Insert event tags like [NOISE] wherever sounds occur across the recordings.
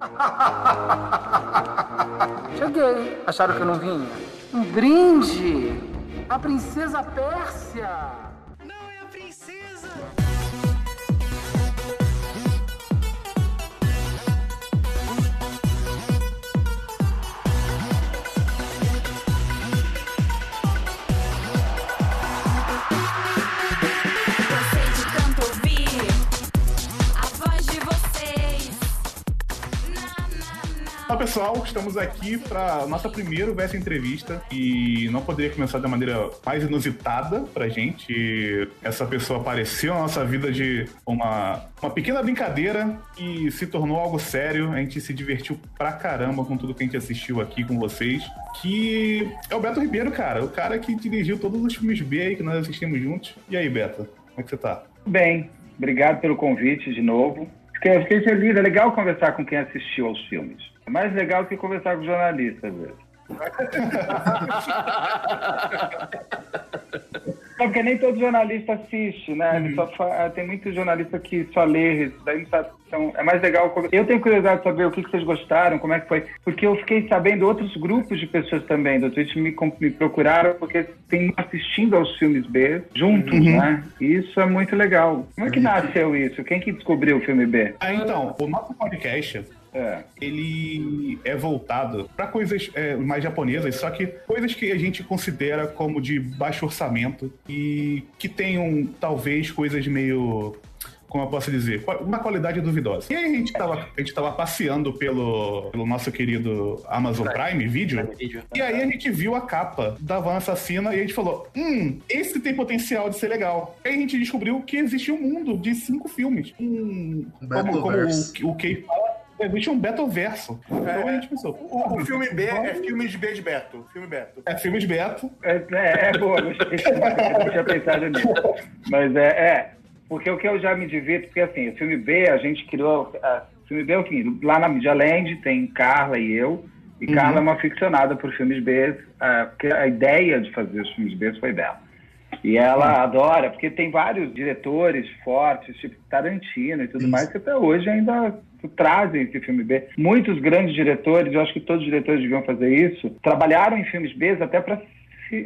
[LAUGHS] Cheguei. Acharam que eu não vinha? Um brinde! A princesa Pérsia! Pessoal, estamos aqui para nossa primeira Versa Entrevista e não poderia começar da maneira mais inusitada pra gente. Essa pessoa apareceu na nossa vida de uma, uma pequena brincadeira e se tornou algo sério. A gente se divertiu pra caramba com tudo que a gente assistiu aqui com vocês. Que é o Beto Ribeiro, cara, o cara que dirigiu todos os filmes B aí que nós assistimos juntos. E aí, Beto, como é que você tá? Bem, obrigado pelo convite de novo. Fiquei feliz, é legal conversar com quem assistiu aos filmes. É mais legal que conversar com jornalista, às vezes. [LAUGHS] porque nem todo jornalista assiste, né? Uhum. Fa... Tem muito jornalista que só lê, isso daí não sabe. Então, é mais legal. Eu tenho curiosidade de saber o que, vocês gostaram, como é que foi. Porque eu fiquei sabendo outros grupos de pessoas também do Twitch me, me procuraram porque tem assistindo aos filmes B juntos, uhum. né? E isso é muito legal. Como é que nasceu isso? Quem que descobriu o filme B? Ah, então, o nosso podcast é. Ele é voltado para coisas é, mais japonesas, só que coisas que a gente considera como de baixo orçamento e que tenham talvez coisas meio como eu posso dizer, uma qualidade duvidosa. E aí a gente tava, a gente tava passeando pelo, pelo nosso querido Amazon Prime Video, e aí a gente viu a capa da Van Assassina e a gente falou: hum, esse tem potencial de ser legal. Aí a gente descobriu que existe um mundo de cinco filmes. Um, como, como o, o Kei fala, Existe um Beto verso. Então a pensou. O, o filme B é filme de B de Beto. Filme Beto. É filme de Beto. É, é, é boa, não tinha pensado nisso. Mas é, é, porque o que eu já me divirto, porque assim, o filme B a gente criou. o filme B é o seguinte, lá na Media Land tem Carla e eu. E uhum. Carla é uma ficcionada por filmes B, uh, porque a ideia de fazer os filmes B foi dela. E ela adora, porque tem vários diretores fortes, tipo Tarantino e tudo Isso. mais, que até hoje ainda trazem esse filme B. Muitos grandes diretores, eu acho que todos os diretores deviam fazer isso, trabalharam em filmes B até para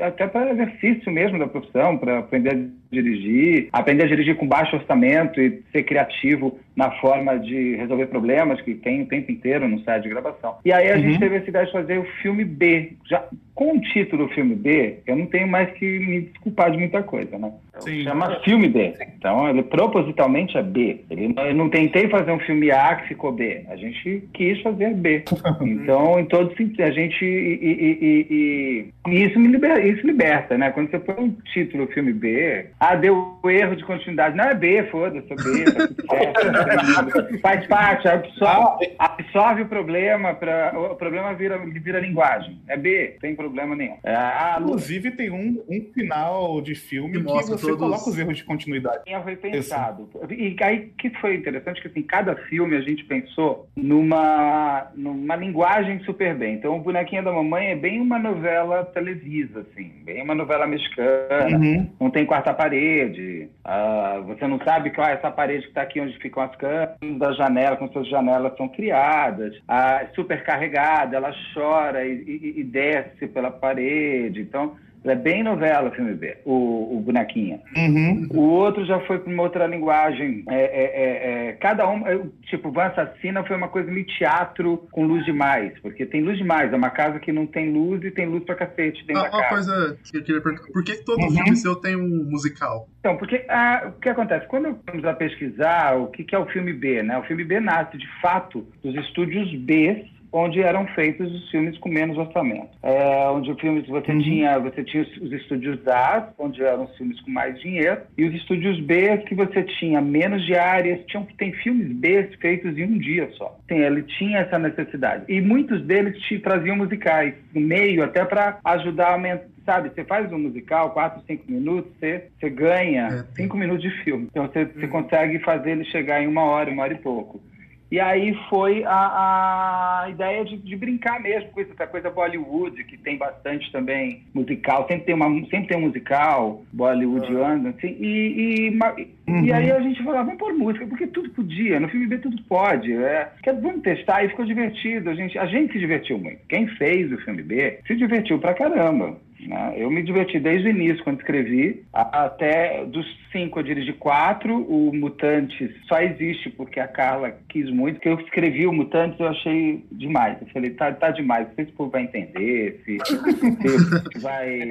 até para exercício mesmo da profissão, para aprender a dirigir, aprender a dirigir com baixo orçamento e ser criativo na forma de resolver problemas que tem o tempo inteiro no site de gravação. E aí a uhum. gente teve essa ideia de fazer o filme B. Já com o título filme B, eu não tenho mais que me desculpar de muita coisa, né? Sim. Chama filme B. Então ele propositalmente é B. Ele, eu não tentei fazer um filme A que ficou B. A gente quis fazer B. [LAUGHS] Então, em todo sentido, a gente. E, e, e, e, isso me liberta, isso liberta, né? Quando você põe um título filme B, ah, deu erro de continuidade. Não é B, foda-se, é B, tá tudo [LAUGHS] certo. Faz parte, absorve, absorve o problema, pra, o problema vira, vira linguagem. É B, tem problema nenhum. É, ah, Inclusive, tem um, um final de filme que, que você todos... coloca os erros de continuidade. Foi pensado. E aí que foi interessante que assim, cada filme a gente pensou numa, numa linguagem super bem. Então, o Bonequinha da Mamãe é bem uma novela televisa, assim, bem uma novela mexicana. Uhum. Não tem quarta parede. Uh, você não sabe qual é essa parede que está aqui onde ficam as câmeras da janela, como suas janelas são criadas. Uh, super carregada, ela chora e, e, e desce pela parede. Então, é bem novela o filme B, o, o Bonequinha. Uhum. O outro já foi para uma outra linguagem. É, é, é, é cada um, é, tipo, Van Assassina foi uma coisa meio teatro com luz demais, porque tem luz demais. É uma casa que não tem luz e tem luz pra cacete dentro ah, da uma casa. Uma coisa que eu queria perguntar: por que todo uhum. filme seu tem um musical? Então, porque ah, o que acontece? Quando vamos a pesquisar o que, que é o filme B, né? O filme B nasce de fato dos estúdios B onde eram feitos os filmes com menos orçamento. É, onde os filmes você uhum. tinha, você tinha os, estúdios A, onde eram os filmes com mais dinheiro, e os estúdios B que você tinha menos diárias, tinham tem filmes B feitos em um dia só. Sim, ele tinha essa necessidade. E muitos deles te traziam musicais no meio, até para ajudar a aumentar sabe, você faz um musical, 4, 5 minutos, você, você ganha 5 é. minutos de filme. Então você, você uhum. consegue fazer ele chegar em uma hora, uma hora e pouco. E aí foi a, a ideia de, de, brincar mesmo com essa coisa Bollywood, que tem bastante também musical, sempre tem, uma, sempre tem um musical bollywoodiano, assim, e, e, uhum. e aí a gente falava, vamos pôr música, porque tudo podia, no filme B tudo pode, é, vamos testar, e ficou divertido, a gente, a gente se divertiu muito. Quem fez o filme B se divertiu pra caramba. Né? Eu me diverti desde o início, quando escrevi, até dos cinco eu dirigi quatro. O Mutantes só existe porque a Carla quis muito. Porque eu escrevi o Mutantes eu achei demais. Eu falei, tá, tá demais, não sei se o povo vai entender, se, [LAUGHS] se vai...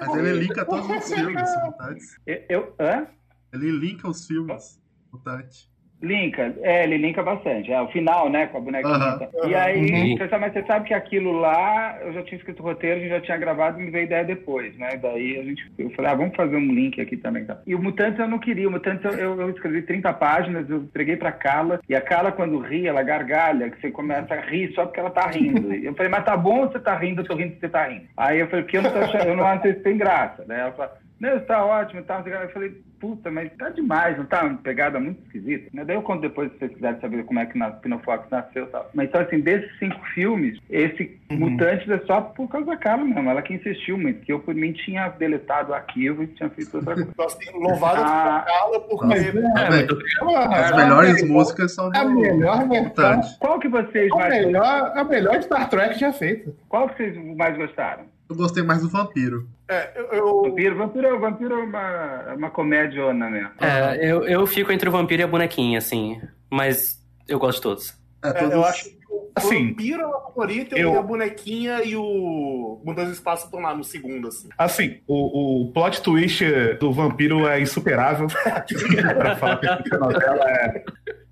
Mas ele linka todos os filmes, Mutantes. Eu, eu, hã? Ele linka os filmes, Mutantes. Linka, é, ele linka bastante. É o final, né, com a bonequinha. Uhum. E aí, uhum. você, mas você sabe que aquilo lá, eu já tinha escrito o roteiro, a gente já tinha gravado e me veio ideia depois, né? Daí a gente, eu falei, ah, vamos fazer um link aqui também. Tá? E o Mutantes eu não queria, o Mutantes eu, eu escrevi 30 páginas, eu entreguei pra Carla, e a Carla quando ri, ela gargalha, que você começa a rir só porque ela tá rindo. Eu falei, mas tá bom você tá rindo, eu tô rindo porque você tá rindo. Aí eu falei, porque eu não tô achando, eu não acho que tem graça, né? Ela falou, não, está ótimo, tá. Eu falei, puta, mas tá demais, não tá uma pegada muito esquisita. Né? Daí eu conto depois, se vocês quiserem saber como é que na Pinofox nasceu e tal. Mas então, assim, desses cinco filmes, esse uhum. Mutantes é só por causa da Carla mesmo. Ela que insistiu muito, porque eu, por mim, tinha deletado o arquivo e tinha feito outra coisa. [LAUGHS] Nós temos louvado ah, a Carla porque... É, as melhores é, músicas são do a melhor Mutante. Qual que vocês a mais... Melhor, a melhor Star Trek já feita. Qual que vocês mais gostaram? Eu gostei mais do Vampiro. É, eu. Vampiro, vampiro, vampiro é uma, uma comédia mesmo. É, eu, eu fico entre o vampiro e a bonequinha, assim. Mas eu gosto de todos. É, todos... É, eu acho que o assim, vampiro é o favorito eu... e a bonequinha e o Mudança de Espaço estão lá no segundo, assim. Assim, o, o plot twist do vampiro é insuperável. [LAUGHS] [LAUGHS] pra falar que a novela é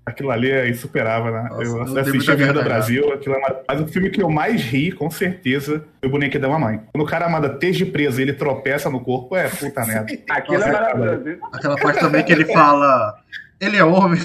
Aquilo ali é insuperável, né? Nossa, eu assisti a Vida do Brasil, aquilo é mas o filme que eu mais ri, com certeza, foi o Bonequinho da Mamãe. Quando o cara manda de preso e ele tropeça no corpo, é puta [LAUGHS] merda. aquilo é maravilhoso. Aquela parte também que ele fala ele é homem.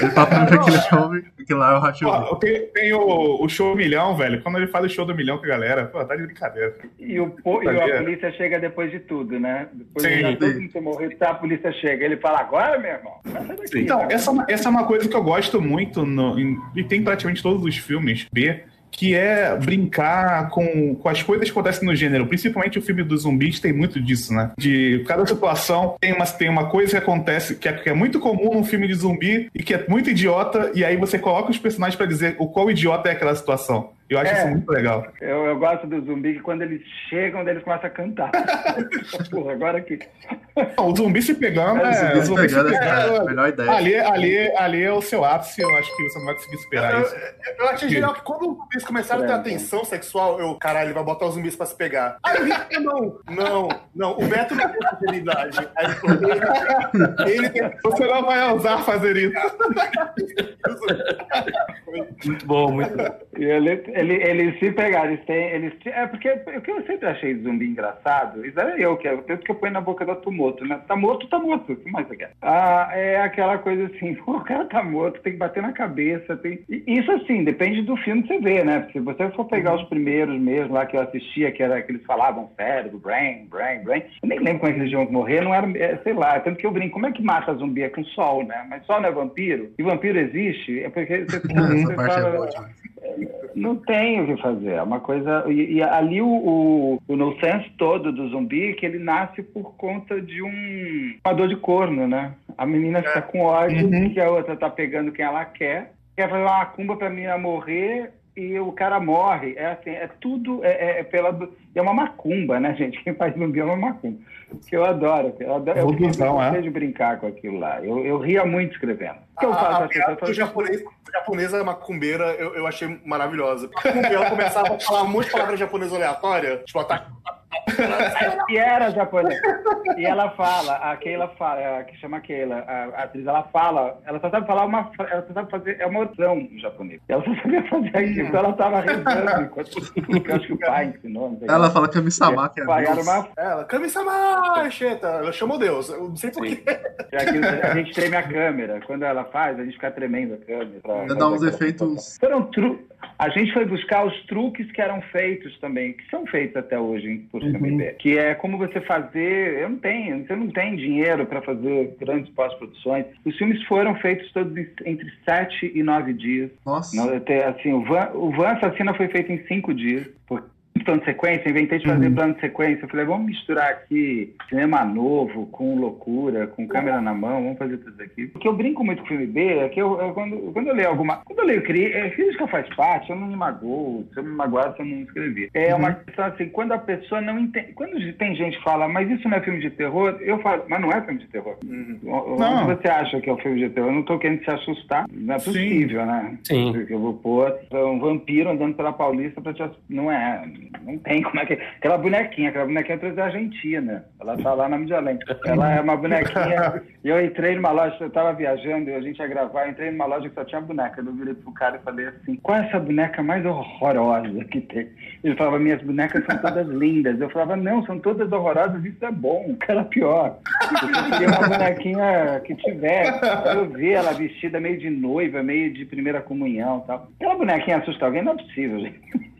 Ele tá falando que ele é homem, que lá é o Racho. Tem, tem o, o, show milhão, velho. Quando ele faz o show do milhão com a galera, pô, tá de brincadeira. E, o, e a polícia chega depois de tudo, né? Depois sim, de todo mundo morrer, tá, a polícia chega. Ele fala, agora, meu irmão. Daqui, então, essa, é essa é uma coisa que eu gosto muito no, em, e tem praticamente todos os filmes B que é brincar com, com as coisas que acontecem no gênero. Principalmente o filme dos zumbis tem muito disso, né? De cada situação tem uma, tem uma coisa que acontece que é, que é muito comum num filme de zumbi e que é muito idiota, e aí você coloca os personagens para dizer o qual idiota é aquela situação. Eu acho é, isso muito legal. Eu, eu gosto do zumbi que quando eles chegam, eles começam a cantar. [LAUGHS] Porra, agora aqui. o zumbi se pegando é. O zumbi, se pegando, se pegando, é a melhor ideia. Ali, ali, ali é o seu ápice, eu acho que você não vai conseguir superar eu, isso. Eu, eu achei genial que quando os zumbis começaram a ter atenção sexual, eu, caralho, ele vai botar os zumbis pra se pegar. Aí eu não, não, não, o Beto não tem fidelidade. Aí ele, ele tem... [LAUGHS] Você não vai ousar fazer isso. [LAUGHS] muito bom, muito bom. E ele, ele, eles se pegaram, eles têm. Eles, é porque o que eu sempre achei zumbi engraçado, isso era eu, que é o tanto que eu ponho na boca do Tomoto, né? Tá morto, tá morto. O que mais você quer? Ah, é aquela coisa assim, [LAUGHS] o cara tá morto, tem que bater na cabeça. Tem... Isso assim, depende do filme que você vê, né? Se você for pegar os primeiros mesmo lá que eu assistia, que era que eles falavam cérebro, brain, brain, brain. Eu nem lembro como é que eles iam morrer, não era, é, sei lá, tanto que eu brinco, como é que mata zumbi? É com sol, né? Mas sol não é vampiro? E vampiro existe? É porque você, [LAUGHS] você fala. É não tem o que fazer. É uma coisa. E, e ali o, o, o no sense todo do zumbi que ele nasce por conta de um uma dor de corno, né? A menina fica com ódio uhum. que a outra tá pegando quem ela quer, quer fazer uma cumba pra menina morrer e o cara morre. É assim, é tudo é, é, é pela é uma macumba, né, gente? Quem faz zumbi é uma macumba. Que eu adoro. Eu adoro. Eu, eu, eu, de brincar com aquilo lá. Eu, eu ria muito escrevendo. O que eu faço? A, a, a, japonês, japonesa macumbeira eu, eu achei maravilhosa. Ela começava a falar um monte de palavras japonesas aleatórias, tipo, ataque e era japonesa. E ela fala, a Keila fala, a que chama Keila, a, a, atriz, ela fala, ela só sabe falar uma, ela só sabe fazer, é uma oração em japonês. Ela só sabia fazer aquilo, então ela tava rezando, enquanto, eu acho que o pai ensinou. Ela fala Kami-sama, que é Deus. Uma... Ela, Kami-sama, Xeta, ela chamou Deus, eu não sei porquê. É a gente treme a câmera, quando ela faz, a gente fica tremendo a câmera. Pra, dá uns efeitos... Foram tru... A gente foi buscar os truques que eram feitos também, que são feitos até hoje por uhum. Que é como você fazer. Eu não tenho, você não tem dinheiro para fazer grandes pós-produções. Os filmes foram feitos todos entre sete e nove dias. Nossa. Assim, o Van, o Van Assassina foi feito em cinco dias. Porque plano de sequência, inventei de fazer uhum. plano de sequência. Eu falei, vamos misturar aqui cinema novo com loucura, com câmera na mão, vamos fazer tudo aqui. O que eu brinco muito com o filme B é que eu, eu quando, quando eu leio alguma. Quando eu leio é, crítica faz parte, eu não me magoo. Se eu me magoar, eu não escrevi. É uhum. uma questão assim, quando a pessoa não entende. Quando tem gente que fala, mas isso não é filme de terror, eu falo, mas não é filme de terror. Uhum. Onde você acha que é o um filme de terror? Eu não tô querendo se assustar. Não é possível, Sim. né? Sim. Porque eu vou pôr um vampiro andando pela Paulista pra te assustar. Não é. Não tem como é que. Aquela bonequinha, aquela bonequinha trouxe da Argentina. Ela tá lá na Mídia Ela é uma bonequinha. E eu entrei numa loja, eu tava viajando a gente ia gravar, entrei numa loja que só tinha boneca. Eu virei pro cara e falei assim: qual é essa boneca mais horrorosa que tem? Ele falava: minhas bonecas são todas lindas. Eu falava: não, são todas horrorosas, isso é bom, que era pior. Eu queria uma bonequinha que tivesse. Eu vi ela vestida meio de noiva, meio de primeira comunhão tal. Aquela bonequinha assusta alguém, não é possível, gente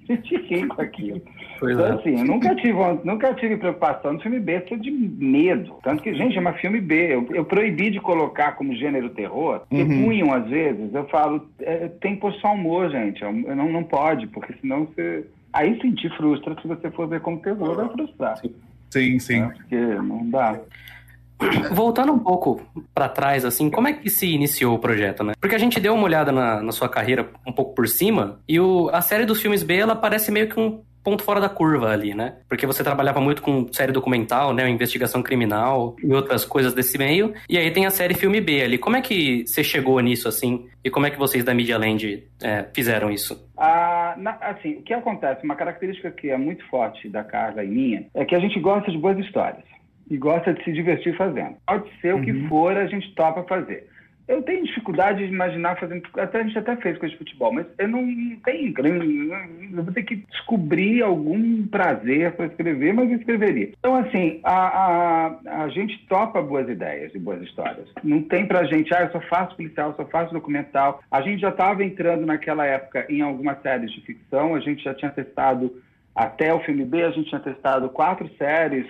com aquilo. Pois então, é. assim, eu nunca tive, nunca tive preocupação no filme B ser de medo. Tanto que, gente, é uma filme B. Eu, eu proibi de colocar como gênero terror, porque uhum. punham às vezes, eu falo, é, tem que pôr só humor, gente. Eu, não, não pode, porque senão você. Aí sim te frustra se você for ver como terror, vai frustrar. Sim, sim. É, porque não dá. Voltando um pouco para trás, assim, como é que se iniciou o projeto, né? Porque a gente deu uma olhada na, na sua carreira um pouco por cima, e o, a série dos filmes B, ela parece meio que um ponto fora da curva ali, né? Porque você trabalhava muito com série documental, né? Investigação criminal e outras coisas desse meio. E aí tem a série Filme B ali. Como é que você chegou nisso, assim? E como é que vocês da Media Land é, fizeram isso? Ah, na, assim, o que acontece? Uma característica que é muito forte da Carla e minha é que a gente gosta de boas histórias e gosta de se divertir fazendo. Pode ser o que uhum. for, a gente topa fazer. Eu tenho dificuldade de imaginar fazendo. Até a gente até fez coisa de futebol, mas eu não tenho grande. Eu vou ter que descobrir algum prazer para escrever, mas eu escreveria. Então, assim, a, a, a gente topa boas ideias e boas histórias. Não tem pra gente, ah, eu só faço policial, eu só faço documental. A gente já estava entrando naquela época em algumas séries de ficção, a gente já tinha testado até o filme B, a gente tinha testado quatro séries,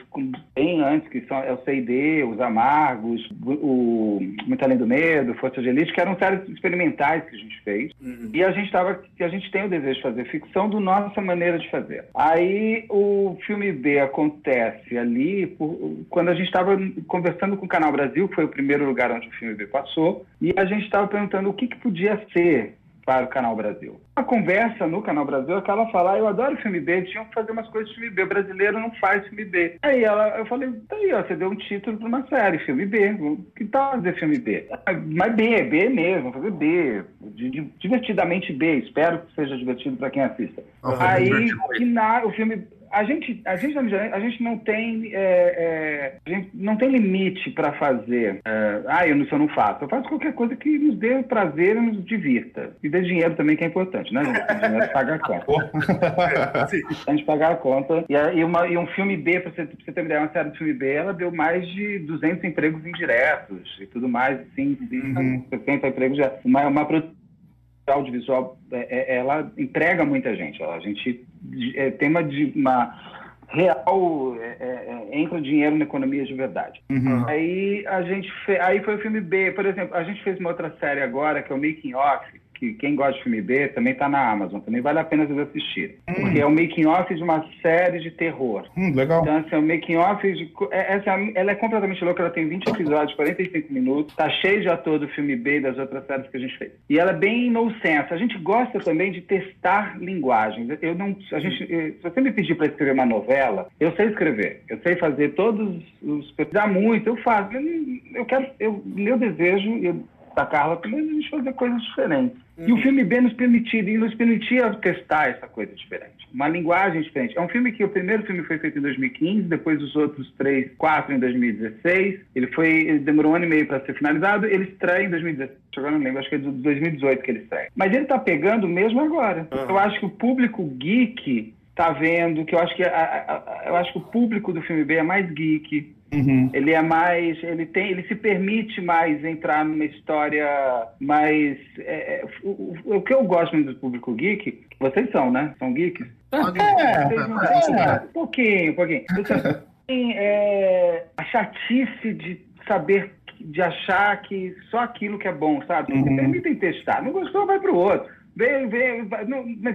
bem antes, que são é o C&D, Os Amargos, o Muito Além do Medo, Força de Elite, que eram séries experimentais que a gente fez. Uhum. E a gente tava, a gente tem o desejo de fazer ficção do nossa maneira de fazer. Aí o filme B acontece ali por, quando a gente estava conversando com o Canal Brasil, que foi o primeiro lugar onde o filme B passou, e a gente estava perguntando o que, que podia ser para o Canal Brasil. A conversa no Canal Brasil é que ela fala, ah, eu adoro filme B, tinham que fazer umas coisas de filme B, o brasileiro não faz filme B. Aí ela, eu falei, tá aí, ó, você deu um título para uma série, filme B, que tal fazer filme B? Mas B, B mesmo, fazer B, divertidamente B, espero que seja divertido para quem assista. Aí, que na, o filme a gente, a gente, a gente não tem, é, é, gente não tem limite para fazer. É, ah, eu, isso eu não faço. Eu faço qualquer coisa que nos dê prazer e nos divirta. E dê dinheiro também, que é importante, né, gente? dinheiro paga a [LAUGHS] conta. a gente pagar a conta. E, e, uma, e um filme B, para você, você ter uma ideia, uma série de filme B, ela deu mais de 200 empregos indiretos e tudo mais, sim, sim, uhum. 60 empregos já. Uma, uma produção audiovisual, é, é, ela entrega muita gente. A gente é, tem uma, uma real é, entra dinheiro na economia de verdade. Uhum. Aí a gente fe... aí foi o filme B, por exemplo, a gente fez uma outra série agora que é o Making Off, que quem gosta de filme B também está na Amazon, também vale a pena vocês assistirem. Hum. Porque é o making off de uma série de terror. Hum, legal. Então, assim, é o making off de. É, essa, ela é completamente louca, ela tem 20 episódios, 45 minutos, tá cheio de ator do filme B e das outras séries que a gente fez. E ela é bem no sense. A gente gosta também de testar linguagens. Eu não. A gente, se você me pedir para escrever uma novela, eu sei escrever. Eu sei fazer todos os. Precisar muito, eu faço. Eu, eu quero. Eu, meu desejo. Eu, da Carla também a gente fazer coisas diferentes. Uhum. E o filme B nos permitia, nos permitia testar essa coisa diferente, uma linguagem diferente. É um filme que o primeiro filme foi feito em 2015, depois os outros três, quatro em 2016. Ele foi, ele demorou um ano e meio para ser finalizado. Ele estreia em 2017. Agora não lembro, acho que é de 2018 que ele estreia. Mas ele está pegando mesmo agora. Uhum. Eu acho que o público geek está vendo, que eu acho que a, a, a, eu acho que o público do filme B é mais geek Uhum. Ele é mais, ele tem, ele se permite mais entrar numa história mais, é, é o, o, que eu gosto muito do público geek, vocês são, né? São geeks? É, é, é, um pouquinho, um pouquinho. É, a chatice de saber, de achar que só aquilo que é bom, sabe? Uhum. Permitem testar. Não gostou, vai pro outro vem, vem,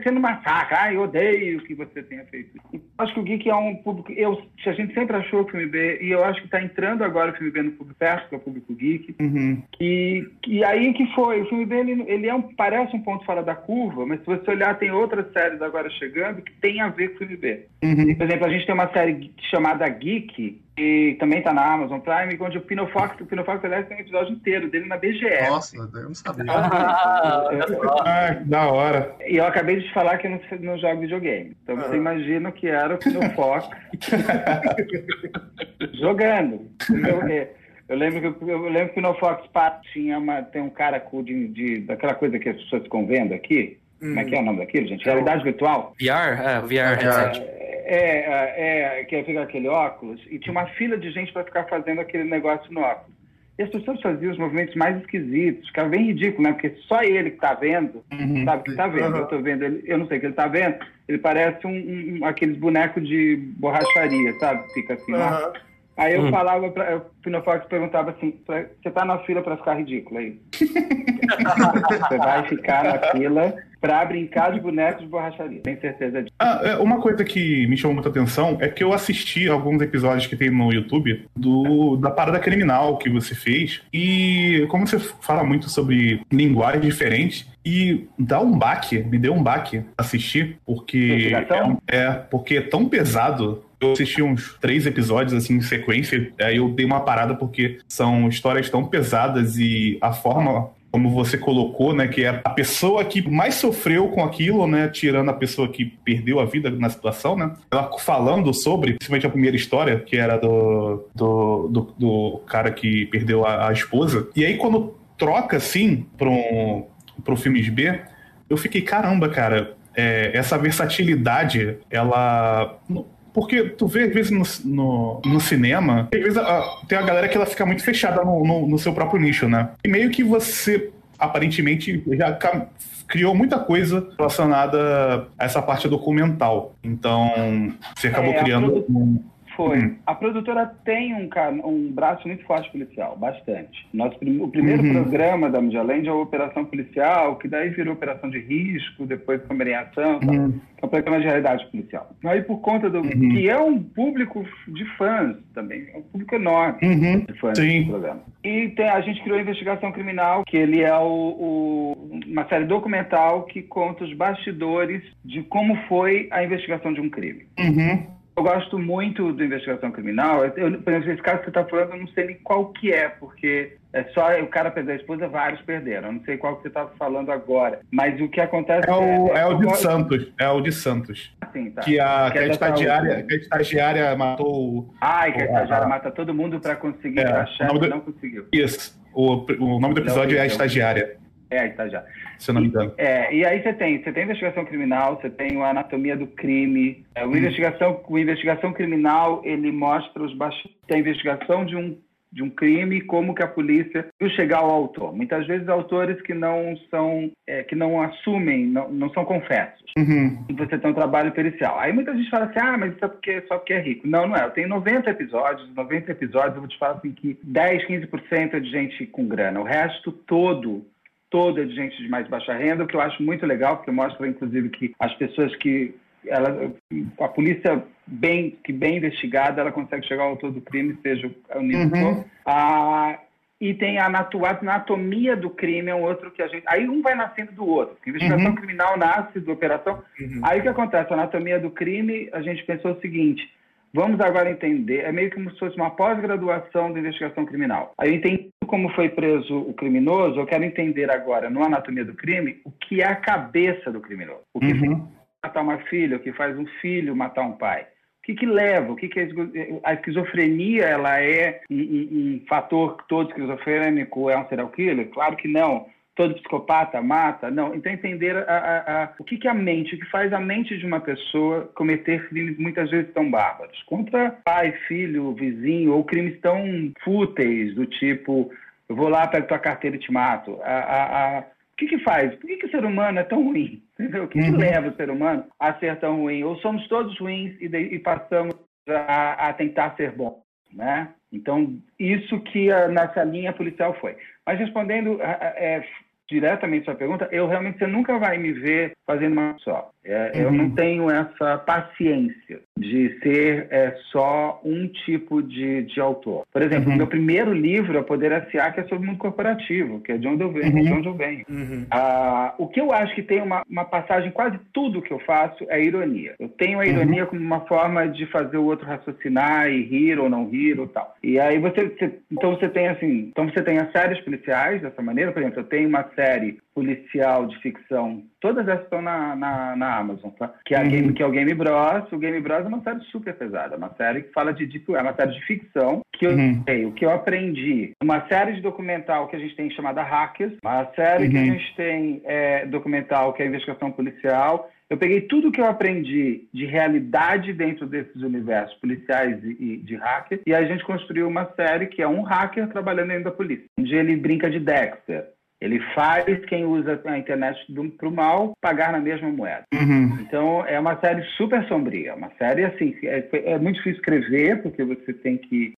sendo massacre. Ai, eu odeio que você tenha feito isso. Acho que o Geek é um público. Eu, a gente sempre achou o filme B, e eu acho que está entrando agora o filme B no público perto, que é o público Geek. Uhum. E, e aí que foi? O filme B ele, ele é um, parece um ponto fora da curva, mas se você olhar, tem outras séries agora chegando que tem a ver com o filme B. Uhum. Por exemplo, a gente tem uma série chamada Geek, e também tá na Amazon Prime, onde o Pino Fox, o Pino Fox, aliás, tem um episódio inteiro dele na BGS. Nossa, eu não sabia. Ah, [LAUGHS] ah, da hora. E eu acabei de falar que eu não, não jogo videogame. Então você imagina que era o Pino Fox [LAUGHS] jogando. Eu, eu, lembro que eu lembro que no Fox Park tinha uma, tem um cara de, de daquela coisa que as pessoas ficam vendo aqui. Hum. Como é que é o nome daquilo, gente? Realidade virtual? VR? É, VR headset. É, é, é, é, que fica aquele óculos, e tinha uma fila de gente para ficar fazendo aquele negócio no óculos. E as pessoas faziam os movimentos mais esquisitos, ficava bem ridículo, né? Porque só ele que está vendo, uhum. sabe que está vendo. Uhum. Eu estou vendo, ele, eu não sei o que ele está vendo. Ele parece um, um, aqueles bonecos de borracharia, sabe? Fica assim, uhum. Aí eu hum. falava, pra, o Pinofox perguntava assim, você tá na fila para ficar ridículo aí? [LAUGHS] você vai ficar na fila para brincar de bonecos de borracharia, tem certeza disso. Ah, é, uma coisa que me chamou muita atenção é que eu assisti alguns episódios que tem no YouTube do, da parada criminal que você fez. E como você fala muito sobre linguagem diferente e dá um baque, me deu um baque assistir, porque é, é, porque é tão pesado. Eu assisti uns três episódios assim em sequência, aí eu dei uma parada porque são histórias tão pesadas e a forma como você colocou, né, que é a pessoa que mais sofreu com aquilo, né, tirando a pessoa que perdeu a vida na situação, né, ela falando sobre, principalmente a primeira história, que era do, do, do, do cara que perdeu a, a, esposa, e aí quando troca, assim, para um, pro filmes B, eu fiquei, caramba, cara, é, essa versatilidade, ela porque tu vê, às vezes, no, no, no cinema, às vezes a, tem a galera que ela fica muito fechada no, no, no seu próprio nicho, né? E meio que você, aparentemente, já criou muita coisa relacionada a essa parte documental. Então, você acabou é, criando. Um foi. Uhum. A produtora tem um, um braço muito forte policial, bastante. Nosso, o primeiro uhum. programa da Mundialend é a Operação Policial, que daí virou Operação de Risco, depois Câmara em Ação, tá? uhum. é um programa de realidade policial. Aí por conta do... Uhum. que é um público de fãs também, é um público enorme uhum. de fãs Sim. do programa. E tem, a gente criou a Investigação Criminal, que ele é o, o, uma série documental que conta os bastidores de como foi a investigação de um crime. Uhum. Eu gosto muito do investigação criminal. Eu, por exemplo, esse caso que você está falando, eu não sei nem qual que é, porque é só o cara perdeu a esposa, vários perderam. Eu não sei qual que você está falando agora. Mas o que acontece é o, é, é o de gosto... Santos. É o de Santos. Assim, tá. Que a, que, que a, estagiária, que a estagiária matou. Ai, que a estagiária a... mata todo mundo para conseguir é, achar e do... não conseguiu. Isso. O, o nome do episódio é a estagiária. É, a estagiária se eu não me engano. É, e aí você tem, você tem investigação criminal, você tem a anatomia do crime. É, o, hum. investigação, o investigação criminal, ele mostra os bastidores da investigação de um de um crime, como que a polícia viu chegar ao autor. Muitas vezes autores que não são, é, que não assumem, não, não são confessos. Uhum. E você tem um trabalho pericial. Aí muita gente fala assim, ah, mas isso é porque, só porque é rico. Não, não é. Eu tenho 90 episódios, 90 episódios, eu vou te falar assim que 10, 15% é de gente com grana. O resto todo toda de gente de mais baixa renda, o que eu acho muito legal, porque mostra, inclusive, que as pessoas que ela, a polícia bem que bem investigada, ela consegue chegar ao autor do crime, seja o nível uhum. ah, e tem a anatomia do crime, é um outro que a gente. Aí um vai nascendo do outro. A investigação uhum. criminal nasce da operação. Uhum. Aí o que acontece? A anatomia do crime, a gente pensou o seguinte: Vamos agora entender, é meio como se fosse uma pós-graduação de investigação criminal. Aí eu entendi como foi preso o criminoso, eu quero entender agora, no Anatomia do Crime, o que é a cabeça do criminoso. O que uhum. matar uma filha, o que faz um filho matar um pai. O que, que leva? O que, que a esquizofrenia ela é um, um, um fator todo esquizofrênico é um serial killer? Claro que não todo psicopata mata. Não, então entender a, a, a, o que, que a mente, o que faz a mente de uma pessoa cometer crimes muitas vezes tão bárbaros. Contra pai, filho, vizinho, ou crimes tão fúteis, do tipo, eu vou lá, pego tua carteira e te mato. A, o que, que faz? Por que, que o ser humano é tão ruim? [LAUGHS] Entendeu? O que, uhum. que leva o ser humano a ser tão ruim? Ou somos todos ruins e, de, e passamos a, a, tentar ser bom, né? Então, isso que a nossa linha policial foi. Mas respondendo é, diretamente sua pergunta, eu realmente você nunca vai me ver fazendo uma só. É, uhum. Eu não tenho essa paciência de ser é, só um tipo de, de autor. Por exemplo, uhum. meu primeiro livro, A Poder S.A., que é sobre o mundo corporativo, que é de onde eu venho. Uhum. De onde eu venho. Uhum. Ah, o que eu acho que tem uma, uma passagem, quase tudo que eu faço é ironia. Eu tenho a uhum. ironia como uma forma de fazer o outro raciocinar e rir ou não rir ou tal. E aí você, você então você tem assim, então você tem as séries policiais dessa maneira, por exemplo, eu tenho uma série policial de ficção. Todas essas estão na, na, na Amazon, tá? Que é, uhum. Game, que é o Game Bros. O Game Bros é uma série super pesada, é uma série que fala de tipo, é uma série de ficção que eu uhum. sei, o que eu aprendi. Uma série de documental que a gente tem chamada Hackers, uma série uhum. que a uhum. gente tem é, documental que é investigação policial. Eu peguei tudo que eu aprendi de realidade dentro desses universos policiais e, e de hacker e a gente construiu uma série que é um hacker trabalhando dentro da polícia, onde ele brinca de Dexter. Ele faz quem usa a internet para o mal pagar na mesma moeda. Uhum. Então, é uma série super sombria. Uma série, assim, é, é, muito difícil escrever, porque você tem que.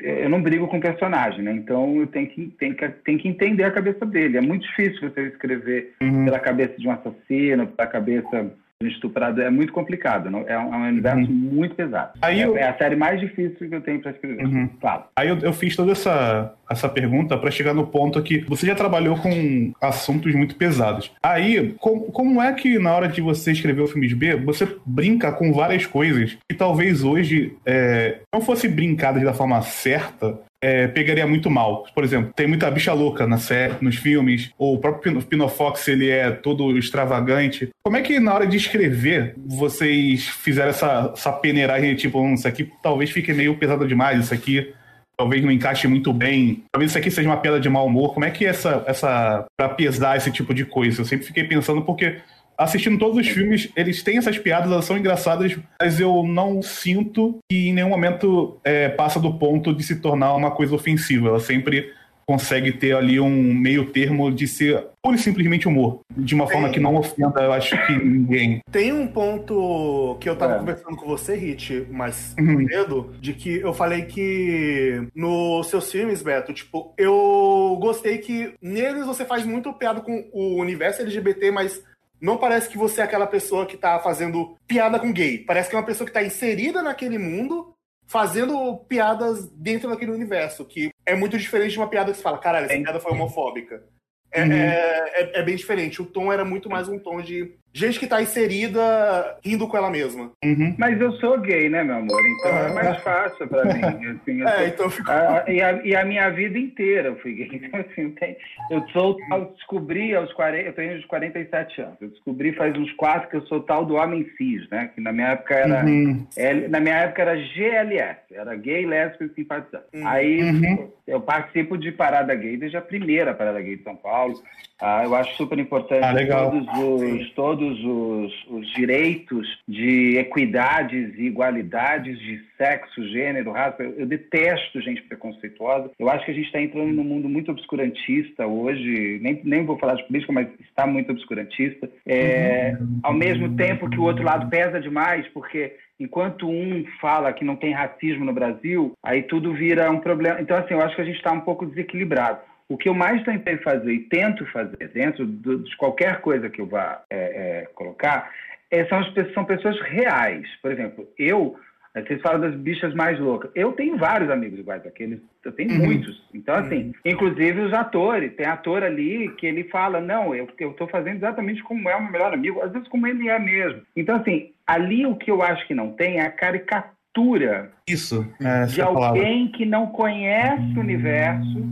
Eu não brigo com o personagem, né? Então, eu tenho que, tenho que, tenho que entender a cabeça dele. É muito difícil você escrever uhum. pela cabeça de um assassino, pela cabeça estuprado é muito complicado, não? É, um, é um universo uhum. muito pesado. Aí é, eu... é, a série mais difícil que eu tenho para escrever. Uhum. Claro. Aí eu, eu, fiz toda essa, essa pergunta para chegar no ponto que você já trabalhou com assuntos muito pesados. Aí, com, como é que na hora de você escrever o filme de B, você brinca com várias coisas que talvez hoje é, não fosse brincadas da forma certa, é, pegaria muito mal. Por exemplo, tem muita bicha louca na série, nos filmes, ou o próprio Pino Fox, ele é todo extravagante. Como é que na hora de escrever vocês fizeram essa, essa peneiragem, tipo, hum, isso aqui talvez fique meio pesado demais, isso aqui talvez não encaixe muito bem, talvez isso aqui seja uma pedra de mau humor. Como é que é essa, essa para pesar esse tipo de coisa? Eu sempre fiquei pensando porque assistindo todos os filmes, eles têm essas piadas, elas são engraçadas, mas eu não sinto que em nenhum momento é, passa do ponto de se tornar uma coisa ofensiva. Ela sempre consegue ter ali um meio termo de ser pura e simplesmente humor, de uma tem, forma que não ofenda, eu acho que ninguém. Tem um ponto que eu tava é. conversando com você, Hit, mais uhum. cedo, de que eu falei que nos seus filmes, Beto, tipo, eu gostei que neles você faz muito piada com o universo LGBT, mas não parece que você é aquela pessoa que tá fazendo piada com gay. Parece que é uma pessoa que tá inserida naquele mundo, fazendo piadas dentro daquele universo, que é muito diferente de uma piada que você fala, caralho, essa piada foi homofóbica. É, uhum. é, é, é, bem diferente. O tom era muito mais um tom de gente que tá inserida rindo com ela mesma. Uhum. Mas eu sou gay, né, meu amor? Então é mais fácil pra mim. [LAUGHS] Assim, é, sou... então ficou... a, e, a, e, a, minha vida inteira eu fui gay. [LAUGHS] Então, assim, tem... eu sou eu descobri aos 40, eu tenho uns 47 anos. Eu descobri faz uns quatro que eu sou tal do homem cis, né? Que na minha época era. Uhum. L, na minha época era GLS, era gay, lésbico e simpatizante. Uhum. Aí uhum. eu participo de parada gay desde a primeira parada gay de São Paulo. Ah, eu acho super importante ah, todos os. Todos todos os, os direitos de equidades e igualdades de sexo, gênero, raça. Eu, eu detesto gente preconceituosa. Eu acho que a gente está entrando num mundo muito obscurantista hoje. Nem, nem vou falar de política, mas está muito obscurantista. É, uhum. Ao mesmo tempo que o outro lado pesa demais, porque enquanto um fala que não tem racismo no Brasil, aí tudo vira um problema. Então, assim, eu acho que a gente está um pouco desequilibrado. O que eu mais tentei fazer e tento fazer dentro de qualquer coisa que eu vá é, é, colocar é, são, as, são pessoas reais. Por exemplo, eu vocês falam das bichas mais loucas. Eu tenho vários amigos iguais àqueles, eu tenho uhum. muitos. Então, assim, uhum. inclusive os atores. Tem ator ali que ele fala, não, eu estou fazendo exatamente como é o meu melhor amigo, às vezes como ele é mesmo. Então, assim, ali o que eu acho que não tem é a caricatura Isso, é, de alguém que não conhece o universo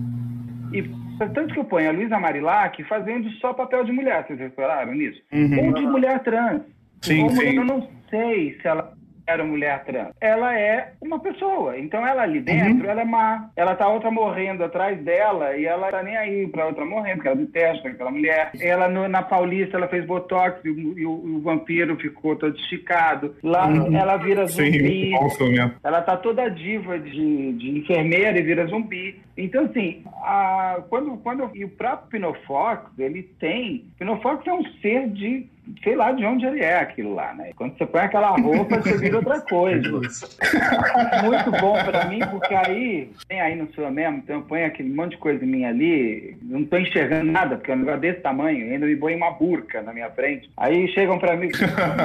e tanto que eu ponho a Luísa Marilac fazendo só papel de mulher, vocês repararam nisso? Uhum. Ou de mulher trans. Sim, sim. Eu não sei se ela era mulher trans? Ela é uma pessoa. Então ela ali dentro, uhum. ela é má. Ela tá outra morrendo atrás dela e ela tá nem aí pra outra morrendo, porque ela detesta aquela mulher. Ela no, na Paulista, ela fez botox e o, e o, o vampiro ficou todo esticado. Lá uhum. ela vira zumbi. Sim, ela tá toda diva de, de enfermeira e vira zumbi. Então, assim, a, quando, quando, e o próprio Pinofox, ele tem. Pinofox é um ser de sei lá de onde ele é aquilo lá, né? Quando você põe aquela roupa, você vira outra coisa. [LAUGHS] Muito bom para mim, porque aí, tem aí no seu mesmo, então eu ponho aquele monte de coisa em mim ali, não tô enxergando nada, porque é um negócio desse tamanho, ainda me põe uma burca na minha frente. Aí chegam para mim,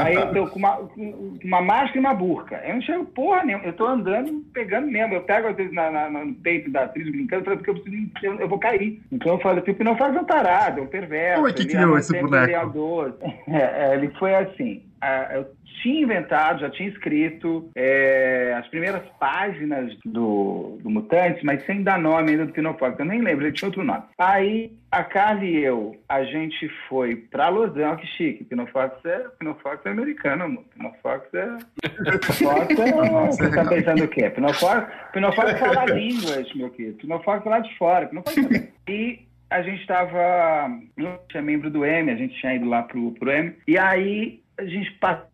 aí eu tô com uma, uma máscara e uma burca. Eu não enxergo porra nenhuma, eu tô andando, pegando mesmo. Eu pego às vezes na, na, no peito da atriz brincando, porque eu preciso, eu, eu vou cair. Então eu falo, tipo, não faz um tarado, é um perverso. Como é que criou esse boneco? É, é, ele foi assim. eu tinha inventado, já tinha escrito é, as primeiras páginas do, do Mutantes, mas sem dar nome ainda do Pinofox. Eu nem lembro, ele tinha outro nome. Aí a Carly e eu, a gente foi pra Los Angeles, que chique. Pinofox é, Pinofox é americano, amor. Pinofox é. Pinofox é. [LAUGHS] Você tá pensando o quê? Pinofox, Pinofox fala línguas, meu querido. Pinofox é lá de fora. Pinofox é... [LAUGHS] E a gente estava. tinha membro do M, a gente tinha ido lá pro, pro M. E aí a gente passa.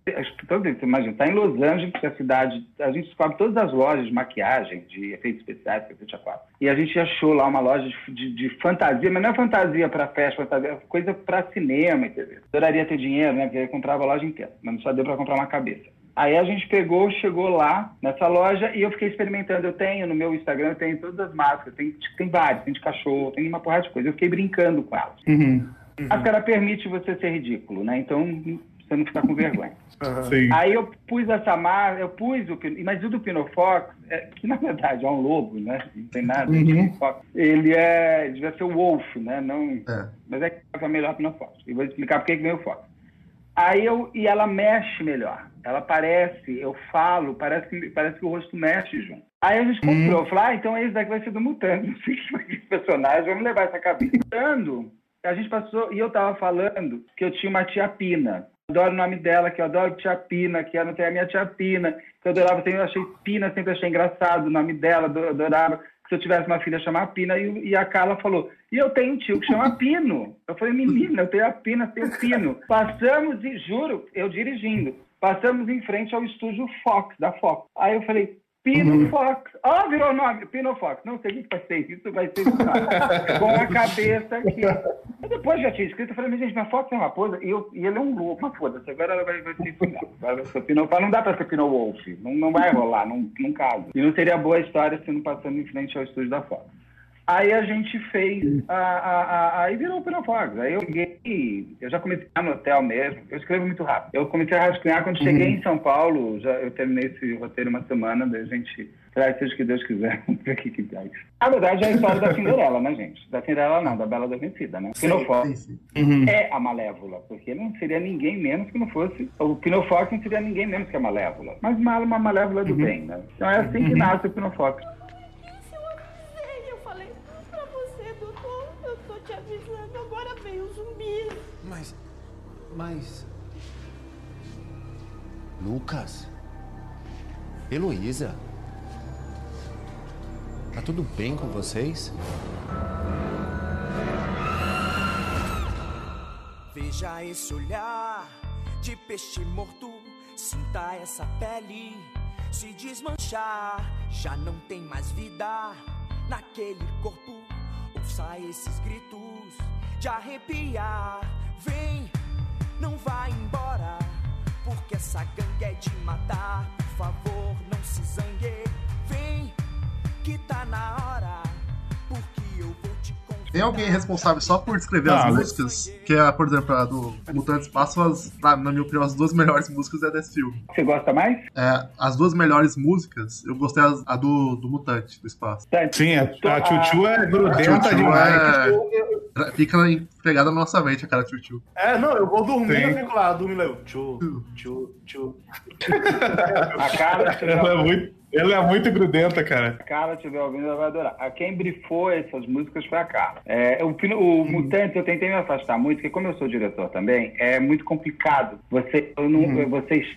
Imagina, está em Los Angeles, que é a cidade. A gente descobre todas as lojas de maquiagem, de efeitos especiais, quatro. E a gente achou lá uma loja de, de, de fantasia, mas não é fantasia para festa, fantasia, é coisa para cinema, entendeu? Adoraria ter dinheiro, né? Porque eu comprava a loja inteira, mas só deu para comprar uma cabeça. Aí a gente pegou, chegou lá nessa loja e eu fiquei experimentando. Eu tenho no meu Instagram, eu tenho todas as máscaras, tem, tem várias, tem de cachorro, tem uma porrada de coisa. Eu fiquei brincando com elas. Uhum. Uhum. A cara permite você ser ridículo, né? Então você não ficar com vergonha. [LAUGHS] Uhum. Aí eu pus essa máscara, eu pus o mas o do Pinofox, é, que na verdade é um lobo, né? Não tem nada. Uhum. Ele é, devia ser o Wolf, né? Não, é. Mas é que é melhor Pinofox. E vou explicar por que veio o Fox. Aí eu, e ela mexe melhor. Ela parece, eu falo, parece que, parece que o rosto mexe junto. Aí a gente comprou, hum. falou, ah, então esse daqui vai ser do Mutante. [LAUGHS] Não sei que personagem, vamos levar essa cabeça. a gente passou, e eu tava falando que eu tinha uma tia Pina. Adoro o nome dela, que eu adoro tia Pina, que ela tem a minha tia Pina, que eu adorava, eu achei Pina, sempre achei engraçado o nome dela, adorava se eu tivesse uma filha chamar Pina, e, e, a Carla falou, e eu tenho um tio que chama Pino. Eu falei, menina, eu tenho a Pina, tenho Pino. [LAUGHS] Passamos, e juro, eu dirigindo, passamos em frente ao estúdio Fox, da Fox. Aí eu falei, Pino. Fox. Ah, oh, virou nome. Pino Fox. Não, sei o que vai ser isso, vai ser com a cabeça aqui. E depois já tinha escrito, eu falei, gente, minha Fox é uma raposa e, eu, e ele é um louco. Mas foda-se, agora ela vai, vai isso Pino Não dá pra ser Pino Wolf. Não, não vai rolar, não, não. E não seria boa história se não passando em frente ao estúdio da Fox. Aí a gente fez, a, a, a, aí virou o Pinofox. Aí eu cheguei, eu já comecei no hotel mesmo, eu escrevo muito rápido. Eu comecei a rascunhar quando uhum. cheguei em São Paulo, já, eu terminei esse roteiro uma semana, daí a gente, traz seja o que Deus quiser, [LAUGHS] o que que dá. Na verdade é a história da Cinderela, né, gente? Da Cinderela não, da Bela Adormecida, né? Pinofox uhum. é a Malévola, porque não seria ninguém menos que não fosse, o Pinofox não seria ninguém menos que a Malévola. Mas Mala uma Malévola do uhum. bem, né? Então é assim que uhum. nasce o Pinofox. Mas. Lucas? Heloísa? Tá tudo bem com vocês? Veja esse olhar de peixe morto. Sinta essa pele se desmanchar. Já não tem mais vida naquele corpo. Ouça esses gritos de arrepiar. Vem não vá embora, porque essa gangue é de matar. Por favor, não se zangue. Vem, que tá na hora, porque eu vou te convidar. Tem alguém responsável só por escrever ah, as músicas? Que é, por exemplo, a do Mutante Espaço, as, na minha opinião, as duas melhores músicas é desse filme. Você gosta mais? É, as duas melhores músicas, eu gostei a, a do, do Mutante, do espaço. Sim, a, a Chuchu é grudenta demais. É... Fica pegada na nossa mente a cara tchu-tchu. É, não, eu vou dormir e fico lá, dormindo lá. Tchu, tchu, tchu. a cara. [LAUGHS] Ela é muito. Ela é muito grudenta, cara. A Carla estiver ouvindo, ela vai adorar. A quem brifou essas músicas foi a Carla. É, o, o Mutante, eu tentei me afastar muito, porque como eu sou diretor também, é muito complicado. Você, eu não, uhum. vocês,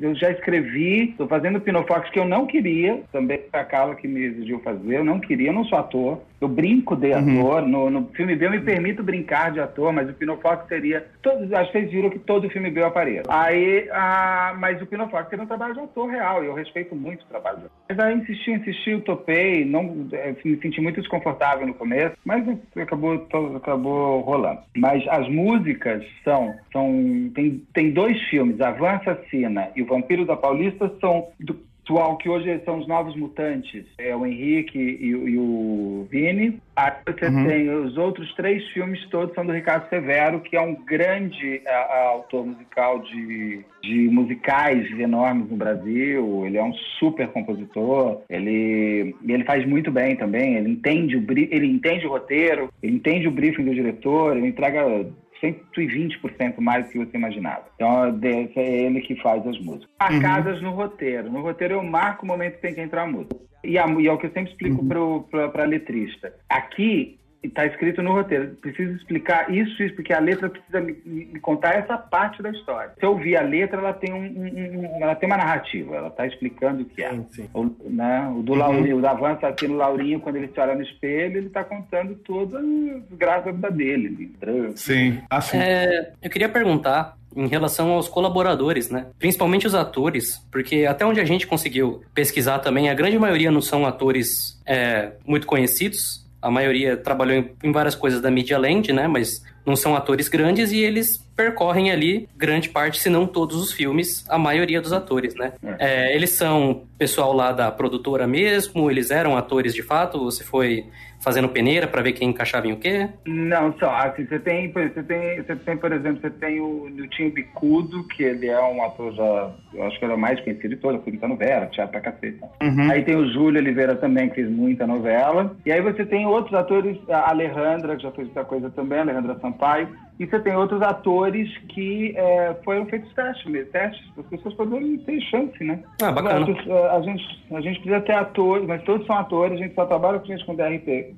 eu já escrevi, estou fazendo Pinofox que eu não queria, também a Carla que me exigiu fazer, eu não queria, eu não sou ator, eu brinco de uhum. ator, no, no, filme B eu me permito brincar de ator, mas o Pinofox seria, todos, acho que vocês viram que todo filme B eu apareço. Aí, ah, mas o Pinofox seria um trabalho de ator real, e eu respeito muito o trabalho de ator. Mas aí insisti, insisti, eu topei, não, é, me senti muito desconfortável no começo, mas acabou, acabou rolando. Mas as músicas são, são tem, tem dois filmes, Avança Assassina e o Vampiro da Paulista são do atual, que hoje são os novos mutantes, é o Henrique e, e o Vini. Aí você uhum. tem os outros três filmes, todos são do Ricardo Severo, que é um grande a, a, autor musical de, de musicais enormes no Brasil. Ele é um super compositor, ele, ele faz muito bem também, ele entende, o, ele entende o roteiro, ele entende o briefing do diretor, ele entrega 120% mais do que você imaginava. Então, é ele que faz as músicas. Marcadas uhum. no roteiro. No roteiro eu marco o momento que tem que entrar a música. E, a, e é o que eu sempre explico uhum. para a letrista. Aqui, está escrito no roteiro. Preciso explicar isso, isso, porque a letra precisa me, me, contar essa parte da história. Se eu ouvir a letra, ela tem, um, um, um ela tem uma narrativa, ela está explicando o que é. Sim, sim. O, né, o do uhum. Laurinho, o da Avança aqui no Laurinho, quando ele se olha no espelho, ele está contando todas as graças da dele. Sim, assim. É, eu queria perguntar em relação aos colaboradores, né? Principalmente os atores, porque até onde a gente conseguiu pesquisar também, a grande maioria não são atores é, muito conhecidos, a maioria trabalhou em, em várias coisas da Media Land, né? Mas não são atores grandes e eles percorrem ali grande parte, se não todos os filmes, a maioria dos atores, né? É. É, eles são pessoal lá da produtora mesmo, eles eram atores de fato, você foi fazendo peneira para ver quem encaixava em o quê? Não, só assim, você tem, você tem, você tem, por exemplo, você tem o Niltinho Bicudo, que ele é um ator já, eu acho que ele é o mais conhecido de toda, foi muita novela, teatro pra cacete. Uhum. Aí tem o Júlio Oliveira também, que fez muita novela. E aí você tem outros atores, a Alejandra, que já fez muita coisa também, a Alejandra Sampaio. E você tem outros atores que é, foram feitos testes, testes, as pessoas poderem ter chance, né? Ah, bacana. A, a, gente, a gente precisa ter atores, mas todos são atores, a gente só trabalha com gente com DRT.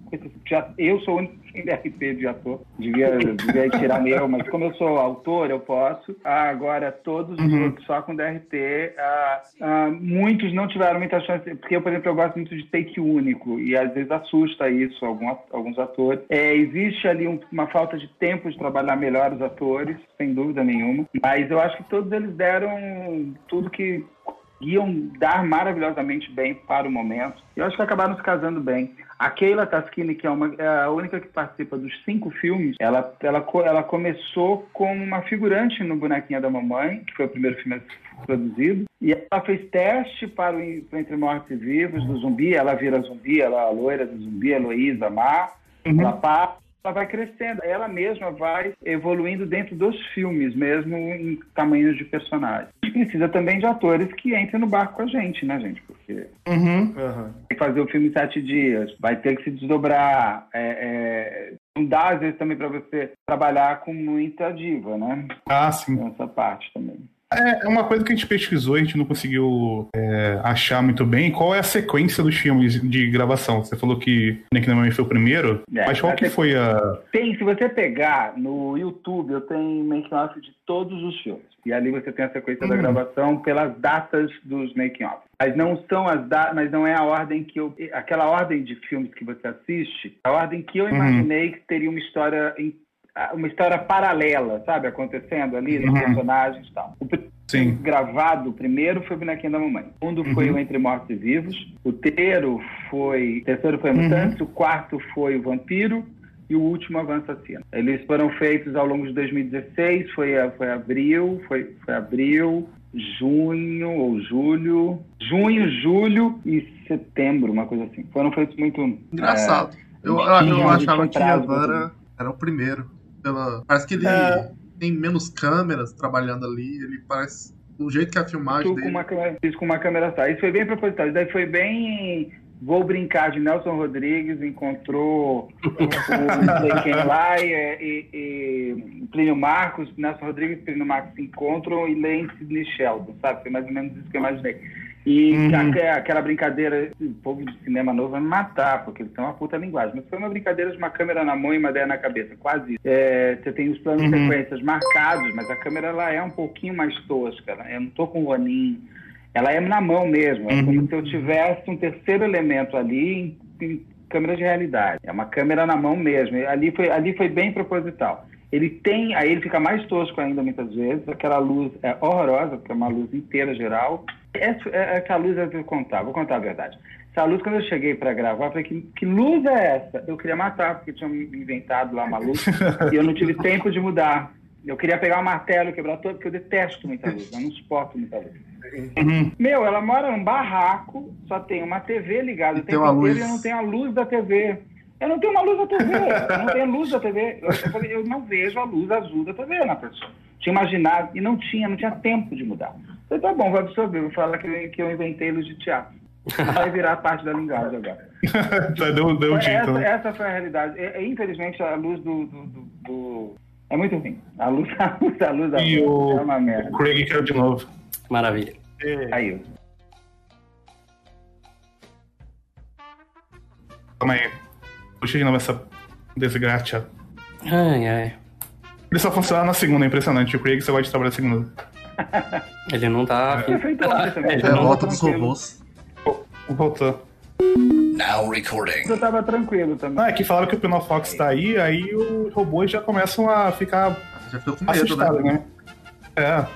Eu sou o único sem DRT de ator, devia, devia tirar meu, mas como eu sou autor, eu posso. Agora, todos os uhum. outros só com DRT. Ah, ah, muitos não tiveram muita chance, porque eu, por exemplo, eu gosto muito de take único, e às vezes assusta isso algum, alguns atores. É, existe ali um, uma falta de tempo de trabalho trabalhar melhor os atores, sem dúvida nenhuma. Mas eu acho que todos eles deram tudo que iam dar maravilhosamente bem para o momento. Eu acho que acabaram se casando bem. A Keila Taskini, que é, uma, é a única que participa dos cinco filmes, ela, ela, ela começou como uma figurante no Bonequinha da Mamãe, que foi o primeiro filme produzido, e ela fez teste para o Entre Mortos e Vivos, do zumbi, ela vira zumbi, ela é a loira do zumbi, Heloísa Mar, uhum. ela passa ela vai crescendo, ela mesma vai evoluindo dentro dos filmes, mesmo em tamanhos de personagens. A gente precisa também de atores que entrem no barco com a gente, né, gente? Porque uhum. Uhum. fazer o filme em sete dias, vai ter que se desdobrar. É, é, não dá, às vezes, também para você trabalhar com muita diva, né? Ah, sim. Essa parte também. É, é uma coisa que a gente pesquisou e a gente não conseguiu é, achar muito bem. Qual é a sequência dos filmes de gravação? Você falou que Nick Mamãe foi o primeiro, é, mas qual que foi a... Tem, se você pegar no YouTube, eu tenho making-off de todos os filmes. E ali você tem a sequência da hum. gravação pelas datas dos making-off. Mas não são as datas, mas não é a ordem que eu... Aquela ordem de filmes que você assiste, a ordem que eu uhum. imaginei que teria uma história uma história paralela, sabe, acontecendo ali, uhum. personagens e tal. O Sim. gravado primeiro foi o Bonequinho da Mamãe. O segundo foi uhum. o Entre Mortos e Vivos. O terceiro foi, o terceiro foi Mutantes. Uhum. O quarto foi o Vampiro. E o último Avança Assassino. Eles foram feitos ao longo de 2016, foi, foi abril, foi, foi abril, junho ou julho, junho, julho e setembro, uma coisa assim. Foram feitos muito. Engraçado. É, eu, eu, eu achava que agora era o primeiro pela. Parece que ele é... tem menos câmeras trabalhando ali, ele parece. O jeito que a filmagem. dele... com uma, fiz com uma câmera só. Isso foi bem proposital. Isso daí foi bem. Vou brincar de Nelson Rodrigues, encontrou o quem [LAUGHS] lá e, e, e Plínio Marcos, Nelson Rodrigues e Plínio Marcos se encontram e leem Sidney Sheldon, sabe? Foi mais ou menos isso que eu imaginei. E uhum. aquela brincadeira, o povo de cinema novo vai me matar, porque eles têm uma puta linguagem. Mas foi uma brincadeira de uma câmera na mão e uma ideia na cabeça, quase isso. É, você tem os planos uhum. sequências marcados, mas a câmera ela é um pouquinho mais tosca. Né? Eu não tô com o Ronin. Ela é na mão mesmo. É uhum. como se eu tivesse um terceiro elemento ali em, em câmera de realidade. É uma câmera na mão mesmo. Ali foi, ali foi bem proposital. Ele tem, aí ele fica mais tosco ainda muitas vezes, aquela luz é horrorosa, porque é uma luz inteira geral. Essa, é, essa luz eu vou contar, vou contar a verdade. Essa luz, quando eu cheguei para gravar, eu falei, que, que luz é essa? Eu queria matar, porque tinham inventado lá uma luz, [LAUGHS] e eu não tive tempo de mudar. Eu queria pegar um martelo, quebrar todo, porque eu detesto muita luz, eu não suporto muita luz. Uhum. Meu, ela mora num barraco, só tem uma TV ligada tempo inteiro luz. e eu não tenho a luz da TV. Eu não tenho uma luz da TV, eu não tenho luz da TV. Eu, eu, falei, eu não vejo a luz azul da TV na pessoa. Tinha imaginado, e não tinha, não tinha tempo de mudar. Eu tá bom, vou absorver, vou falar que eu, que eu inventei luz de teatro. Vai virar parte da linguagem agora. [LAUGHS] Tá, deu, deu um jeito, essa, né? essa foi a realidade. E, infelizmente, a luz do, do, do, do, É muito ruim. A luz, [LAUGHS] a luz, a luz da e o... é uma merda. O Craig quer de novo. Maravilha. Aí. Calma aí. Puxa de novo essa desgraça. Ai, ai. Ele só funciona na segunda, é impressionante. O Craig só gosta de trabalhar na segunda. Ele não tá. É, ontem também. É, volta dos robôs. Voltou. Now recording. Eu tava tranquilo também. Ah, é que falaram que o Pino Fox tá aí, aí os robôs já começam a ficar já ficou com medo, assustados, né? né? É.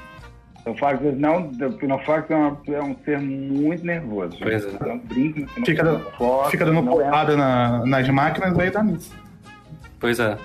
O Fox não, o Pinofox é, uma, é um ser muito nervoso. Pois é. Então, brinca fica, dando, fica dando porrada é... na, nas máquinas, aí dá nisso. Pois é.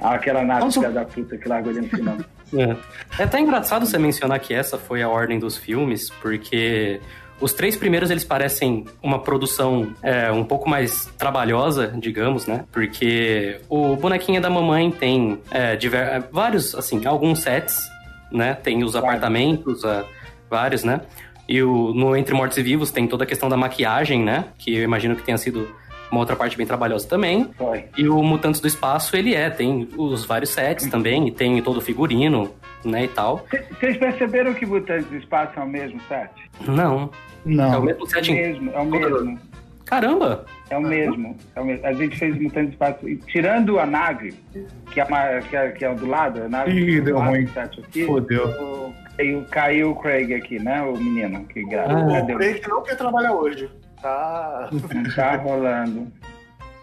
Ah, aquela nave Nossa. da puta que largou ele no final. É. é até engraçado você mencionar que essa foi a ordem dos filmes, porque os três primeiros eles parecem uma produção é, um pouco mais trabalhosa, digamos, né? Porque o Bonequinha da Mamãe tem é, diver... vários, assim, alguns sets né? Tem os apartamentos, uh, vários, né? E o, no Entre Mortos e Vivos tem toda a questão da maquiagem, né? Que eu imagino que tenha sido uma outra parte bem trabalhosa também. Foi. E o Mutantes do Espaço, ele é, tem os vários sets também, e tem todo o figurino, né, e tal. Vocês perceberam que Mutantes do Espaço é o mesmo set? Não. Não. É o mesmo set. É o mesmo, é o mesmo. Caramba! É o mesmo, é o mesmo. A gente fez Mutantes do Espaço, tirando a nave, que é, uma, que é, que é do lado, a nave. Ih, deu ruim. Aqui, Fodeu. Caiu, caiu o Craig aqui, né? O menino que grava. Ah, o Craig não quer trabalhar hoje. Tá. Tá rolando.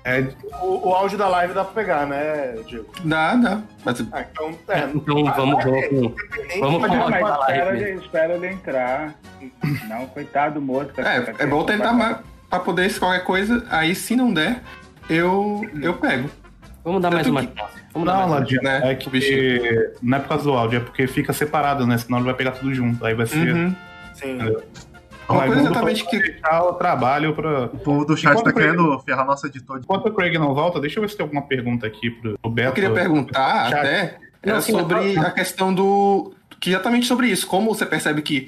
É... O, o, áudio da live dá pra pegar, né, Diego? Dá, dá. Mas... Ah, então, é, então vamos, vamos, vamos falar mas espera, ele, espera ele entrar. Não, coitado do moço. É, é bom tentar mais pra poder, se qualquer coisa, aí se não der, eu, eu pego. Vamos dar mais uma Vamos dar uma ladinha, né? É que não é por causa do áudio, é porque fica separado, né? Senão ele vai pegar tudo junto. Aí vai ser. Uhum. Sim. Uma coisa exatamente que. Deixar o trabalho pra. O povo do chat Enquanto tá Craig... querendo ferrar nossa editor. Enquanto o Craig não volta, deixa eu ver se tem alguma pergunta aqui pro, Beto. Eu queria perguntar até. Era não, sobre a questão do. Que exatamente sobre isso. Como você percebe que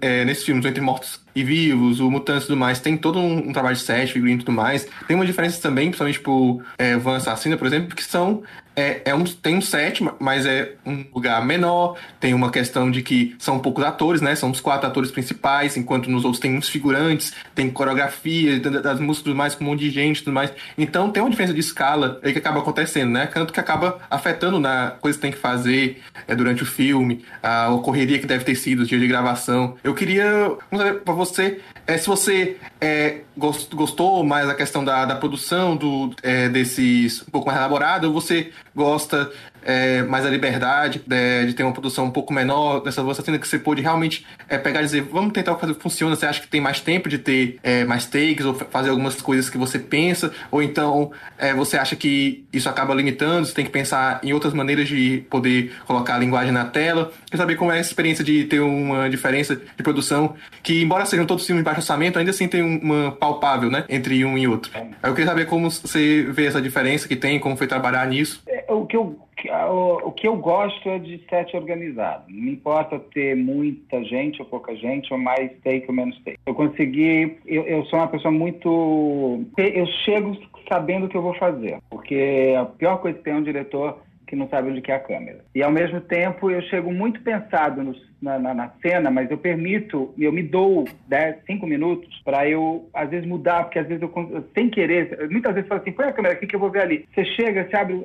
é, nesses filmes, Entre Mortos e Vivos, o Mutantes e tudo mais, tem todo um, um trabalho de set, figurino e tudo mais. Tem uma diferença também, principalmente pro é, Van Assassina, por exemplo, que são é, é um, tem um set, mas é um lugar menor. Tem uma questão de que são poucos atores, né? São os quatro atores principais, enquanto nos outros tem muitos figurantes, tem coreografia das músicas mais, com um monte de gente tudo mais. Então tem uma diferença de escala aí que acaba acontecendo, né? Tanto que acaba afetando na coisa que tem que fazer é, durante o filme, a, a correria que deve ter sido, os dias de gravação. Eu queria saber pra você é, se você é, gostou mais da questão da, da produção do, é, desses um pouco mais elaborado, ou você gosta é, mais a liberdade de, de, ter uma produção um pouco menor dessa assassina, que você pôde realmente é, pegar e dizer, vamos tentar fazer que funciona, você acha que tem mais tempo de ter é, mais takes ou fazer algumas coisas que você pensa, ou então é, você acha que isso acaba limitando, você tem que pensar em outras maneiras de poder colocar a linguagem na tela. Quer saber como é a experiência de ter uma diferença de produção, que embora sejam todos filmes de baixo orçamento, ainda assim tem uma palpável, né, entre um e outro. Eu queria saber como você vê essa diferença que tem, como foi trabalhar nisso. É, o que eu o, que eu gosto é de set organizado. Não importa ter muita gente ou pouca gente, ou mais take ou menos take. Eu consegui. Eu, eu sou uma pessoa muito. Eu chego sabendo o que eu vou fazer. Porque a pior coisa que tem é um diretor que não sabe onde é a câmera. E ao mesmo tempo eu chego muito pensado no, na, na, na, cena, mas eu permito, eu me dou 10, 5 minutos para eu, às vezes, mudar, porque às vezes eu, sem querer, muitas vezes falo assim, põe a câmera aqui que eu vou ver ali. Você chega, você abre,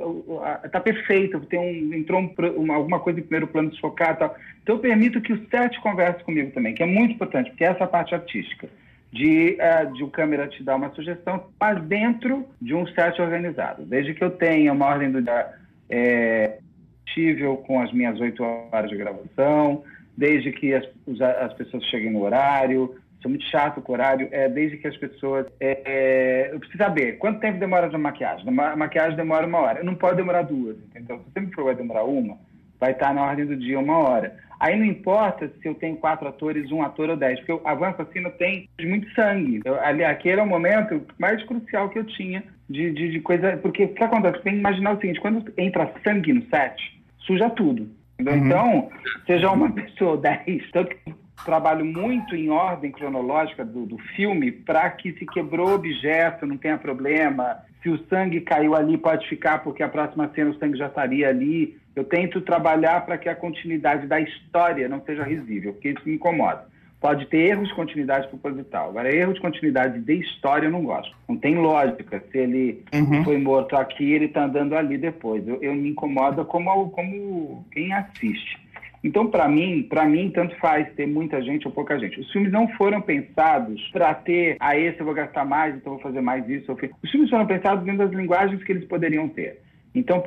tá perfeito, tem um, entrou um, uma, alguma coisa em primeiro plano desfocado e tal. Então eu permito que o set converse comigo também, que é muito importante, porque essa é a parte artística de, uh, de o câmera te dar uma sugestão, mas dentro de um set organizado. Desde que eu tenha uma ordem do dia é, com as minhas oito horas de gravação, desde que as, as pessoas cheguem no horário, sou muito chato com o horário, é, desde que as pessoas. É, é, eu preciso saber quanto tempo demora a maquiagem. A maquiagem demora uma hora. Não pode demorar duas, entendeu? Se sempre for vai demorar uma, vai estar na ordem do dia uma hora. Aí não importa se eu tenho quatro atores, um ator ou dez, porque a Van Assassino tem muito sangue. Eu, ali, aquele é o momento mais crucial que eu tinha de, de, de coisa. Porque o que acontece? Você tem que imaginar o seguinte: quando entra sangue no set, suja tudo. Uhum. Então, seja uma [LAUGHS] pessoa ou dez, tanto que trabalho muito em ordem cronológica do, do filme para que se quebrou objeto, não tenha problema. Se o sangue caiu ali, pode ficar, porque a próxima cena o sangue já estaria ali. Eu tento trabalhar para que a continuidade da história não seja risível, porque isso me incomoda. Pode ter erros de continuidade proposital. Agora, erro de continuidade de história eu não gosto. Não tem lógica. Se ele uhum. foi morto aqui, ele está andando ali depois. Eu, eu me incomoda como, como quem assiste. Então, para mim, para mim, tanto faz ter muita gente ou pouca gente. Os filmes não foram pensados para ter, ah, esse eu vou gastar mais, então vou fazer mais isso. Os filmes foram pensados dentro das linguagens que eles poderiam ter. Então,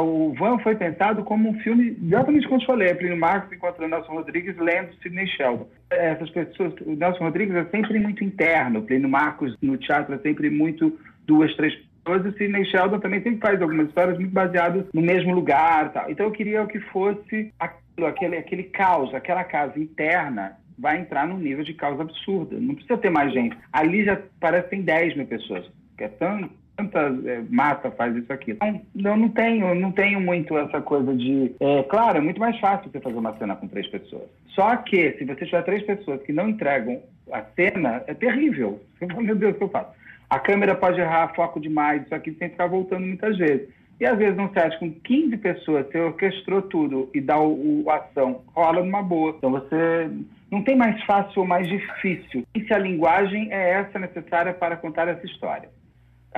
o Van foi pensado como um filme, exatamente como eu te falei, Plínio Marcos encontrando Nelson Rodrigues lendo Sidney Sheldon. Essas pessoas, o Nelson Rodrigues é sempre muito interno, Plínio Marcos no teatro é sempre muito duas, três pessoas, e o Sidney Sheldon também sempre faz algumas histórias muito baseadas no mesmo lugar tal. Então eu queria que fosse aquilo, aquele, aquele caos, aquela casa interna vai entrar num nível de caos absurdo. Não precisa ter mais gente. Ali já parece que tem 10 mil pessoas. É tão, tanta é, massa faz isso aqui. Então, eu não tenho, não tenho muito essa coisa de. É, claro, é muito mais fácil você fazer uma cena com três pessoas. Só que se você tiver três pessoas que não entregam a cena, é terrível. [LAUGHS] Meu Deus, o que eu faço? A câmera pode errar foco demais, isso aqui tem que ficar voltando muitas vezes. E às vezes num set com 15 pessoas, você orquestrou tudo e dá o, o ação, rola numa boa. Então você não tem mais fácil ou mais difícil. E se a linguagem é essa necessária para contar essa história?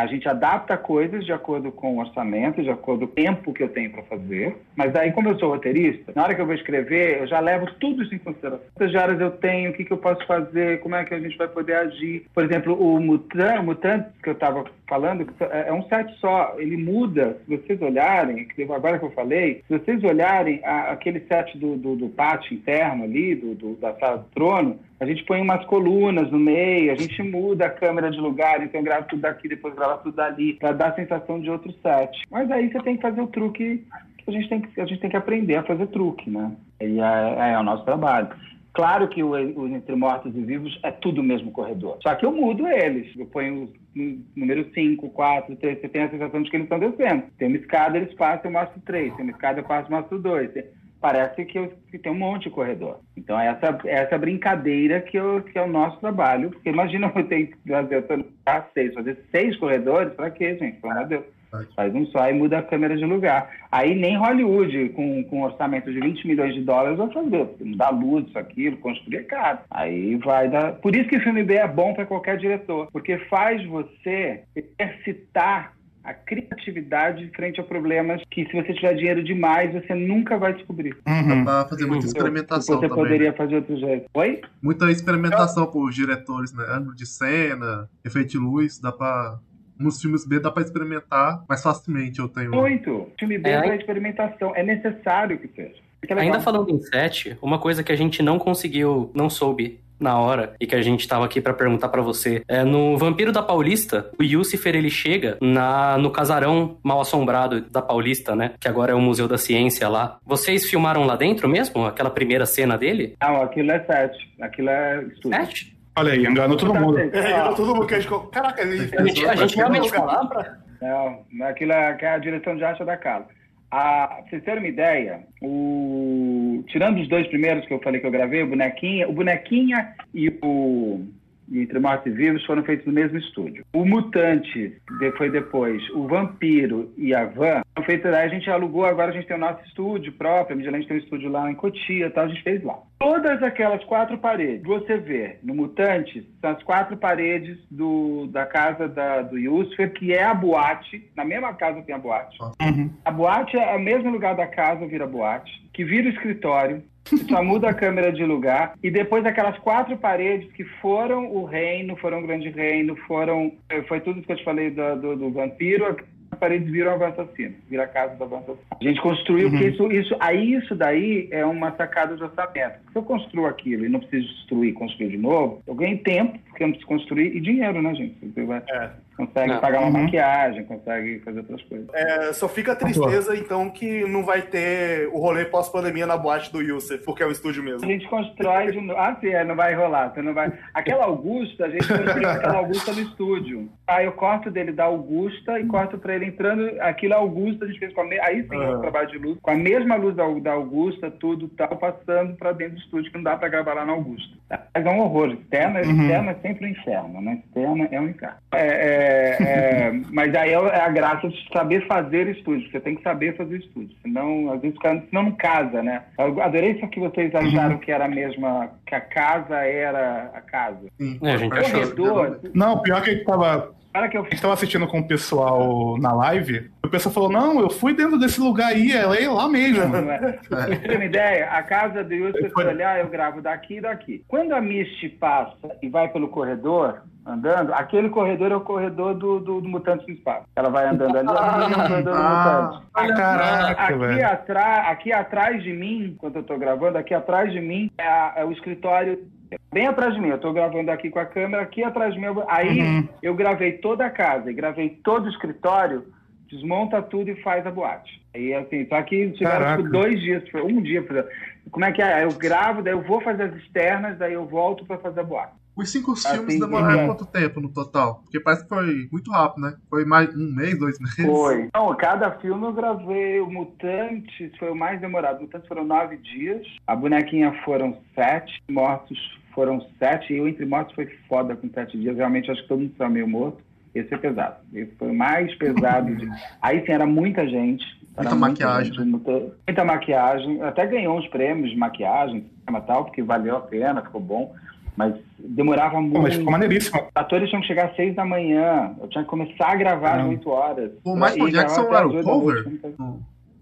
A gente adapta coisas de acordo com o orçamento, de acordo com o tempo que eu tenho para fazer. Mas daí, como eu sou roteirista, na hora que eu vou escrever, eu já levo tudo isso em consideração. Quantas horas eu tenho, o que, que eu posso fazer, como é que a gente vai poder agir. Por exemplo, o Mutant, o que eu estava falando, é, é um set só. Ele muda, se vocês olharem, agora que eu falei, se vocês olharem a, aquele set do, do, do, pátio interno ali, do, do, da sala do trono, a gente põe umas colunas no meio, a gente muda a câmera de lugar, então grava tudo daqui, depois grava tudo dali, para dar a sensação de outro set. Mas aí você tem que fazer o truque a gente tem que, a gente tem que aprender a fazer truque, né? E é, é o nosso trabalho. Claro que o, o, Entre Mortos e Vivos é tudo o mesmo corredor. Só que eu mudo eles. Eu ponho o número 5, 4, 3. Você tem a sensação de que eles estão descendo. Tem uma escada, eles passam, eu mostro 3. Tem uma escada, eu passo, mostro 2 parece que, eu, que, tem um monte de corredor. Então, essa, essa brincadeira que, eu, que é o nosso trabalho. Porque imagina eu tenho que fazer seis, fazer seis corredores, para quê, gente? Pelo amor de Deus. Faz um só e muda a câmera de lugar. Aí nem Hollywood, com, com um orçamento de 20 milhões de dólares, vai fazer. Mudar luz, isso, aquilo, construir é caro. Aí vai dar. Por isso que o filme B é bom para qualquer diretor. Porque faz você exercitar a criatividade frente a problemas que, se você tiver dinheiro demais, você nunca vai descobrir. Uhum. Dá pra fazer muita experimentação. Você também. poderia fazer outro jeito. Oi? Muita experimentação por os diretores, né? Ângulo de cena, efeito de luz, dá pra. Nos filmes B dá pra experimentar mais facilmente, eu tenho. Muito! Filme B é, é experimentação. É necessário que seja. Ainda falando em set, uma coisa que a gente não conseguiu, não soube na hora e que a gente tava aqui para perguntar para você. É, no Vampiro da Paulista, o Yucifer ele chega na, no casarão mal assombrado da Paulista, né? Que agora é o Museu da Ciência lá. Vocês filmaram lá dentro mesmo? Aquela primeira cena dele? Não, aquilo é set. Aquilo é estúdio. Set? Olha aí, enganou todo mundo. Enganou todo mundo que a gente. Caraca, a gente, a gente [LAUGHS] realmente falar pra. Não, aquilo é, é a direção de arte da Carla. A, pra vocês terem uma ideia, o, tirando os dois primeiros que eu falei que eu gravei, o Bonequinha, o Bonequinha e o, e Entre Mortos e Vivos foram feitos no mesmo estúdio. O Mutante foi depois. O Vampiro e a Van foram feitos lá. A gente alugou, agora a gente tem o nosso estúdio próprio. A Midland tem um estúdio lá em Cotia e tal. A gente fez lá. Todas aquelas quatro paredes que você vê no Mutante são as quatro paredes do, da casa da, do Yusufer, que é a boate. Na mesma casa tem a boate. A boate é o mesmo lugar da casa, vira boate, que vira o escritório, só muda a câmera de lugar, e depois aquelas quatro paredes que foram o reino, foram o grande reino, foram. eh, Foi tudo isso que eu te falei do, do, do vampiro. As paredes viram o assassino, vira a casa do assassino. A gente construiu, porque isso, isso, aí isso daí é uma sacada de orçamento. Se eu construo aquilo e não preciso destruir, construir de novo, eu ganho tempo, porque eu não preciso construir, e dinheiro, né, gente? Você vai, consegue Não. pagar uma Uhum. maquiagem, consegue fazer outras coisas. É, só fica a tristeza, então, que não vai ter o rolê pós-pandemia na boate do Yusuf, porque é o estúdio A mesmo. gente constrói de novo. Ah, sim, é, não vai rolar. Você não vai... Aquela Augusta, a gente construiu aquela Augusta no estúdio. Aí eu corto dele da Augusta e corto pra ele entrando. Aquilo é Augusta, a gente fez com a me... Aí sim é um Ah. trabalho de luz. Com a mesma luz da, da Augusta, tudo tal, passando pra dentro do estúdio, que não dá pra gravar lá na Augusta. Mas é um horror. Externa, externa é sempre um inferno, né? Externa é um inferno. É, é, é, mas aí é a graça de saber fazer estúdio. Você tem que saber fazer estúdio. Senão, às vezes, o cara- senão não casa, né? Eu adorei isso que vocês acharam que era a mesma, que a casa era a casa. Sim, É, a gente. Corredor, Não, pior que a gente tava. Para que eu A gente tava assistindo com o pessoal na live. O pessoal falou: Não, eu fui dentro desse lugar aí, é lá mesmo. Não é? Pra ter uma ideia, a casa do Yusuf, se olhar, eu gravo daqui e daqui. Quando a Misty passa e vai pelo corredor, andando, aquele corredor é o corredor do, do, do Mutante do Espaço. Ela vai andando ali, ali é o corredor do Ah. Mutante. Ah, caraca, aqui, velho. atrás, aqui atrás de mim, quando eu tô gravando, aqui atrás de mim é, a- é o escritório bem atrás de mim. Eu tô gravando aqui com a câmera, aqui atrás de mim. eu- Aí Uhum. eu gravei toda a casa e gravei todo o escritório, desmonta tudo e faz a boate. Aí assim, só que tiveram tipo, dois dias, foi um dia. Como é que é? Eu gravo, daí eu vou fazer as externas, daí eu volto pra fazer a boate. Os cinco Ah, filmes sim, demoraram é. quanto tempo no total? Porque parece que foi muito rápido, né? Foi mais um mês, dois meses. Foi. Não, cada filme eu gravei. O Mutantes foi o mais demorado. Mutantes foram nove dias. A bonequinha foram sete. Mortos foram sete. E o Entre Mortos foi foda com sete dias. Realmente acho que todo mundo estava meio morto. Esse é pesado. Esse foi o mais pesado. De... [LAUGHS] Aí sim, era muita gente. Era Muita maquiagem, gente, muita, muita maquiagem. Até ganhou uns prêmios de maquiagem tal, porque valeu a pena, ficou bom. Mas demorava Pô, muito. mas ficou maneiríssimo. Os atores tinham que chegar às seis da manhã. Eu tinha que começar a gravar às oito horas. O Michael Jackson era o cover?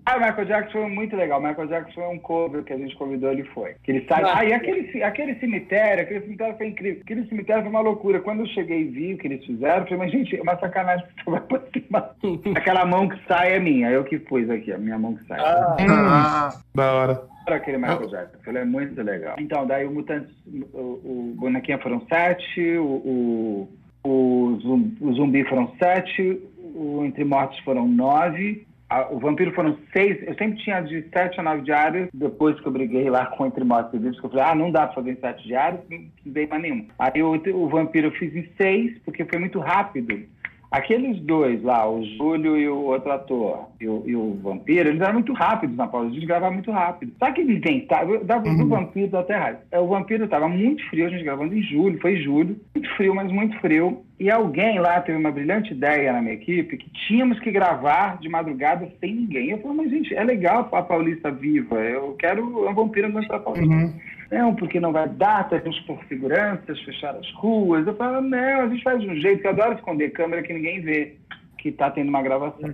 Ah, o Michael Jackson foi muito legal. O Michael Jackson foi um cover que a gente convidou, ele foi. Que ele sai. Ah, e aquele, aquele cemitério, aquele cemitério foi incrível. Aquele cemitério foi uma loucura. Quando eu cheguei e vi o que eles fizeram, eu falei, mas gente, é uma sacanagem que você vai pra cima. Aquela mão que sai é minha. Eu que pus aqui, a minha mão que sai. Ah, Da hora. Era aquele Michael Jackson. Ele é muito legal. Então, daí o Mutantes, o, o Bonequinha foram sete, o, o, o Zumbi foram sete, o Entre Mortos foram nove, a- o Vampiro foram seis. Eu sempre tinha de sete a nove diários, depois que eu briguei lá com Entre Mortos e Vivos, que eu falei, ah, não dá pra fazer em sete diários, não precisei mais nenhum. Aí o, o Vampiro eu fiz em seis, porque foi muito rápido. Aqueles dois lá, o Júlio e o outro ator, e o, e o Vampiro, eles eram muito rápidos na pausa, a gente gravava muito rápido. Só que eles inventavam, dava do Vampiro dá até raiva. É, O Vampiro estava muito frio, a gente gravando em julho, foi julho, muito frio, mas muito frio. E alguém lá teve uma brilhante ideia na minha equipe que tínhamos que gravar de madrugada sem ninguém. Eu falei, mas gente, é legal a Paulista viva, eu quero um vampiro andando pra Paulista. Não, porque não vai dar, temos por seguranças, fechar as ruas. Eu falo, não, a gente faz de um jeito que eu adoro esconder câmera que ninguém vê que tá tendo uma gravação.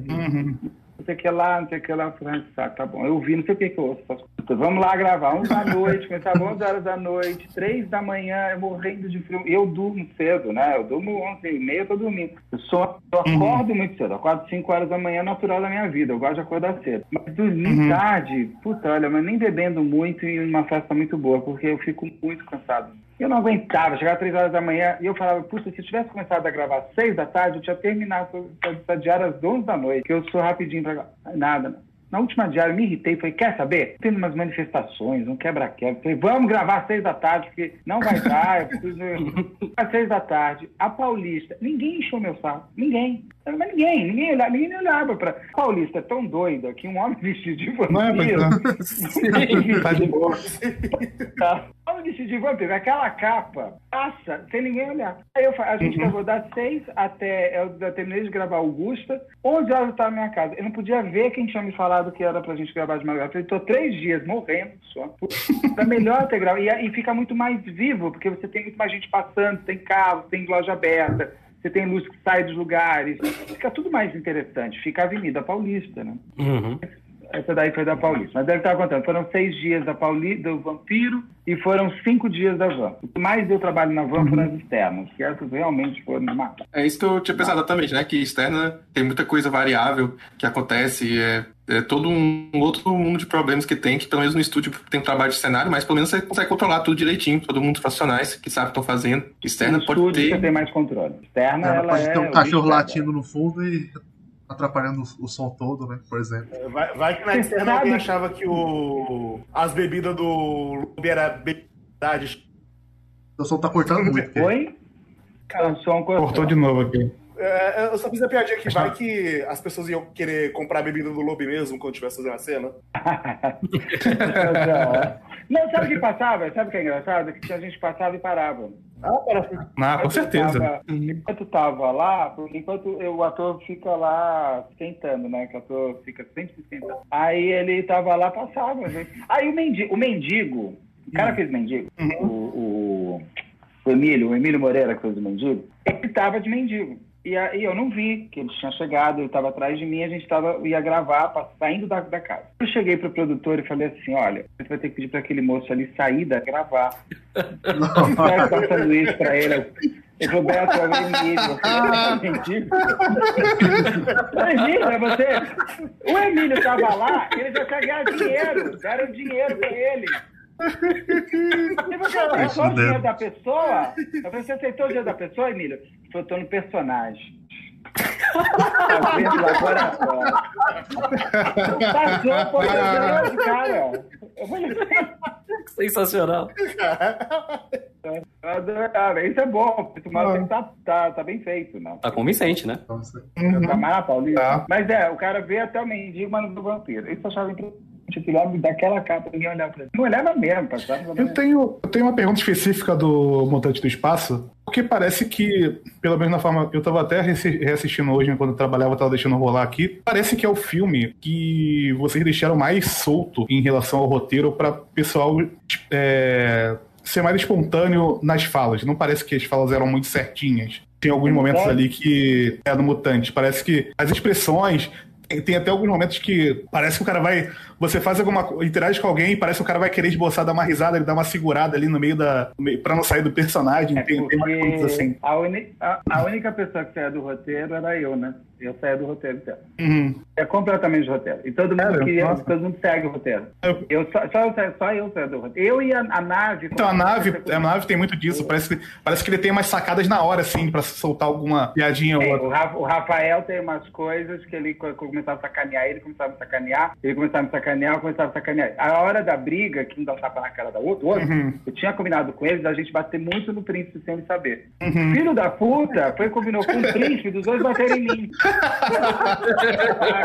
Não sei o que lá, não sei o que lá. Eu falei, ah, tá, tá bom. Eu vi, não sei o que que eu ouço. essas coisas. Vamos lá gravar, 11 da noite, começava 11 horas da noite, 3 da manhã, eu morrendo de frio. Eu durmo cedo, né? Eu durmo 11 e meia, eu tô dormindo. Eu, sou, eu acordo muito cedo, eu acordo 5 horas da manhã, natural da minha vida. Eu gosto de acordar cedo. Mas dormir tarde, puta, olha, mas nem bebendo muito e uma festa muito boa, porque eu fico muito cansado. Eu não aguentava, chegava três horas da manhã e eu falava, puxa, se eu tivesse começado a gravar às seis da tarde, eu tinha terminado essa diária às 11 da noite, que eu sou rapidinho pra gravar. Nada, não. Na última diária eu me irritei, falei, quer saber? Tendo umas manifestações, um quebra-quebra. Falei, vamos gravar às seis da tarde, porque não vai dar, eu preciso... [LAUGHS] às seis da tarde, a Paulista, ninguém encheu meu saco, ninguém. Mas ninguém, ninguém olhava, ninguém olhava pra... A Paulista é tão doida que um homem [LAUGHS] vestido de Não é, vampiro... mas [LAUGHS] tá de boa. Tá. vestido de vampiro. Aquela capa passa sem ninguém olhar. Aí eu, a gente Uhum. gravou das seis até. Eu já terminei de gravar Augusta. 11 horas eu estava na minha casa. Eu não podia ver quem tinha me falado que era pra gente gravar de madrugada. Eu tô três dias morrendo só. Era melhor ter gravado. E, e fica muito mais vivo, porque você tem muito mais gente passando, tem carro, tem loja aberta. Você tem luz que sai dos lugares. Fica tudo mais interessante. Fica a Avenida Paulista, né? Uhum. Essa daí foi da Paulista. Mas deve estar contando. Foram seis dias da Pauli, do Vampiro e foram cinco dias da Van. O que mais deu trabalho na Van foram as externas, que essas realmente foram de matar. É isso que eu tinha pensado exatamente, né? Que externa tem muita coisa variável que acontece, é, é todo um outro mundo de problemas que tem, que pelo menos no estúdio tem um trabalho de cenário, mas pelo menos você consegue controlar tudo direitinho, todo mundo profissionais que sabe o que estão fazendo. Externa No pode estúdio ter. você tem mais controle. Externa, Ela ela, pode é ter um cachorro latindo no fundo e atrapalhando o, o som todo, né? Por exemplo. Vai, vai que na externa sabe- alguém achava que o, as bebidas do Lobby era bebidade. O som tá cortando muito. aqui. Oi? O som Cortou de novo aqui. É, eu só fiz a piadinha que vai que as pessoas iam querer comprar a bebida do Lobby mesmo quando estivesse fazendo a cena. [LAUGHS] Não, sabe o que passava? Sabe o que é engraçado? Que a gente passava e parava. Ah, para. Ah, com certeza. Tava, enquanto tava lá, enquanto o ator fica lá esquentando, né? Que o ator fica sempre se esquentando. Aí ele tava lá, passava. Gente. Aí o mendigo, o mendigo, o cara que fez mendigo, o, o, o Emílio, o Emílio Moreira que fez o mendigo, ele tava de mendigo. E aí eu não vi que ele tinha chegado, ele estava atrás de mim, a gente tava, ia gravar, saindo da, da casa. Eu cheguei pro produtor e falei assim, olha, você vai ter que pedir para aquele moço ali sair da gravar. [LAUGHS] Vai dar sanduíche pra ele. Ele falou, Beto, é Emílio. O Emílio, [LAUGHS] é você? O Emílio tava lá, ele já tinha ganhado dinheiro. Deram dinheiro pra ele. E você aceitou o dinheiro da pessoa? Eu falei, Você aceitou o dinheiro da pessoa, Emílio? Ele falou, tô no personagem. Tá vendo laboratório. Passou, foi grande, cara. Eu falei, Sensacional. eu adorava. Isso é bom, porque o maluco tá, tá, tá bem feito, não. Tá convincente, né? Você- Tá mais na Paulista. Tá. Mas é, o cara vê até o mendigo, mas não do vampiro. Isso eu achava interessante. Aquele homem daquela capa, ninguém olhava pra ele. Não olhava mesmo, passava. Eu tenho, eu tenho uma pergunta específica do Mutante do Espaço, porque parece que, pelo menos na forma. Eu tava até reassi- reassistindo hoje, né, quando eu trabalhava, eu tava deixando rolar aqui. Parece que é o filme que vocês deixaram mais solto em relação ao roteiro pra pessoal é, ser mais espontâneo nas falas. Não parece que as falas eram muito certinhas. Tem alguns momentos Sério? ali que é do Mutante. Parece que as expressões. Tem até alguns momentos que parece que o cara vai. Você faz alguma interage com alguém e parece que o cara vai querer esboçar, dar uma risada, ele dá uma segurada ali no meio da. Pra não sair do personagem. É tem, tem umas coisas assim. a, uni- a- a única pessoa que saia do roteiro era eu, né? Eu saía do roteiro inteiro. Uhum. É completamente roteiro. E todo mundo Sério? queria, todo mundo segue o roteiro. Eu- Eu, só, só, eu saio- só eu saio do roteiro. Eu e a, a nave. Então a nave, a nave tem muito disso. Parece, que- parece que ele tem umas sacadas na hora, assim, pra soltar alguma piadinha ou É, outra. o, Ra- o Rafael tem umas coisas que ele co- começava a sacanear, ele começava a sacanear, ele começava a me sacanear, eu começava a sacanear. A hora da briga, que um dá um tapa na cara da outra, outro, Uhum. eu tinha combinado com ele da gente bater muito no príncipe sem ele saber. Filho da puta foi e combinou com o príncipe dos dois baterem em mim. [LAUGHS]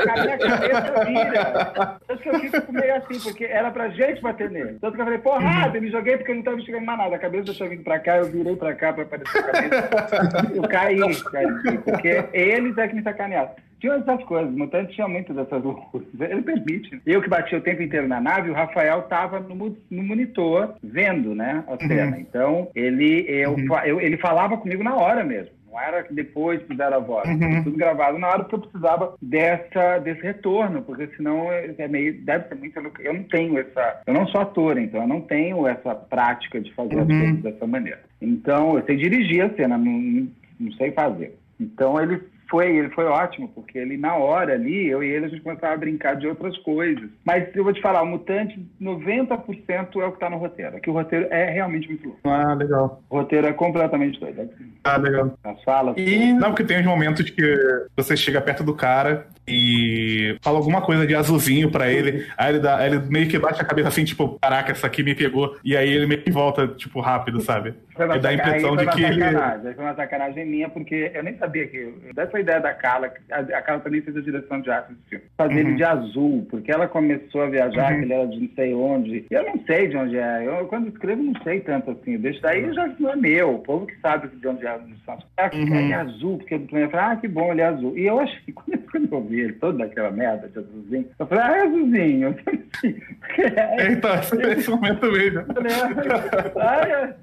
a minha cabeça vira. Tanto que eu fico meio assim, porque era pra gente bater nele. Tanto que eu falei, porrada, eu me joguei porque eu não tava enxergando mais nada. A cabeça tinha vindo pra cá, eu virei pra cá pra aparecer a cabeça. Eu caí, caí, porque eles é que me sacanearam. Tinha essas coisas, o Mutante tinha muito dessas loucuras. Ele permite. Eu que bati o tempo inteiro na nave, o Rafael tava no, no monitor vendo, né, a cena. Então, ele, eu, fa- eu- ele falava comigo na hora mesmo. Não era que depois fizeram a voz. Foi Tudo gravado na hora porque eu precisava dessa, desse retorno, porque senão é é meio, deve ser muito. Eu não tenho essa. Eu não sou ator, então eu não tenho essa prática de fazer as coisas dessa maneira. Então, eu sei dirigir a cena, não, não sei fazer. Então ele foi, ele foi ótimo, porque ele, na hora ali, eu e ele, a gente começava a brincar de outras coisas. Mas eu vou te falar, o Mutante, 90% é o que tá no roteiro. Aqui o roteiro é realmente muito louco. Ah, legal. O roteiro é completamente doido. Ah, legal. As falas. E não, porque tem uns momentos que você chega perto do cara e fala alguma coisa de azulzinho pra ele, aí ele, dá, aí ele meio que bate a cabeça assim, tipo, caraca, essa aqui me pegou, e aí ele meio que volta, tipo, rápido, sabe? uma dá a impressão de que ele. aí Foi uma sacanagem minha, porque eu nem sabia que. Dessa ideia da Carla, a, Carla também fez a direção de arte desse filme. Fazer Uhum. ele de azul, porque ela começou a viajar, Uhum. que ele era de não sei onde. E eu não sei de onde é. Eu, quando escrevo, não sei tanto assim. Deixa daí já não é meu. O povo que sabe de onde é. Ah, Uhum. Ele é azul, porque eu falei, ah, que bom, ele é azul. E eu acho que [LAUGHS] quando, quando eu vi ele todo daquela merda de azulzinho, eu falei, ah, é azulzinho. Porque [LAUGHS] é- Então, esse momento mesmo. [LAUGHS] Ai,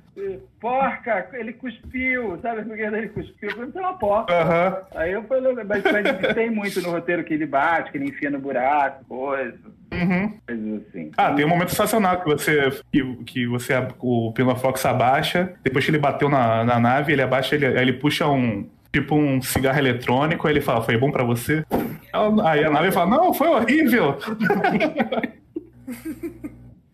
porca, ele cuspiu, sabe por que ele cuspiu? Eu falei, é uma porca. Aham. Aí eu falei, mas, mas tem muito no roteiro que ele bate, que ele enfia no buraco, coisa, Uhum. coisas assim. Ah, tem um momento sensacional que você, que, que você o Pino Fox abaixa, depois que ele bateu na, na nave, ele abaixa, ele, ele puxa um tipo um cigarro eletrônico, aí ele fala, foi bom pra você? Aí a nave fala, não, foi horrível. [LAUGHS]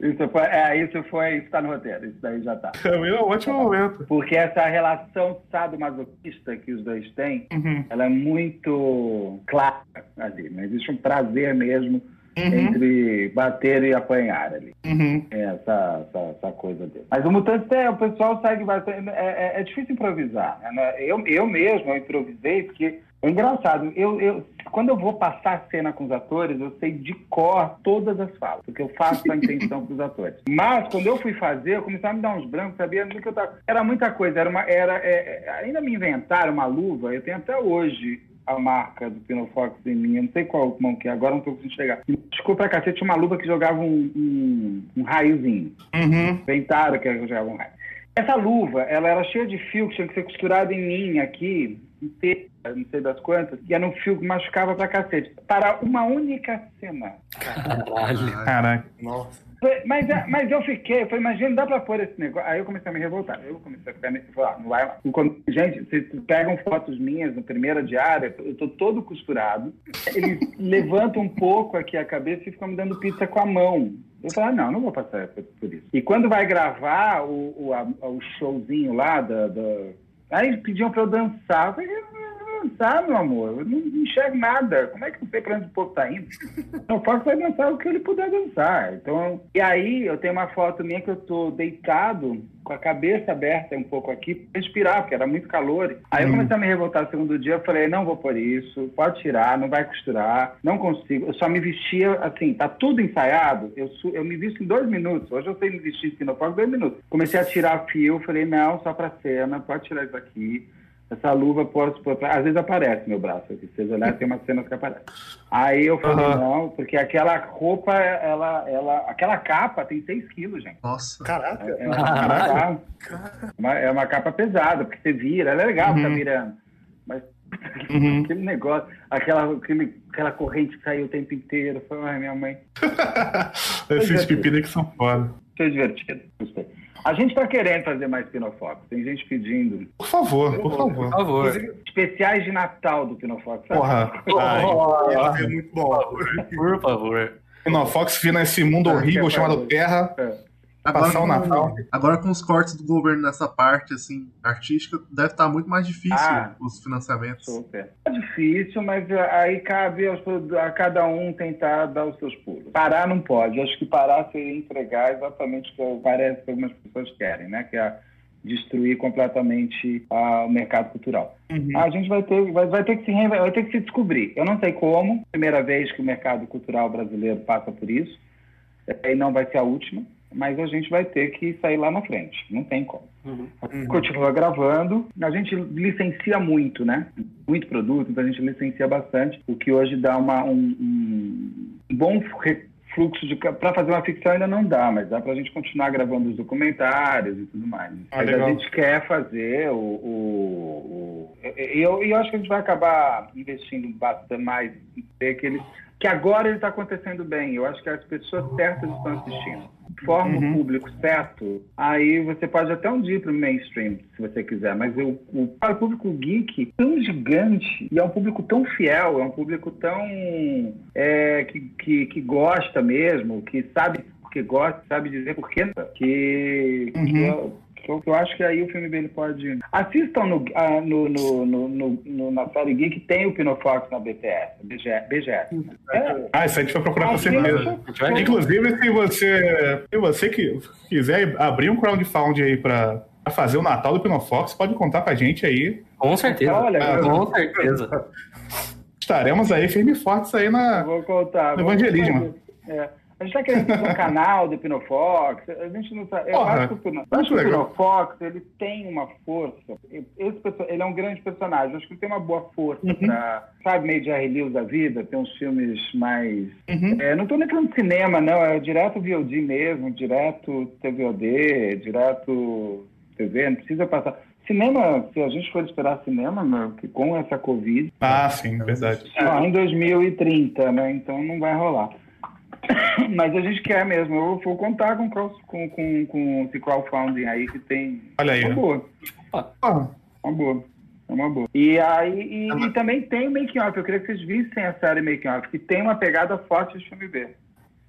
Isso foi, é, isso foi, isso tá no roteiro, isso daí já tá. É um ótimo momento. Porque essa relação sadomasoquista que os dois têm, Uhum. ela é muito clara ali. Não existe um prazer mesmo Uhum. entre bater e apanhar ali. Uhum. É, essa, essa, essa coisa dele. Mas o Mutante, é, o pessoal segue bastante. É, é, é difícil improvisar. né? Eu, eu mesmo eu improvisei, porque é engraçado. Eu, eu, quando eu vou passar a cena com os atores, eu sei de cor todas as falas, porque eu faço a intenção com os atores. [LAUGHS] Mas quando eu fui fazer, eu comecei a me dar uns brancos, sabia do que eu tava. Era muita coisa, era uma. Era, é, é, ainda me inventaram uma luva, eu tenho até hoje a marca do Pinofox em mim, eu não sei qual mão que é, agora não tô conseguindo chegar. Pra cacete uma luva que jogava um, um, um raiozinho. Uhum. Inventaram que jogava um raio. Essa luva, ela era cheia de fio que tinha que ser costurado em mim aqui, inteira, não sei das quantas, e era um fio que machucava pra cacete. Para uma única cena. Caralho. Caraca. Nossa. Mas, é- mas eu fiquei, eu falei, imagina, dá pra pôr esse negócio. Aí eu comecei a me revoltar. Eu comecei a ficar nesse. Falar, não vai lá. Gente, vocês pegam fotos minhas no primeira diária, eu tô todo costurado. Eles [LAUGHS] levantam um pouco aqui a cabeça e ficam me dando pizza com a mão. Eu falei, ah, não, não vou passar por isso. E quando vai gravar o, o, a- o showzinho lá da. da... Aí pediam pra eu dançar. Eu falei, vou dançar, meu amor. Eu não enxergo nada. Como é que [LAUGHS] eu sei pra onde o povo tá indo? O Fox vai dançar o que ele puder dançar. Então, e aí eu tenho uma foto minha que eu tô deitado com a cabeça aberta um pouco aqui pra respirar, porque era muito calor. Aí eu comecei a me revoltar no segundo dia, eu falei, não vou por isso, pode tirar, não vai costurar, não consigo. Eu só me vestia, assim, tá tudo ensaiado, eu, eu me visto em dois minutos. Hoje eu sei me vestir em dois minutos. Comecei a tirar fio, falei, não, só pra cena, pode tirar isso aqui. Essa luva pôr pra... Às vezes aparece meu braço aqui. Se vocês olharem, tem uma cena que aparece. Aí eu falei, Aham. não, porque aquela roupa, ela, ela, aquela capa tem 6 quilos, gente. Nossa. Caraca. É uma, capa, uma- é uma capa pesada, porque você vira, ela é legal ficar Uhum. virando. Mas Uhum. [LAUGHS] aquele negócio, aquela, aquele, aquela corrente que saiu o tempo inteiro. Foi, ai, minha mãe. [LAUGHS] Esses pepinos que são foda. Foi divertido. Gostei. A gente tá querendo fazer mais Pinofox. Tem gente pedindo. Por favor, por favor. Por favor. Especiais de Natal do Pinofox. sabe? Porra. Ai. Ser muito bom. Por favor. Não, Fox vir nesse mundo Ah, horrível quer chamado. Terra. É. Agora Passar o com, Natal. agora com os cortes do governo nessa parte assim artística, deve estar muito mais difícil Ah. os financiamentos. Super. É difícil, mas aí cabe aos a cada um tentar dar os seus pulos. Parar não pode. Acho que parar seria entregar exatamente o que parece que algumas pessoas querem, né? Que é destruir completamente ah, o mercado cultural. A gente vai ter, vai, vai ter que se vai ter que se descobrir. Eu não sei como. Primeira vez que o mercado cultural brasileiro passa por isso. E não vai ser a última. Mas a gente vai ter que sair lá na frente. Não tem como continua gravando. A gente licencia muito, né? Muito produto, então a gente licencia bastante, o que hoje dá uma, um, um bom fluxo de. Para fazer uma ficção ainda não dá, mas dá para a gente continuar gravando os documentários e tudo mais. Ah, mas legal. a gente quer fazer o. o, o e eu, eu acho que a gente vai acabar investindo bastante mais em ter aquele. Que agora ele está acontecendo bem. Eu acho que as pessoas certas estão assistindo forma o público certo, aí você pode até um dia ir pro mainstream, se você quiser, mas o, o, para o público geek é tão gigante e é um público tão fiel, é um público tão é, que, que, que gosta mesmo, que sabe porque gosta, sabe dizer por quê, que, eu, que eu, que eu acho que aí o filme dele pode. Assistam no, ah, no, no, no, no- no- na série Geek, tem o Pinofox na BTS, BGS. BGS. É, Ah, isso a gente vai procurar certeza. gente, vai- Inclusive, se você, se você que quiser abrir um crowdfunding aí pra, Pra fazer o Natal do Pinofox, pode contar pra gente aí. Com certeza. Olha, Ah, eu- com certeza. [LAUGHS] Estaremos aí firme e fortes aí na. Vou contar. No vou evangelismo. É. A gente tá querendo fazer um [LAUGHS] canal do Pinofox. A gente não sabe. Eu acho que o, Pino, acho acho que o. Pinofox ele tem uma força. Esse ele é um grande personagem. Acho que ele tem uma boa força Uhum. pra, sabe, meio Jerry Lewis da vida. Tem uns filmes mais. Uhum. É, não tô nem falando de cinema, não. É direto VOD mesmo, direto TVOD, direto TV. Não precisa passar. Cinema, se a gente for esperar cinema, meu, que com essa Covid, Ah, sim, verdade. só em 2030, né? Então não vai rolar. [COUGHS] Mas a gente quer mesmo. Eu vou contar com, cross- com, com, com esse crowdfunding aí que tem. Olha aí, Uma né? boa. Ah, Uma boa. É uma boa. E aí e, e também tem o making off. Eu queria que vocês vissem a série making off, que tem uma pegada forte de filme B.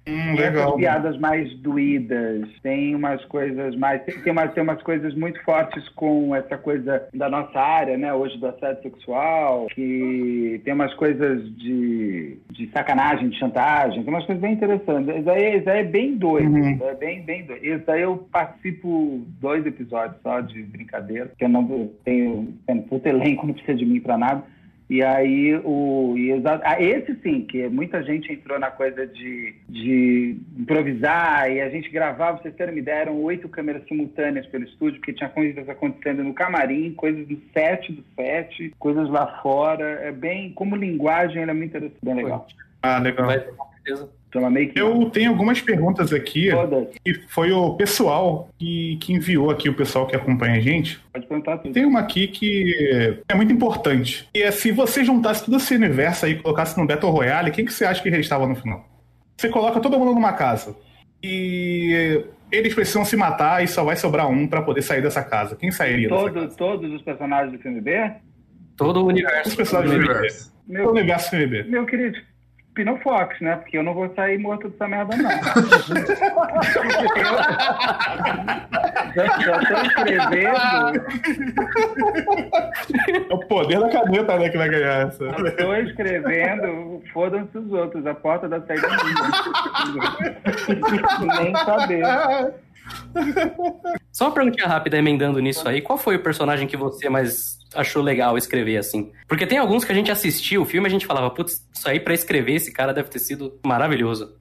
hum, Tem legal. piadas mais doídas, tem umas coisas mais. Tem, tem, umas, tem umas coisas muito fortes com essa coisa da nossa área, né? Hoje do assédio sexual, que tem umas coisas de, de sacanagem, de chantagem, tem umas coisas bem interessantes. Isso aí, isso aí é bem doido. Uhum. É bem, bem doido. Isso aí eu participo dois episódios só de brincadeira, que eu não tenho, tenho puto elenco, não precisa de mim pra nada. E aí, o, e exa- ah, esse sim, que muita gente entrou na coisa de, de improvisar e a gente gravava, vocês terem uma ideia, eram oito câmeras simultâneas pelo estúdio, porque tinha coisas acontecendo no camarim, coisas do set do set, coisas lá fora. É bem, como linguagem, ele é muito interessante, bem legal. Ah, legal. Vai, com certeza. Então, meio que Eu tenho algumas perguntas aqui, todas, que foi o pessoal que, que enviou aqui, o pessoal que acompanha a gente. pode perguntar tudo. Tem uma aqui que é muito importante. E é se você juntasse todo esse universo aí e colocasse no Battle Royale, quem que você acha que restava no final? Você coloca todo mundo numa casa. E eles precisam se matar e só vai sobrar um pra poder sair dessa casa. Quem sairia dessa Todo, casa? todos os personagens do filme B? Todo o Os universo. personagens do. Universo. O Meu, universo MB. meu querido, Pinofox, né? Porque eu não vou sair morto dessa merda, não. já, já tô escrevendo, É o poder da caneta, né, que vai ganhar essa. já tô escrevendo, fodam-se os outros, a porta da saída é minha. Nem saber. [LAUGHS] Só uma perguntinha rápida emendando nisso aí. Qual foi o personagem que você mais achou legal escrever assim? Porque tem alguns que a gente assistiu o filme e a gente falava, putz, isso aí pra escrever esse cara deve ter sido maravilhoso.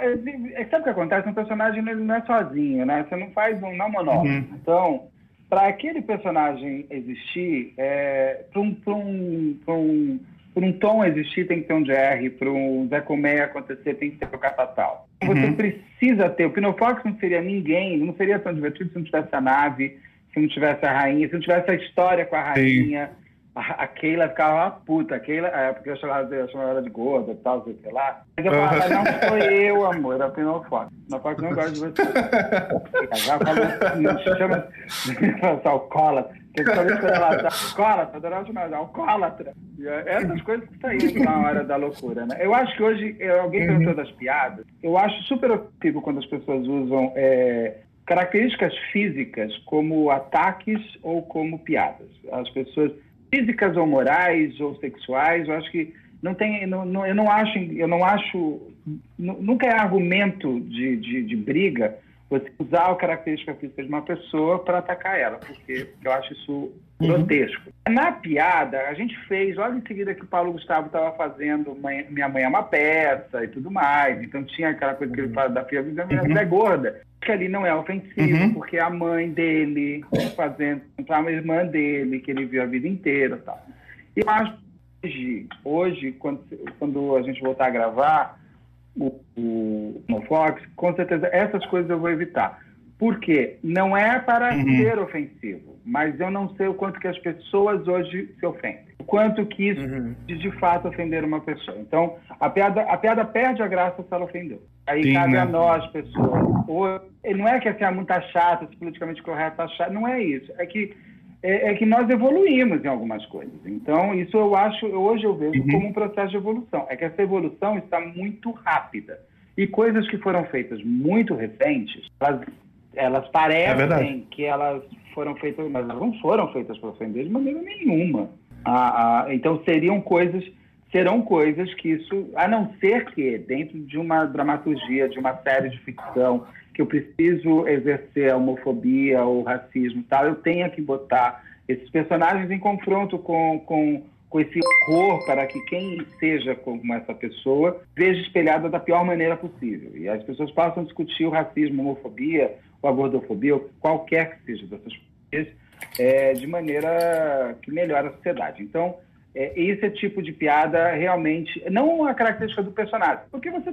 É, é, Sabe o que acontece? Um personagem ele não é sozinho, né? Você não faz um não monólogo. Uhum. Então, para aquele personagem existir, é, para um, pra um, pra um, pra um tom existir, tem que ter um JR. Para um Zé Colmeia acontecer, tem que ter o Catatal. Você Uhum. precisa ter. O Pinofox não seria ninguém, não seria tão divertido se não tivesse a nave, se não tivesse a rainha, se não tivesse a história com a rainha. A, a Keila ficava uma puta. A Keila, é, porque eu chamava, eu chamava ela de gorda e tal, sei o lá. Mas eu falava, não sou eu, amor, é o Pinofox. Pinofox não gosta de você. [LAUGHS] Já falou, não se [LAUGHS] chama essa alcoólatra. Porque tá alcoólatra, toda hora ela chama de alcoólatra. É Essas coisas que saíram na hora da loucura, né? Eu acho que hoje, eh, alguém perguntou das piadas, eu acho super ofensivo quando as pessoas usam é, características físicas como ataques ou como piadas. As pessoas físicas ou morais ou sexuais, eu acho que não tem, não, não- eu não acho, eu não acho, nu- nunca é argumento de, de, de briga você usar a característica física de uma pessoa para atacar ela, porque, eu acho isso grotesco. Na piada, a gente fez, logo em seguida que o Paulo Gustavo estava fazendo Mãe- Minha Mãe é uma Peça e tudo mais, então tinha aquela coisa que ele fala da filha, minha mulher é gorda, que ali não é ofensivo, Uhum. porque a mãe dele fazendo para a irmã dele, que ele viu a vida inteira e tal. E hoje, hoje quando, quando a gente voltar a gravar o, o, Fox, com certeza essas coisas eu vou evitar. Por quê? Não é para Uhum. ser ofensivo, mas eu não sei o quanto que as pessoas hoje se ofendem. O quanto que isso de, de fato ofender uma pessoa. Então, a piada, a piada perde a graça se ela ofendeu. Aí Sim, cabe né? a nós, pessoas. Ou, não é que assim, é muito chato, se politicamente correto tá chato. Não é isso. É que, é, é que nós evoluímos em algumas coisas. Então, isso eu acho, hoje eu vejo Uhum. como um processo de evolução. É que essa evolução está muito rápida. E coisas que foram feitas muito recentes, elas, elas É parecem verdade. que elas foram feitas, mas elas não foram feitas para ofender de maneira nenhuma. Ah, ah, então seriam coisas, serão coisas que isso, a não ser que dentro de uma dramaturgia, de uma série de ficção, que eu preciso exercer a homofobia ou racismo tal, eu tenha que botar esses personagens em confronto com, com, com esse horror para que quem seja como essa pessoa veja espelhada da pior maneira possível. E as pessoas possam discutir o racismo, a homofobia, ou a gordofobia, ou qualquer que seja dessas coisas, é, de maneira que melhore a sociedade. Então, é, esse tipo de piada realmente não é uma característica do personagem, porque você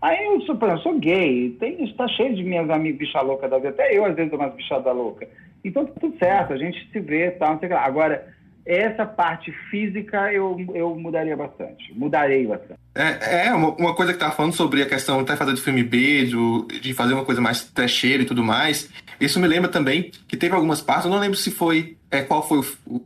Aí eu sou, eu sou gay, tem, está cheio de minhas amigas bicha louca da vida, até eu às vezes dou umas bichadas louca. Então tá tudo certo, a gente se vê tal, não sei o que lá. Agora, essa parte física eu, eu mudaria bastante. Mudarei bastante. É, é uma, uma coisa que tá falando sobre a questão de fazer de filme B, de, de fazer uma coisa mais trecheira e tudo mais. Isso me lembra também que teve algumas partes, eu não lembro se foi. É, qual foi o, o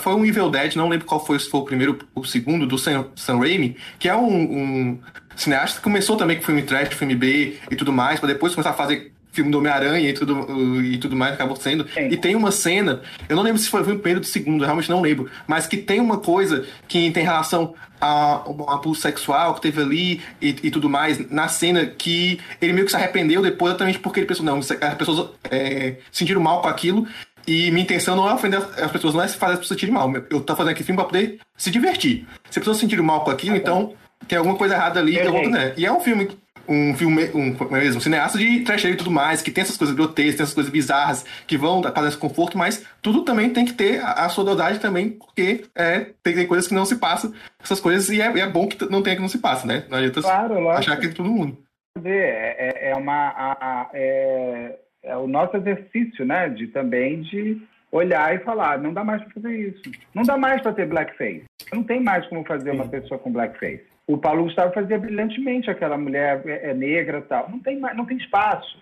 Foi um Evil Dead, não lembro qual foi, se foi o primeiro o segundo, do Sam, Sam Raimi, que é um, um cineasta que começou também com filme trash, filme B e tudo mais, para depois começar a fazer filme do Homem-Aranha e tudo, e tudo mais acabou sendo. Sim. E tem uma cena, eu não lembro se foi o primeiro ou do segundo, eu realmente não lembro, mas que tem uma coisa que tem relação a um abuso sexual que teve ali e, e, tudo mais, na cena que ele meio que se arrependeu depois, exatamente porque ele pensou, não, as pessoas é, sentiram mal com aquilo. E minha intenção não é ofender as pessoas, não é fazer as pessoas sentirem mal. Eu tô fazendo aqui filme pra poder se divertir. Se as pessoas sentiram mal com aquilo, então tem alguma coisa errada ali. É, né? E é um filme um filme, um, é mesmo, um cineasta de trash e tudo mais, que tem essas coisas grotescas, tem essas coisas bizarras que vão fazer esse conforto, mas tudo também tem que ter a, a sua dosagem também, porque é, tem, tem, coisas que não se passam, essas coisas, e é, é, bom que não tenha que não se passa, né? Não adianta claro, achar que é todo mundo. É, é uma. A, a, é, é o nosso exercício, né? De também de olhar e falar, não dá mais para fazer isso. Não dá mais para ter blackface. Não tem mais como fazer Sim. uma pessoa com blackface. O Paulo Gustavo fazia brilhantemente aquela mulher é, é negra tal. Não tem, não tem espaço.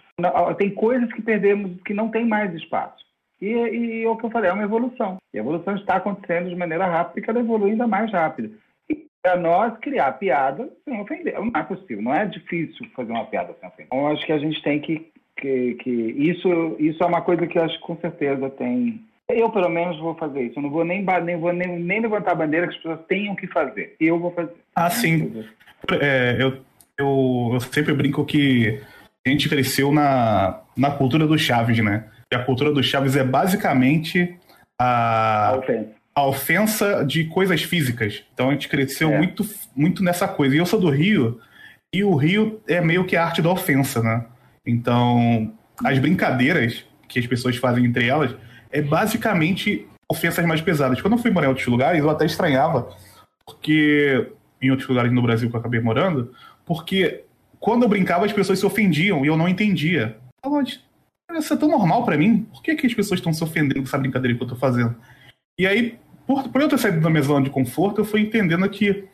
Tem coisas que perdemos que não tem mais espaço. E, e, o que eu falei, é uma evolução. E a evolução está acontecendo de maneira rápida e cada evolui ainda mais rápido. E para nós criar piada sem ofender. Não é possível, não é difícil fazer uma piada sem ofender. Então, acho que a gente tem que. que, que isso, isso é uma coisa que acho que com certeza tem, eu, pelo menos, vou fazer isso. Eu não vou nem, nem, vou nem, nem levantar a bandeira que as pessoas tenham que fazer. Eu vou fazer. Ah, sim. É, eu, eu, eu sempre brinco que a gente cresceu na, na cultura do Chaves, né? E a cultura do Chaves é basicamente a, a, ofensa. a ofensa de coisas físicas. Então a gente cresceu é. muito, muito nessa coisa. E eu sou do Rio, e o Rio é meio que a arte da ofensa, né? Então, as brincadeiras que as pessoas fazem entre elas é basicamente ofensas mais pesadas. Quando eu fui morar em outros lugares, eu até estranhava, porque em outros lugares no Brasil que eu acabei morando, porque quando eu brincava as pessoas se ofendiam e eu não entendia. isso é tão normal para mim, por que, que as pessoas estão se ofendendo com essa brincadeira que eu tô fazendo? E aí, por, por eu ter saído da minha zona de conforto, eu fui entendendo que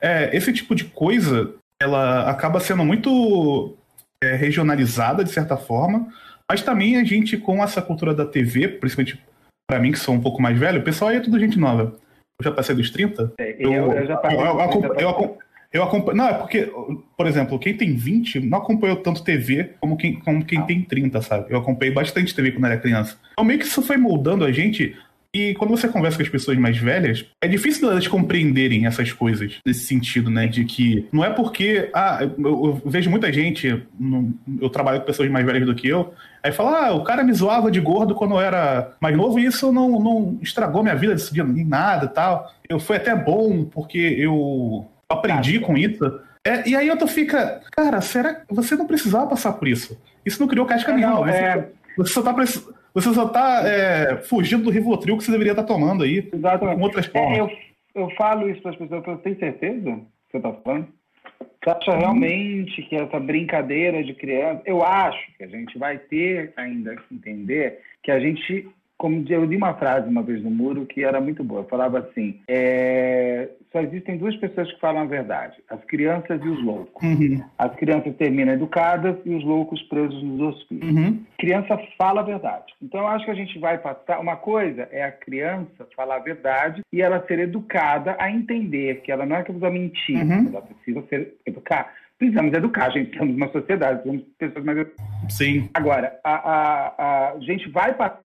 é, esse tipo de coisa ela acaba sendo muito é, regionalizada, de certa forma, mas também a gente, com essa cultura da TV, principalmente para mim, que sou um pouco mais velho, o pessoal aí é tudo gente nova. Eu já passei dos 30. É, eu, eu, eu, já passei. Eu, eu, eu, eu acompanho. Não, é porque, por exemplo, quem tem 20 não acompanhou tanto TV como quem, como quem ah. tem 30, sabe? Eu acompanhei bastante TV quando era criança. Então meio que isso foi moldando a gente e quando você conversa com as pessoas mais velhas, é difícil elas compreenderem essas coisas, nesse sentido, né? De que não é porque. Ah, eu, eu vejo muita gente, no, eu trabalho com pessoas mais velhas do que eu, aí fala, ah, o cara me zoava de gordo quando eu era mais novo e isso não, não estragou minha vida dia, nem nada e tal. Eu fui até bom porque eu aprendi com isso. É, e aí eu tô fica, cara, será que você não precisava passar por isso? Isso não criou casca nenhuma. É... Você só tá você só está é, fugindo do Rivotril que você deveria estar tá tomando aí. Exatamente. Com outras formas. É, eu, eu falo isso para as pessoas, eu tenho certeza que você está falando? Você acha realmente que essa brincadeira de criança. Eu acho que a gente vai ter ainda que entender que a gente como eu li uma frase uma vez no muro que era muito boa. Eu falava assim: é, só existem duas pessoas que falam a verdade: as crianças e os loucos. Uhum. As crianças terminam educadas e os loucos presos nos hospícios. Uhum. Criança fala a verdade. Então eu acho que a gente vai passar. Uma coisa é a criança falar a verdade e ela ser educada a entender que ela não é que precisa mentir, uhum. ela precisa ser educada precisamos educar, a gente estamos numa sociedade, somos pessoas mais. Sim. Agora, a, a, a gente vai passar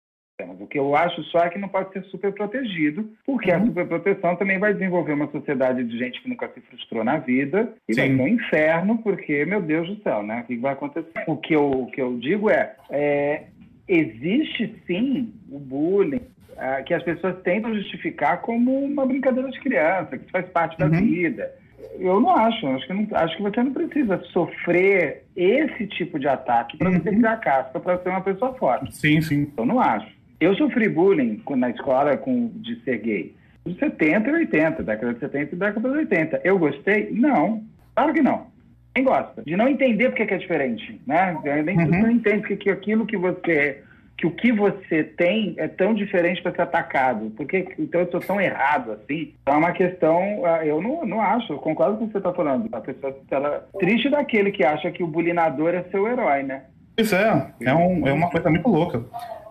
Mas o que eu acho só é que não pode ser super protegido, porque a superproteção também vai desenvolver uma sociedade de gente que nunca se frustrou na vida e vai Sim. ser um inferno, porque, meu Deus do céu, né? O que vai acontecer? O que eu, o que eu digo é, é, existe sim o bullying, ah, que as pessoas tentam justificar como uma brincadeira de criança, que faz parte da vida. Eu não acho, acho que, não, acho que você não precisa sofrer esse tipo de ataque para você criar casca para ser uma pessoa forte. Sim, sim. Eu não acho. Eu sofri bullying na escola com, de ser gay. Dos 70 e 80, década de 70 e década de 80. Eu gostei? Não. Claro que não. Quem gosta? De não entender porque que é diferente, né? Nem Uhum. não entende porque que aquilo que você que o que você tem é tão diferente para ser atacado. Porque então eu sou tão errado assim. Então é uma questão, ah, eu não, não acho, eu concordo com o que você está falando. A pessoa ela, triste daquele que acha que o bulinador é seu herói, né? Pois é, é, um- é uma coisa muito louca.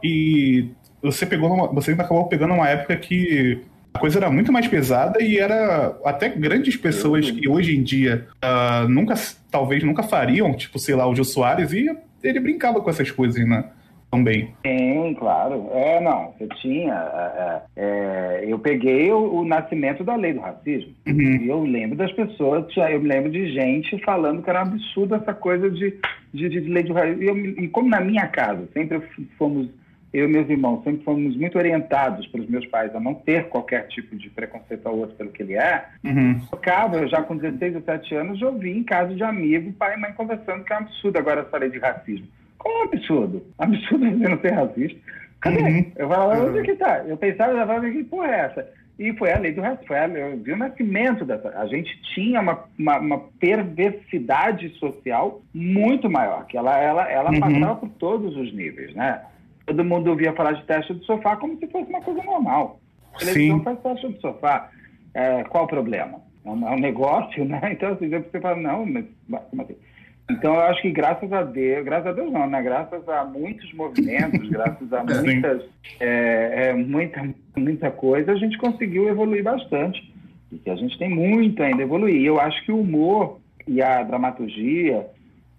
E você pegou numa- você acabou pegando uma época que a coisa era muito mais pesada e era até grandes pessoas que hoje em dia ah, nunca, talvez nunca fariam, tipo, sei lá, o Jô Soares, e ele brincava com essas coisas, né? Também. Sim, claro. É, não, você tinha. é, é, eu peguei o, o nascimento da lei do racismo. E eu lembro das pessoas, eu me lembro de gente falando que era um absurdo essa coisa de, de, de lei do racismo. E, eu e como na minha casa, sempre fomos, eu e meus irmãos, sempre fomos muito orientados pelos meus pais a não ter qualquer tipo de preconceito ao outro pelo que ele é, Uhum. tocava, eu já com 16 ou 17 anos, eu ouvi em casa de amigo, pai e mãe conversando que é um absurdo agora essa lei de racismo. Como é um absurdo? [LAUGHS] Absurdo você não ser racista. Cadê? Uhum. Eu falava, onde é que tá? Eu pensava, eu falava, que porra é essa? E foi a lei do racismo, foi a, eu vi o nascimento dessa. A gente tinha uma, uma, uma perversidade social muito maior, que ela, ela, ela Uhum. passava por todos os níveis, né? Todo mundo ouvia falar de teste do sofá como se fosse uma coisa normal. A televisão Sim. faz teste do sofá. É, qual o problema? É um, é um negócio, né? [LAUGHS] Então, assim, você fala, não, mas como assim? Então, eu acho que graças a Deus, graças a Deus não, né? Graças a muitos movimentos, [LAUGHS] graças a muitas, é, é, muita, muita coisa, a gente conseguiu evoluir bastante. E que a gente tem muito ainda a evoluir. E eu acho que o humor e a dramaturgia,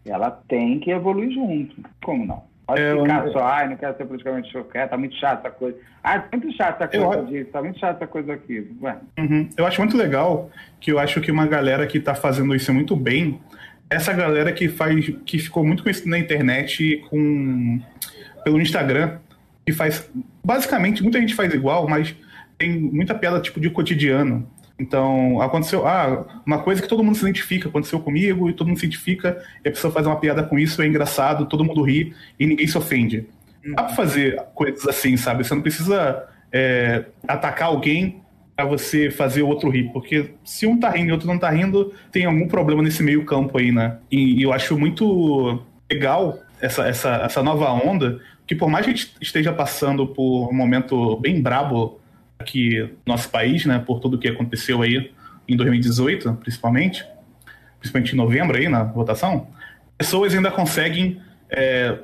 ela tem que evoluir junto. Como não? Pode É, ficar eu- só, ai, não quero ser politicamente chocado, tá muito chato essa coisa. Ah, tá muito chato essa Eu coisa acho- disso, tá muito chato essa coisa aqui. Uhum. Eu acho muito legal que eu acho que uma galera que tá fazendo isso muito bem, essa galera que faz, que ficou muito conhecida na internet com pelo Instagram, que faz basicamente muita gente faz igual, mas tem muita piada tipo de cotidiano. Então, aconteceu, ah, uma coisa que todo mundo se identifica, aconteceu comigo e todo mundo se identifica, e a pessoa faz uma piada com isso, é engraçado, todo mundo ri e ninguém se ofende. Dá pra fazer coisas assim, sabe? Você não precisa é, atacar alguém pra você fazer o outro rir, porque se um tá rindo e o outro não tá rindo, tem algum problema nesse meio campo aí, né? E, e eu acho muito legal essa, essa, essa nova onda, que por mais que a gente esteja passando por um momento bem brabo aqui no nosso país, né, por tudo que aconteceu aí em 2018, principalmente, principalmente em novembro aí na votação, pessoas ainda conseguem é,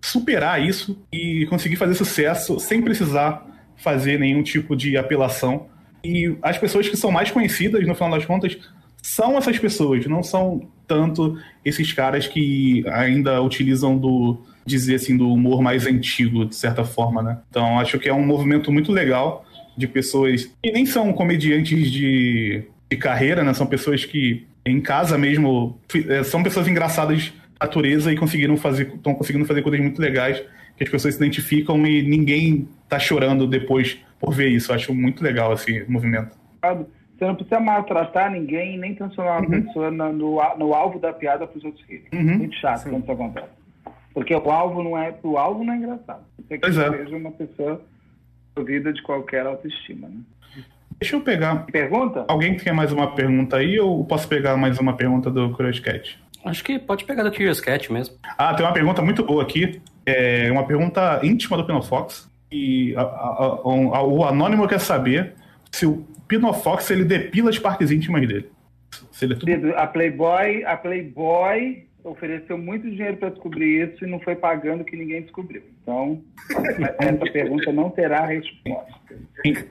superar isso e conseguir fazer sucesso sem precisar fazer nenhum tipo de apelação. E as pessoas que são mais conhecidas, no final das contas, são essas pessoas, não são tanto esses caras que ainda utilizam do dizer assim do humor mais antigo, de certa forma, né? Então acho que é um movimento muito legal de pessoas que nem são comediantes de, de carreira, né? São pessoas que em casa mesmo eh, são pessoas engraçadas natureza e conseguiram fazer, estão conseguindo fazer coisas muito legais que as pessoas se identificam e ninguém tá chorando depois por ver isso. Eu acho muito legal esse movimento. sabe? Você não precisa maltratar ninguém nem transformar uma pessoa na- no, a- no alvo da piada para os outros rirem. Uhum. Muito chato quando isso acontece. Porque o alvo não é, o alvo não é engraçado. Você que Pois é. seja uma pessoa provida de qualquer autoestima. Né? Deixa eu pegar. Pergunta? Alguém tem mais uma pergunta aí ou posso pegar mais uma pergunta do Curious Cat? Acho que pode pegar da Curious Cat mesmo. Ah, tem uma pergunta muito boa aqui. É uma pergunta íntima do Pinofox. E a- a- a- o Anônimo quer saber se o Pinofox ele depila as partes íntimas dele. Se ele é tudo... A Playboy, a Playboy ofereceu muito dinheiro para descobrir isso e não foi pagando que ninguém descobriu. Então, [LAUGHS] essa pergunta não terá resposta.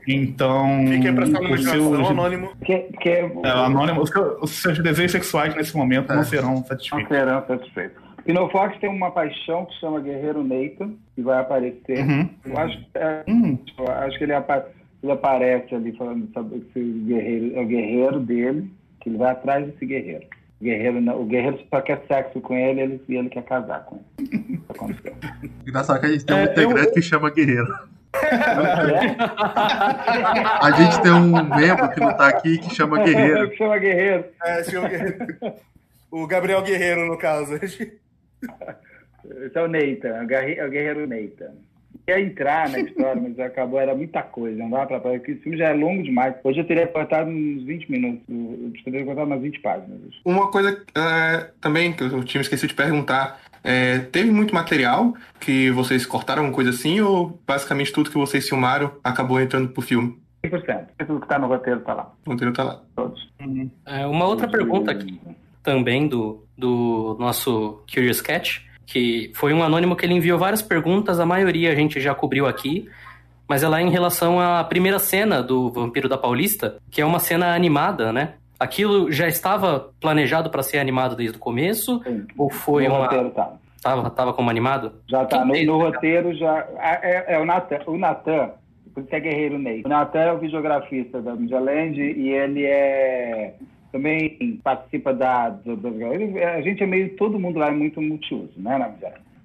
Então. Fique aí pra sua o imaginação, seu- anônimo. Que, que É, o anônimo, os seus, os seus desejos sexuais nesse momento não serão não satisfeitos. serão satisfeitos. Pino Fox tem uma paixão que chama Guerreiro Nathan, que vai aparecer. Uhum. Eu acho, é, Hum. eu acho que ele, apa- ele aparece ali falando sobre esse guerreiro, é o guerreiro dele, que ele vai atrás desse guerreiro. O guerreiro, não- o guerreiro só quer sexo com ele, ele e ele quer casar com ele. [LAUGHS] Engraçado que a gente tem um É, integrante eu- que chama Guerreiro. É? [LAUGHS] A gente tem um membro que não tá aqui que chama Guerreiro. Que [LAUGHS] chama guerreiro. É, é o Guerreiro. O Gabriel Guerreiro, no caso. Esse é o é o guerre- é o guerreiro Nathan. Ia entrar na história, mas acabou, era muita coisa, não dá pra porque esse filme já é longo demais. Hoje eu teria cortado uns 20 minutos, eu teria cortado umas 20 páginas. Uma coisa é, também que eu tinha esquecido de perguntar. é, teve muito material que vocês cortaram, alguma coisa assim, ou basicamente tudo que vocês filmaram acabou entrando pro filme? 100%. Tudo que tá no roteiro tá lá, O roteiro tá lá. todos. É, uma outra pergunta aqui, também do, do nosso Curious Cat, que foi um anônimo que ele enviou várias perguntas, a maioria a gente já cobriu aqui, mas ela é em relação à primeira cena do Vampiro da Paulista, que é uma cena animada, né? Aquilo já estava planejado para ser animado desde o começo? Sim. Ou foi no uma. roteiro tá. Tava, tava como animado? Já tá. Quem No, no roteiro já. É, é o Natan. O Natan, por isso é guerreiro Ney. O Natan é o videografista da Media Land e ele é. Também participa da. do- a gente é meio. Todo mundo lá é muito multiuso, né, na Land.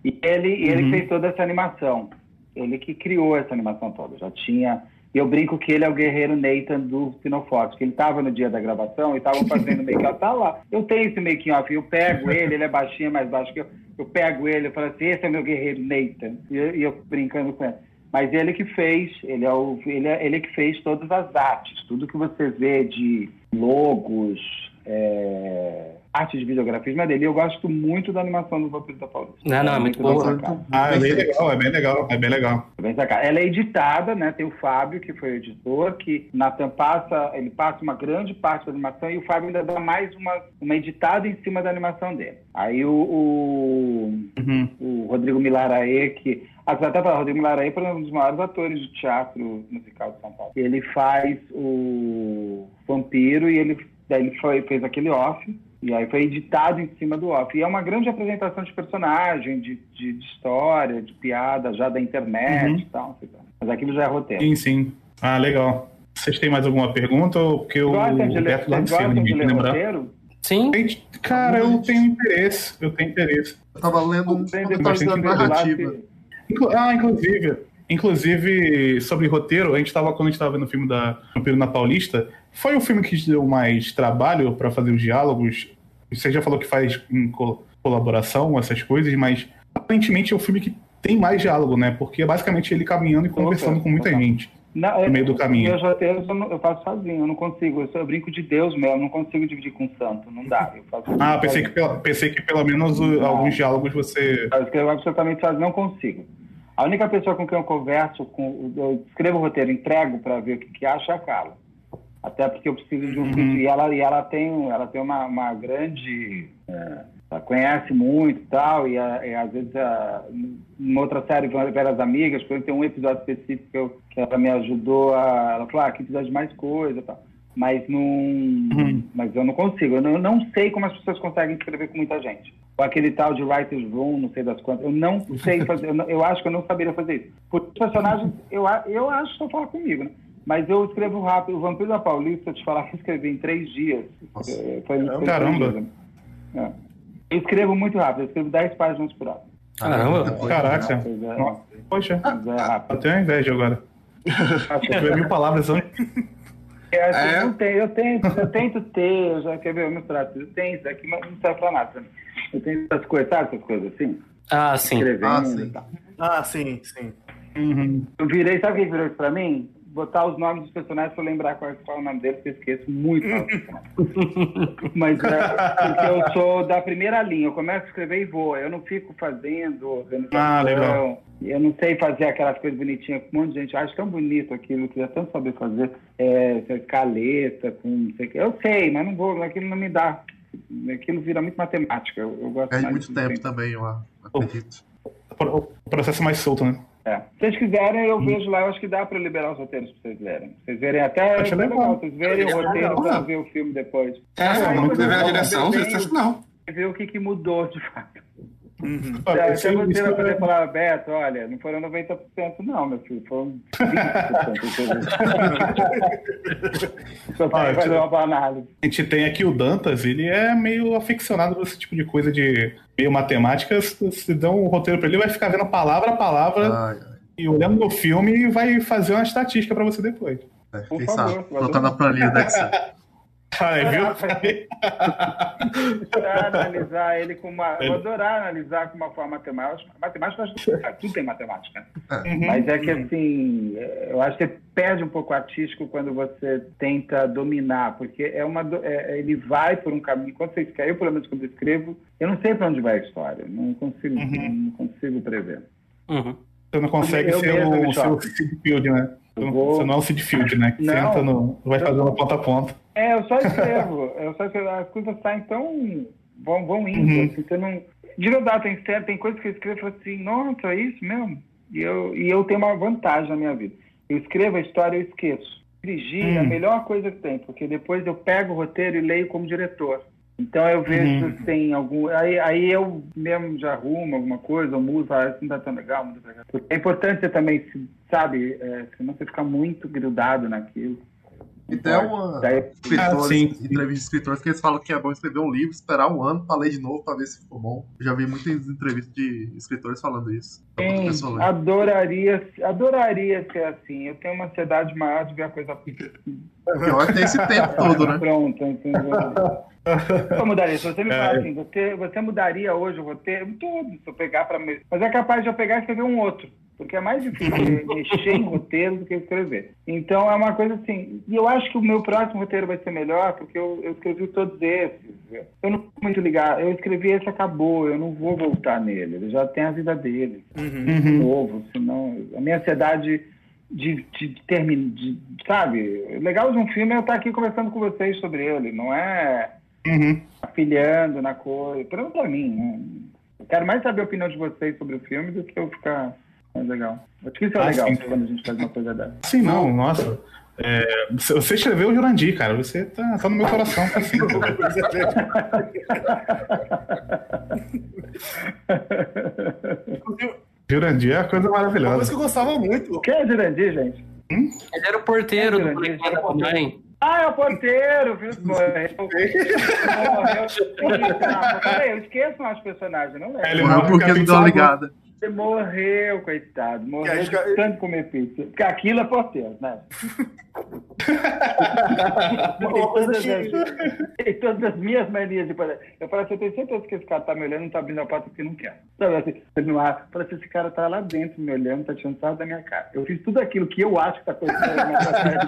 E ele, e ele fez toda essa animação. Ele que criou essa animação toda. Já tinha. Eu brinco que ele é o guerreiro Nathan do Sinofox, que ele estava no dia da gravação e estavam fazendo make-off. Tá lá. Eu tenho esse making-off, eu pego ele, ele é baixinho, mais baixo que eu. Eu pego ele, eu falo assim, esse é meu guerreiro Nathan. E eu, e eu brincando com ele. Mas ele que fez, ele é, o, ele, é, ele que fez todas as artes. Tudo que você vê de logos, é, arte de videografismo é dele. E eu gosto muito da animação do Vampiro da Paulista. Não, não, é muito bem boa. Ah, é bem legal, é bem legal, é bem legal. Bem sacado. Ela é editada, né? Tem o Fábio, que foi o editor, que Nathan passa, ele passa uma grande parte da animação e o Fábio ainda dá mais uma, uma editada em cima da animação dele. Aí o, o, Uhum. o Rodrigo Milaraê, que. Até falar, Rodrigo Milaraê foi um dos maiores atores de teatro musical de São Paulo. Ele faz o vampiro e ele, daí ele foi, fez aquele off. E aí foi editado em cima do off. E é uma grande apresentação de personagem, de, de, de história, de piada já da internet Uhum. e tal. Mas aquilo já é roteiro. Sim, sim. Ah, legal. Vocês têm mais alguma pergunta? Ou Porque o Gostam de ler, Beto lá vocês de cima, gostam de ninguém ler lembrar. roteiro? Sim. Gente, Cara, eu tenho interesse. Eu tenho interesse. Eu tava lendo um comentário da narrativa. Ah, inclusive, inclusive sobre roteiro, a gente tava quando a gente tava vendo o filme da Vampiro na Paulista, foi o filme que deu mais trabalho pra fazer os diálogos. Você já falou que faz em co- colaboração essas coisas, mas aparentemente é o filme que tem mais diálogo, né? Porque é basicamente ele caminhando e conversando com muita gente. Não, no meio do caminho. Meus roteiros eu, não- eu faço sozinho, eu não consigo. Eu, sou- eu brinco de Deus mesmo, eu não consigo dividir com santo, não dá. Eu faço Ah, pensei que, pela- pensei que pelo menos o- Não. alguns diálogos você. Eu escrevo absolutamente sozinho, não consigo. A única pessoa com quem eu converso, com, eu escrevo o roteiro, entrego para ver o que, que acha, é a Carla. Até porque eu preciso de um Uhum. e ela e ela tem ela tem uma, uma grande é, conhece muito e tal e, a- e às vezes a, em outra série Veras Amigas por exemplo, tem um episódio específico que, eu- que ela me ajudou a ela falou ah, aqui precisa de mais coisa e tal mas não mas eu não consigo eu não, eu não sei como as pessoas conseguem escrever com muita gente ou aquele tal de writer's room não sei das quantas eu não sei [LAUGHS] fazer eu, não- eu acho que eu não saberia fazer isso por personagens eu, eu acho que só fala comigo né mas eu escrevo rápido. O Vampiro da Paulista, eu te falar que escrevi em três dias. É, Foi, foi Caramba. dias, né? É. Eu escrevo muito rápido, eu escrevo 10 páginas por hora. Caramba. Caraca. Pois é, Nossa, Poxa, é eu tenho inveja agora. Mil palavras antes. É, assim, É? Eu, tenho, eu, tento, eu tento ter, eu já quer ver, eu mostrar, eu tenho isso aqui, mas não serve pra nada. né? Eu tenho essas coisas, sabe essas coisas assim? Ah, sim. Escrevendo Ah, e sim. tal. Ah, sim, sim. Uhum. Eu virei, sabe o que virou isso pra mim? Botar os nomes dos personagens pra eu lembrar qual, qual é o nome deles, porque eu esqueço muito. [LAUGHS] Mas é porque eu sou da primeira linha, eu começo a escrever e vou. Eu não fico fazendo organização. Ah, legal. Eu não sei fazer aquelas coisas bonitinhas que um monte de gente acha tão bonito aquilo, eu queria tanto saber fazer. É, caleta, com não sei o que. Eu sei, mas não vou, aquilo não me dá. Aquilo vira muito matemática. Eu, eu gosto Perde mais muito de- tempo também, eu acredito. O processo é mais solto, né? É. Se vocês quiserem, eu vejo lá, eu acho que dá pra liberar os roteiros pra vocês verem. Vocês verem até. Acho é legal. Vocês verem o roteiro pra ver o filme depois. É, Ah, não ver a direção, ver você bem não. Ver o que, que mudou de fato. Uhum. Você vai poder falar, Beto, olha, não foram 90% não, meu filho, foram 20%. [LAUGHS] Só Ah, fazer uma análise. A gente tem aqui o Dantas, ele é meio aficionado por esse tipo de coisa de meio matemática. Se se der um roteiro pra ele, vai ficar vendo palavra a palavra Ai, ai. e olhando no filme e vai fazer uma estatística pra você depois. É, Por quem favor, Botar na planilha da Excel. [LAUGHS] Ai, viu? analisar ele com uma. Eu vou adorar analisar com uma forma matemática. Matemática, eu acho que tudo tem matemática. né? Mas é que assim, é, eu acho que você perde um pouco o artístico quando você tenta dominar, porque é uma, do- é- ele vai por um caminho. Quando você escreve, eu pelo menos quando eu escrevo, eu não sei para onde vai a história, não consigo, não consigo prever. Uhum. Você não consegue Eu ser mesmo o, o. Sid Field, né? Você não, vou- você não é o Sid Field, né? Que Não. senta no. vai fazendo ponta a ponta. É, eu só escrevo. [LAUGHS] eu só escrevo. As coisas saem tão. vão, vão indo. Uhum. assim, você não... De verdade, tem, certo- tem coisas que eu escrevo e assim, nossa, é isso mesmo? E eu, e eu tenho uma vantagem na minha vida. Eu escrevo a história e eu esqueço. Dirigir é a Hum. melhor coisa que tem, porque depois eu pego o roteiro e leio como diretor. Então eu vejo Uhum. se tem algum. Aí, aí eu mesmo já arrumo alguma coisa, ou mudo, ah, isso não tá tão legal, muda pra cá. É importante você também, se- sabe, é, senão você fica muito grudado naquilo. E tem uma Daí- escritores, Ah, sim. entrevistas de escritores que eles falam que é bom escrever um livro, esperar um ano pra ler de novo pra ver se ficou bom. Eu já vi muitas entrevistas de escritores falando isso. Pra Sim, adoraria, adoraria ser assim. Eu tenho uma ansiedade maior de ver a coisa pior é ter esse tempo [LAUGHS] todo, né? pronta, entendeu? [LAUGHS] Eu mudaria. Se você me falar assim, você, você mudaria hoje o roteiro? Tudo, se eu pegar para Mas é capaz de eu pegar e escrever um outro. Porque é mais difícil mexer em roteiro do que escrever. Então é uma coisa assim. E eu acho que o meu próximo roteiro vai ser melhor, porque eu, eu escrevi todos esses. Eu não fico muito ligado. Eu escrevi esse acabou, eu não vou voltar nele. Ele já tem a vida dele. De novo, senão. A minha ansiedade de, de terminar. De, sabe? O legal de um filme é eu estar aqui conversando com vocês sobre ele, não é Uhum. afilhando na coisa. Pelo menos pra mim, né? Eu quero mais saber a opinião de vocês sobre o filme do que eu ficar mais legal. Acho que isso é Ah, legal sim. quando a gente faz uma coisa dessa. Sim, não, nossa. É, você escreveu o Jurandir, cara. Você tá, tá no meu coração sempre. Jurandir é uma coisa Uma coisa maravilhosa. que eu gostava muito. Quem é Jurandir, gente? Ele era o porteiro do Ele era da mamãe. Ah, é o porteiro, viu? Morreu. Não, peraí, eu esqueço mais personagens, não lembro. Ele Morreu morre porque não deu uma capítulo- ligada. Você morreu, coitado. Morreu de tanto comer pizza. Porque aquilo é porteiro, né? [LAUGHS] Coisa todas, as, tem todas as minhas manias de poder. Eu falo assim, eu tenho certeza que esse cara tá me olhando, não tá abrindo a porta porque não quer. Sabe assim, não abre. Fala assim, esse cara tá lá dentro me olhando, tá tirando sarro da minha cara. Eu fiz tudo aquilo que eu acho que tá acontecendo na minha cara.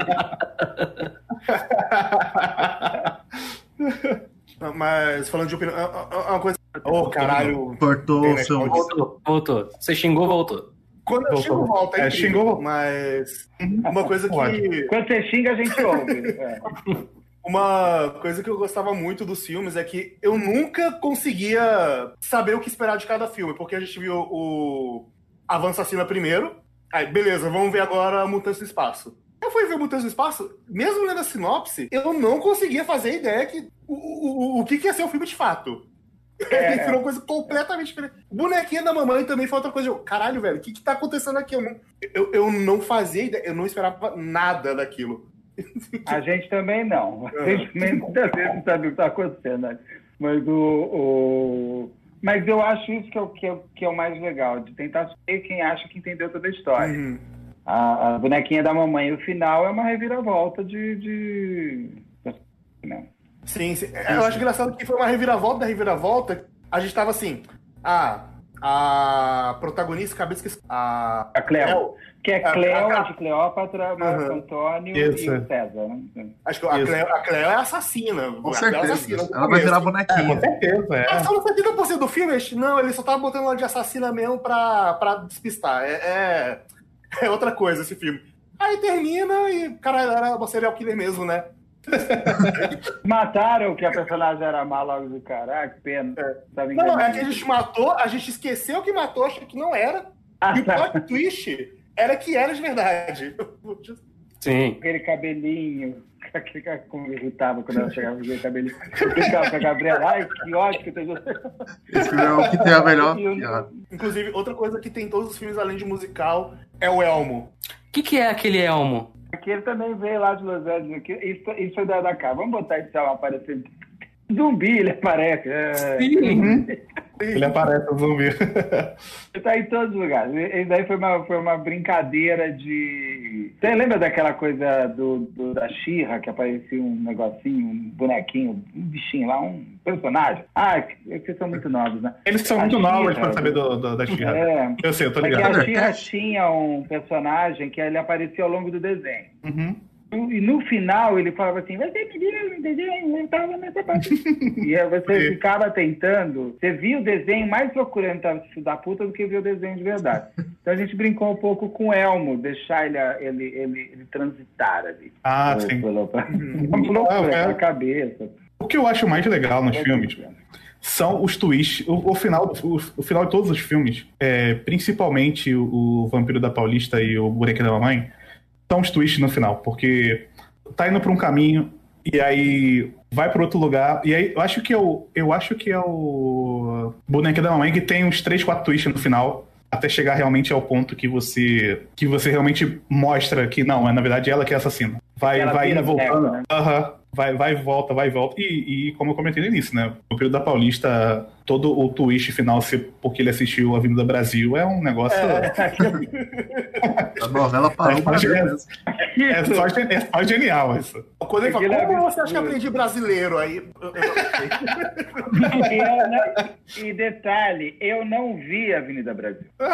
[LAUGHS] Mas falando de opinião, é- é é uma coisa. Ô, caralho. Cortou o né? seu. Voltou, voltou. Você xingou, voltou. Quando eu xingo, volta. É, xingou. Mas uma coisa que. Quando você xinga, a gente ouve. [LAUGHS] É. Uma coisa que eu gostava muito dos filmes é que eu nunca conseguia saber o que esperar de cada filme, porque a gente viu o Avança Assassina primeiro, aí beleza, vamos ver agora Mutantes do Espaço. Eu fui ver Mutantes do Espaço, mesmo lendo a sinopse, eu não conseguia fazer ideia que o, o, o, o que, que ia ser o filme de fato. [LAUGHS] É. Virou uma coisa completamente diferente. Bonequinha da mamãe também foi outra coisa. Eu, Caralho, velho, o que, que tá acontecendo aqui? Eu não, eu, eu não fazia ideia, eu não esperava nada daquilo. A gente também não. A gente também muitas vezes não sabe o que está acontecendo. Né? Mas o, o- Mas eu acho isso que é, o, que, é, que é o mais legal, de tentar ser quem acha que entendeu toda a história. Uhum. A, a bonequinha da mamãe, o final é uma reviravolta de. de... Não. Sim, sim. Eu acho engraçado que foi uma reviravolta da reviravolta. A gente tava assim. Ah, a protagonista, cabeça que. A, A Cleo. Que é Cleo, a- a de Cleópatra, Marco Uhum. Antônio Isso. e o César. Né? Acho que a. Cleo, a Cleo é assassina. Com Cleo é certeza. assassina no Ela vai virar Com bonequinha. certeza, é. Mas só no 70% do filme, não, ele só tava botando ela de assassina mesmo pra, pra despistar. É, é, é outra coisa esse filme. Aí termina e, cara, era uma serial killer mesmo, né? [LAUGHS] Mataram que a personagem era má logo do cara. Ah, que pena. Tava Não, é enganado. que a gente matou, a gente esqueceu que matou, achou que não era. Ah, E o tá. plot twist era que era de verdade. [LAUGHS] Sim. Aquele cabelinho. [LAUGHS] Aquele cara como me irritava quando ela chegava com aquele cabelinho. Eu brincava com a Gabriela. Ai, que ódio que eu tenho. Esse filme é o que tem a melhor o-. Inclusive, outra coisa que tem em todos os filmes, além de musical, é o Elmo. O que, que é aquele elmo? Aquele também veio lá de Los Angeles. Aqui. Isso, isso foi da, da cá. Vamos botar esse álbum aparecendo. Zumbi, ele aparece. É. [LAUGHS] Ele aparece o zumbi. [LAUGHS] Ele tá em todos os lugares. E daí foi uma, foi uma brincadeira de. Você lembra daquela coisa do, do- da Xirra, que aparecia um negocinho, um bonequinho, um bichinho lá, um personagem? Ah, é que vocês são muito novos, né? Eles são A muito novos pra saber do, do- da Xirra. É. Eu sei, eu tô É que ligado. a Xirra tinha um personagem que ele aparecia ao longo do desenho. Uhum. E no final ele falava assim, entendeu? Eu tava nessa parte. e aí você [LAUGHS] ficava tentando, você via o desenho mais procurando filho da puta do que via o desenho de verdade. Então a gente brincou um pouco com o Elmo, deixar ele, ele, ele, ele transitar ali. Ah, Pelo- sim. Pelo, pra, [LAUGHS] Ah, loucura, é. cabeça. O que eu acho mais legal nos filmes são os twists. O, o final, o, o final de todos os filmes, é, principalmente o, o Vampiro da Paulista e o Bonequinho da Mamãe, são os twists no final, porque tá indo pra um caminho e aí vai para outro lugar. E aí eu acho que é o, eu acho que é o Bonequinho da Mamãe que tem uns 3, 4 twists no final. Até chegar realmente ao ponto que você que você realmente mostra que não, é na verdade ela que é assassina. Vai, Ela vai indo voltando. né? Aham. Vai, vai e volta, vai e volta. E, e como eu comentei no início, né? O período da Paulista, todo o twist final ser porque ele assistiu a Avenida Brasil é um negócio. [LAUGHS] A novela parou É, pra ver é- mesmo. É só, gen- é só genial isso. Quando ele fala, é como você acha que aprendi brasileiro? Aí. eu- eu não. E, e detalhe, eu não vi Avenida Brasil. [LAUGHS]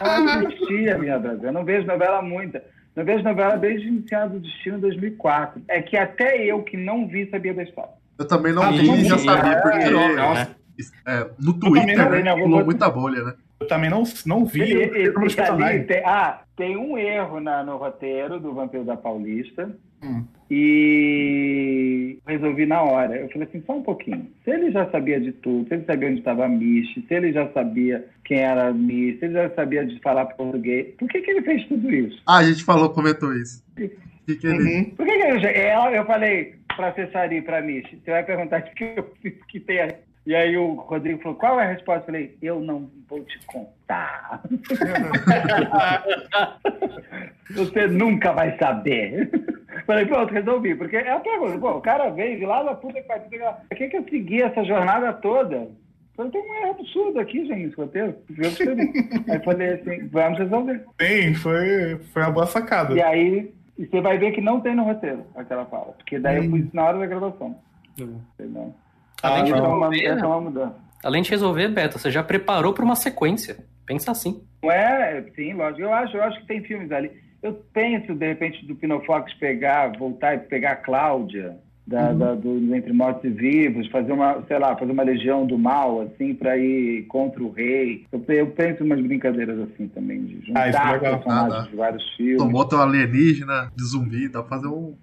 Não assisti a Avenida Brasil. Eu não vejo novela muita. Não vejo novela desde Iniciado do Destino em 2004. É que até eu que não vi sabia da história. Eu também não Ah, vi e já sabia, é, porque é, é, no Twitter não né, não, vou pulou muita bolha, né? Eu também não, não vi E- o e- e ali personagens. tem, ah, tem um erro na- no roteiro do Vampiro da Paulista. Hum. E resolvi na hora. Eu falei assim, só um pouquinho. Se ele já sabia de tudo, se ele sabia onde estava a Michi, se ele já sabia quem era a Michi, se ele já sabia de falar português, por que, que ele fez tudo isso? Ah, a gente falou, comentou isso. Que que ele... Uhum. Por que, que ele, ela, eu falei pra acessar e pra Michi, você vai perguntar o [LAUGHS] que eu fiz que tem aí. E aí o Rodrigo falou, qual é a resposta? Eu falei, eu não vou te contar. [LAUGHS] [LAUGHS] Você nunca vai saber. Falei, pronto, resolvi. Porque é a pergunta, pô, o cara veio de lá da puta que pariu. Por que, que eu segui essa jornada toda? Falei, tem um erro absurdo aqui, gente, nesse roteiro. Aí falei assim, vamos resolver. Sim, foi, foi uma boa sacada. E aí, e você vai ver que não tem no roteiro aquela fala. Porque daí eu pus na hora da gravação. Entendeu? Além de Essa é uma- resolver, é uma mudança. além de resolver, Beto, você já preparou pra uma sequência. Pensa assim. Não é, sim, lógico. Eu acho, eu acho que tem filmes ali. Eu penso, de repente, do Pinofox pegar, voltar e pegar a Cláudia, da, da- do Entre Mortos e Vivos, fazer uma, sei lá, fazer uma Legião do Mal, assim, para ir contra o rei. Eu, eu penso em umas brincadeiras assim também, de Ah, isso é juntar legal. personagens Ah, tá. de vários filmes. Tomou teu alienígena de zumbi, dá pra fazer um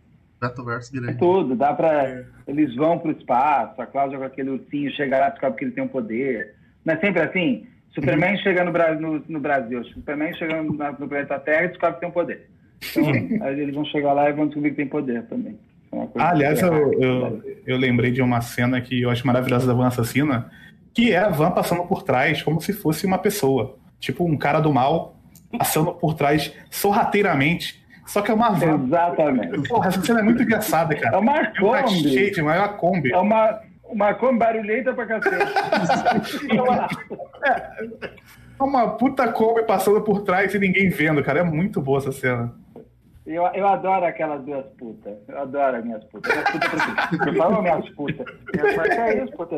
metaverso grande. Tudo, dá pra. Eles vão pro espaço, a Cláudia com aquele ursinho chega lá e descobre que ele tem um poder. Não é sempre assim? Superman chega no, no, no Brasil, Superman chega no, na- no planeta Terra e descobre que tem poder. Então, [LAUGHS] aí eles vão chegar lá e vão descobrir que tem poder também. É Ah, aliás, eu, errada. eu, eu lembrei de uma cena que eu acho maravilhosa da Van Assassina, que é a Van passando por trás como se fosse uma pessoa. Tipo, um cara do mal passando por trás sorrateiramente. Só que é uma van. Exatamente. Porra, essa cena é muito engraçada, cara. É uma É uma Kombi. é uma Kombi. É uma, uma Kombi barulhenta pra cacete. [LAUGHS] É uma puta Kombi passando por trás e ninguém vendo, cara. É muito boa essa cena. Eu, eu adoro aquelas duas putas. Eu adoro as minhas putas. Minhas putas? Eu falo minhas putas. Eu falo, que é isso, puta?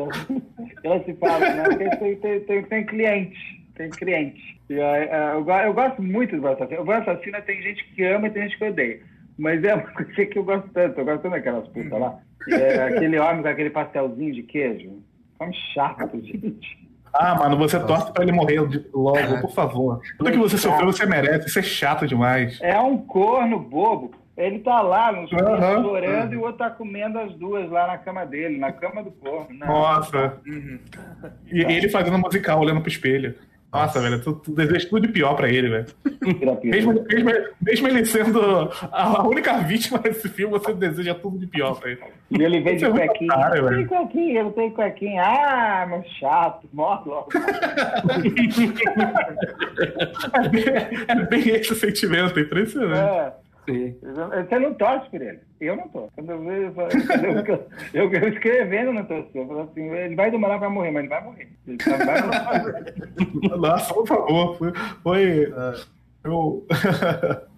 Elas se falam, né? Porque tem, tem, tem, tem cliente. Tem cliente. E, eh, eh, eu, go- eu gosto muito do Van Assassina. O Van Assassina tem gente que ama e tem gente que odeia. Mas é uma coisa que eu gosto tanto. Eu gosto tanto daquelas putas lá. É, aquele homem com aquele pastelzinho de queijo. Come chato, gente. Ah, mano, você torce pra ele morrer logo, por favor. Tudo que você sofreu, você merece. Isso é chato demais. É um corno bobo. Ele tá lá no Aham. chorando e o outro tá comendo as duas lá na cama dele, na cama do corno. Não. Nossa. E ele fazendo musical, olhando pro espelho. Nossa, velho, tu, tu deseja tudo de pior pra ele, velho. mesmo, mesmo, mesmo ele sendo a única vítima desse filme, você deseja tudo de pior pra ele. E ele vem de é cuequinha. Eu velho. tenho cuequinha, eu tenho cuequinha. Ah, meu chato, morre logo. [LAUGHS] É bem, é bem esse o sentimento, é impressionante. É. Você não torce por ele. Eu não torço. Quando eu vejo, eu, falo- [LAUGHS] eu, eu, eu escrevendo não torço. Eu falo assim, ele vai demorar pra morrer, mas ele vai morrer. Ele só vai morrer. [LAUGHS] Nossa, por favor. Foi. foi eu... [LAUGHS]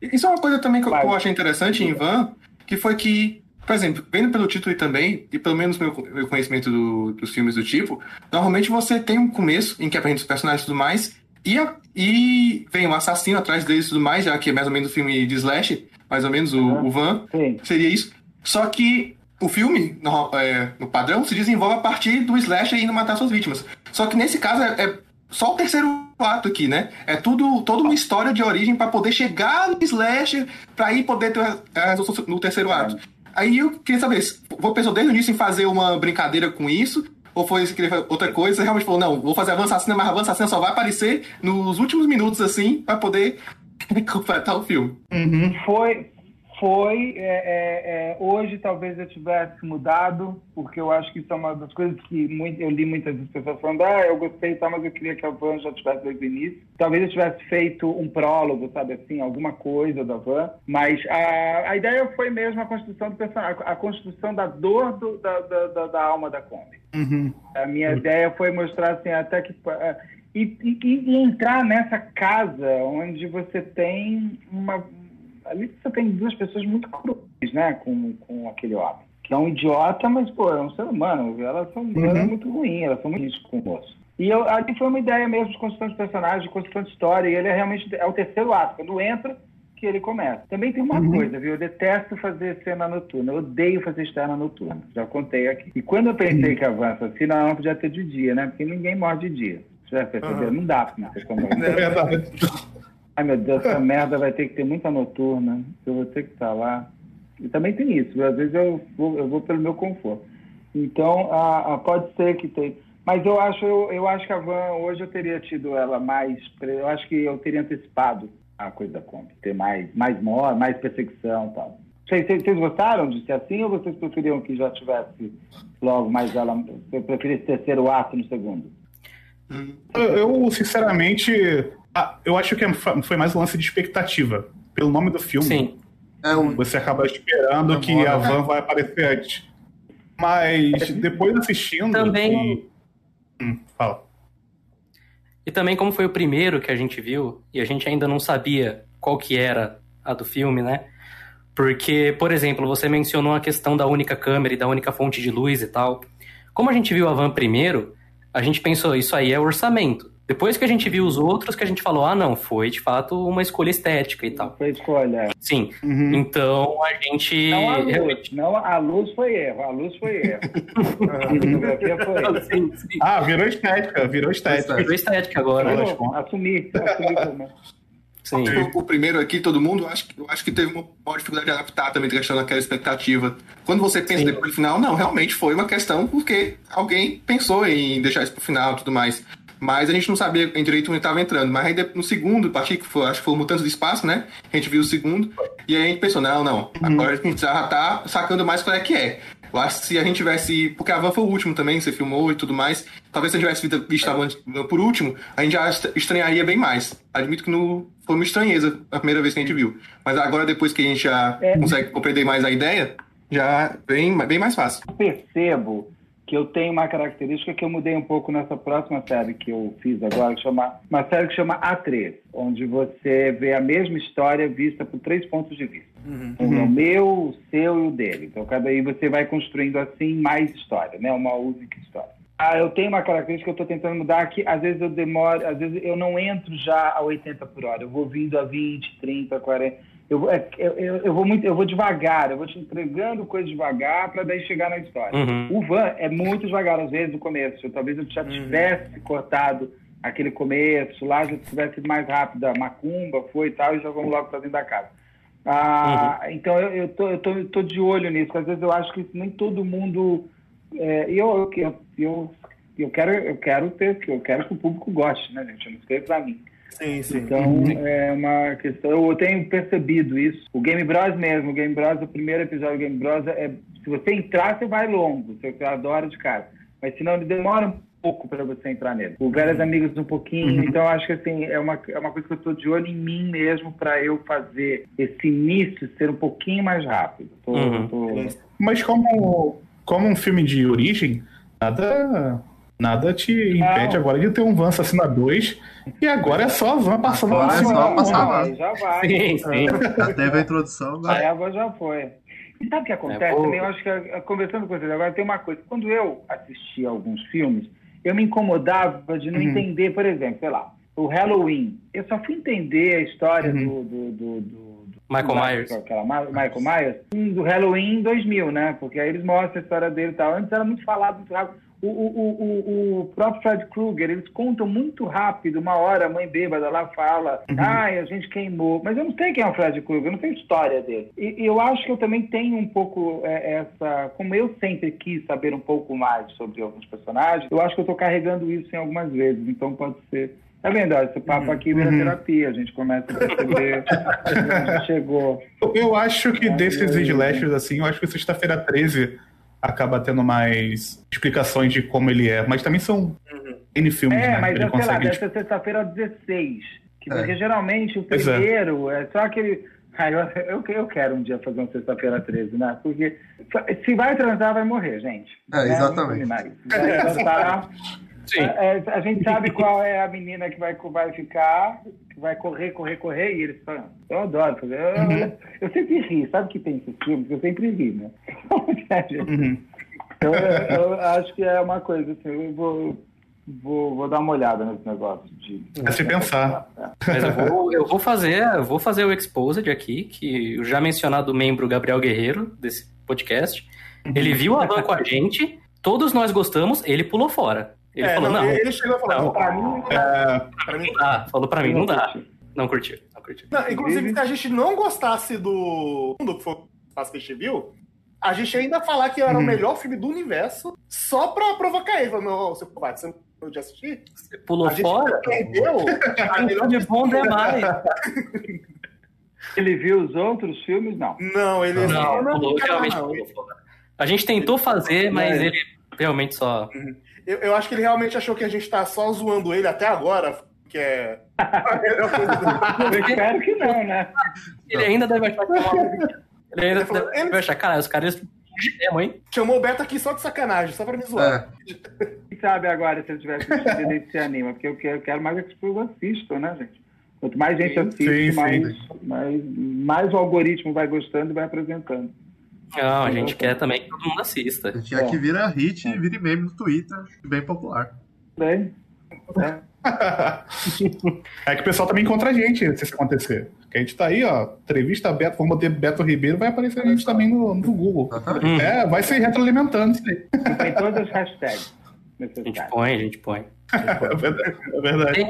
Isso é uma coisa também que eu, que eu achei interessante em Van, que foi que, por exemplo, vendo pelo título e também, e pelo menos meu, meu conhecimento do- dos filmes do tipo, normalmente você tem um começo em que apresenta os personagens e tudo mais, e, a- e vem um assassino atrás deles e tudo mais, já que é mais ou menos o filme de Slash, mais ou menos o, o Van, seria isso. Só que o filme, no, é, no padrão, se desenvolve a partir do Slash indo matar suas vítimas. Só que nesse caso é, é só o terceiro ato aqui, né? É tudo, toda uma história de origem para poder chegar no Slash, para aí poder ter a resolução no terceiro ato. Aí eu queria saber, vou pensou desde o início em fazer uma brincadeira com isso, ou foi fazer outra coisa, você realmente falou, não, vou fazer a Van Assassina, mas a Van Assassina só vai aparecer nos últimos minutos, assim, para poder [LAUGHS] completar o filme. Foi, foi. é, é, é, hoje talvez eu tivesse mudado, porque eu acho que isso é uma das coisas que muito, eu li muitas pessoas falando, ah, eu gostei e tal, mas eu queria que a Van já tivesse desde o início. Talvez eu tivesse feito um prólogo, sabe assim, alguma coisa da Van, mas a, a ideia foi mesmo a construção do personagem, a construção da dor do- da, da, da, alma da Kombi. A minha ideia foi mostrar assim, até que. eh, E, e- e entrar nessa casa onde você tem uma. Ali você tem duas pessoas muito cruéis, né? Com, com aquele homem. Que é um idiota, mas, pô, é um ser humano. Elas são ela é muito ruins, elas são muito com o moço. E eu, ali foi uma ideia mesmo de construção de personagem, de construção de história. E ele é realmente é o terceiro ato. Quando entra, que ele começa. Também tem uma coisa, viu? Eu detesto fazer cena noturna. Eu odeio fazer externa noturna. Já contei aqui. E quando eu pensei que avança assim, não, podia ter de dia, né? Porque ninguém morre de dia. Você já percebeu? Não dá pra comer. [LAUGHS] É verdade. Ai, meu Deus, essa merda vai ter que ter muita noturna. Eu vou ter que estar lá. E também tem isso. Às vezes eu vou, eu vou pelo meu conforto. Então, a, a- pode ser que tenha. Mas eu acho, eu, eu acho que a Van, hoje eu teria tido ela mais. Eu acho que eu teria antecipado a coisa da Kombi. Ter mais, mais morte, mais perseguição e tal. Vocês, gostaram de ser assim ou vocês preferiam que já tivesse logo mais ela. Você preferisse terceiro ato no segundo? Eu, eu, sinceramente, ah, eu acho que é- foi mais um lance de expectativa. Pelo nome do filme, Sim. você acaba esperando que a Van vai aparecer antes. Mas depois assistindo. Também- e- Hum, fala. E também como foi o primeiro que a gente viu, e a gente ainda não sabia qual que era a do filme, né? Porque, por exemplo, você mencionou a questão da única câmera e da única fonte de luz e tal. Como a gente viu a van primeiro, a gente pensou, isso aí é orçamento. Depois que a gente viu os outros, que a gente falou, ah, não, foi de fato uma escolha estética e tal. Foi escolha. Sim. Então a gente. Não a luz, realmente- não, a luz foi erro, a luz foi erro. [LAUGHS] A fotografia foi erro. Sim, sim. Ah, virou estética, virou estética. Virou estética agora. Virou né? Assumir, assumir também. Sim. O, o primeiro aqui, todo mundo, eu acho, que- eu acho que teve uma maior dificuldade de adaptar também, questão daquela expectativa. Quando você pensa depois do final, não, realmente foi uma questão porque alguém pensou em deixar isso pro final e tudo mais. Mas a gente não sabia em direito onde estava entrando. Mas aí de- no segundo, parti que foi, acho que foi o Mutantes do Espaço, né? A gente viu o segundo. E aí a gente pensou, não, não. Agora a gente já tá sacando mais qual é que é. Eu acho que se a gente tivesse. Porque a Van foi o último também, você filmou e tudo mais. Talvez se a gente tivesse visto a Van por último, a gente já est- estranharia bem mais. Admito que no, foi uma estranheza a primeira vez que a gente viu. Mas agora, depois que a gente já É. consegue compreender mais a ideia, já bem, bem mais fácil. Eu percebo que eu tenho uma característica que eu mudei um pouco nessa próxima série que eu fiz agora, que chama, uma série que chama A3, onde você vê a mesma história vista por três pontos de vista. O meu, o seu e o dele. Então, cada aí você vai construindo assim mais história, né? Uma única história. Ah, eu tenho uma característica que eu estou tentando mudar que às vezes eu demoro, às vezes eu não entro já a 80 por hora, eu vou vindo a 20, 30, 40. Eu, vou- é, eu, eu, eu vou muito, eu vou devagar, eu vou te entregando coisa devagar para daí chegar na história. Uhum. O Van é muito devagar às vezes no começo. Talvez eu já tivesse cortado aquele começo lá, já tivesse ido mais rápido. A macumba foi e tal, e já vamos logo para dentro da casa. Ah, Então eu, eu, tô, eu, tô, eu tô de olho nisso. Às vezes eu acho que nem todo mundo. É, eu, eu, eu, eu quero, eu quero ter, eu quero que o público goste, né, gente? Eu não escrevo pra mim. Sim, sim. Então é uma questão. Eu tenho percebido isso. O Game Bros mesmo, o Game Bros, o primeiro episódio do Game Bros é. Se você entrar, você vai longo. Você adora de cara. Mas senão ele demora um pouco para você entrar nele. O Velhas Amigas um pouquinho. Então eu acho que assim, é uma, é uma coisa que eu estou de olho em mim mesmo para eu fazer esse início ser um pouquinho mais rápido. Tô, Uhum. tô- Mas como, como um filme de origem, nada, nada te impede Não. agora de ter um Van Assassina 2 e agora é só a Van passando Agora lá é só passar Não, lá. aí já vai. Sim, sim. Já teve a introdução, A agora. Eva já foi. E sabe o que acontece É, também? Eu acho que, eh, conversando com vocês agora, tem uma coisa. Quando eu assistia alguns filmes, eu me incomodava de não entender, por exemplo, sei lá, o Halloween. Eu só fui entender a história do, do, do, do- do- Michael Myers. Aquela, Michael Myers, do Halloween em 2000, né? Porque aí eles mostram a história dele e tal. Antes era muito falado, muito rápido. O, o, o, o, próprio Fred Krueger, eles contam muito rápido. Uma hora a mãe bêbada lá fala, ai, a gente queimou. Mas eu não sei quem é o Fred Krueger, eu não sei a história dele. E, eu acho que eu também tenho um pouco é, essa. Como eu sempre quis saber um pouco mais sobre alguns personagens, eu acho que eu tô carregando isso em algumas vezes. Então pode ser. Tá vendo? ó, Esse papo aqui vira terapia. A gente começa a perceber [LAUGHS] onde chegou. Eu- acho que desses eu- slashers, assim, eu acho que Sexta-feira 13 acaba tendo mais explicações de como ele é. Mas também são N filmes, É, né? mas Ele é, sei lá, consegue deve ser sexta-feira 16. Que, É. Porque geralmente o é. primeiro é. só aquele. [LAUGHS] Ah, eu, eu, eu quero um dia fazer uma sexta-feira 13, né? Porque se vai transar, vai morrer, gente. É, Né? exatamente. Vai transar, [LAUGHS] Sim. é, é, a gente sabe qual é a menina que vai, vai ficar, que vai correr, correr, correr, e eles falam, eu adoro fazer. Eu, Uhum. eu sempre ri, sabe que tem esses filmes? Eu sempre ri, né? Uhum. Então, eu, eu acho que é uma coisa assim, eu vou, vou, vou dar uma olhada nesse negócio de. É se pensar. Mas eu vou, eu vou fazer, eu vou fazer o Exposed aqui, que o já mencionado membro Gabriel Guerreiro desse podcast. Ele viu a van com a gente, todos nós gostamos, ele pulou fora. Ele É, falou, não, Ele chegou a falar, Não. pra mim, É, pra mim não dá. Falou pra mim, não dá. Não curtiu, não curtiu. Não, inclusive, se a gente não gostasse do do que foi a gente viu, a gente ainda falar que era o melhor filme do universo só pra provocar ele. Falou, Meu, seu covarde, você não de assistir? Você pulou A fora? perdeu [LAUGHS] a melhor... De bom demais. Ele viu os outros filmes? Não. Não, ele Não, realmente não. pulou fora. A gente tentou fazer, mas ele realmente só. Eu, eu acho que ele realmente achou que a gente tá só zoando ele até agora, que é [LAUGHS] Eu espero que não, né? Ele ainda deve achar que é. Ele ainda falou, deve ele- achar, cara, os caras mesmo, hein? Chamou o Beto aqui só de sacanagem, só pra me zoar. É. Quem sabe agora, se eu tivesse assistido, ele se anima. Porque eu quero, eu quero mais que as pessoas assistam, né, gente? Quanto mais gente assiste, sim, sim. mais, mais, mais o algoritmo vai gostando e vai apresentando. Não, a gente quer também que todo mundo assista. A gente quer que vira hit e vire meme no Twitter, bem popular. Bem, né? [LAUGHS] é que o pessoal também encontra a gente se isso acontecer. Porque a gente tá aí, ó, entrevista Beto, vamos ter Beto Ribeiro, vai aparecer a gente também no, no Google. Exatamente. É, vai se retroalimentando isso aí. Tem todas as hashtags A gente põe, a gente põe. [LAUGHS] É verdade. É verdade.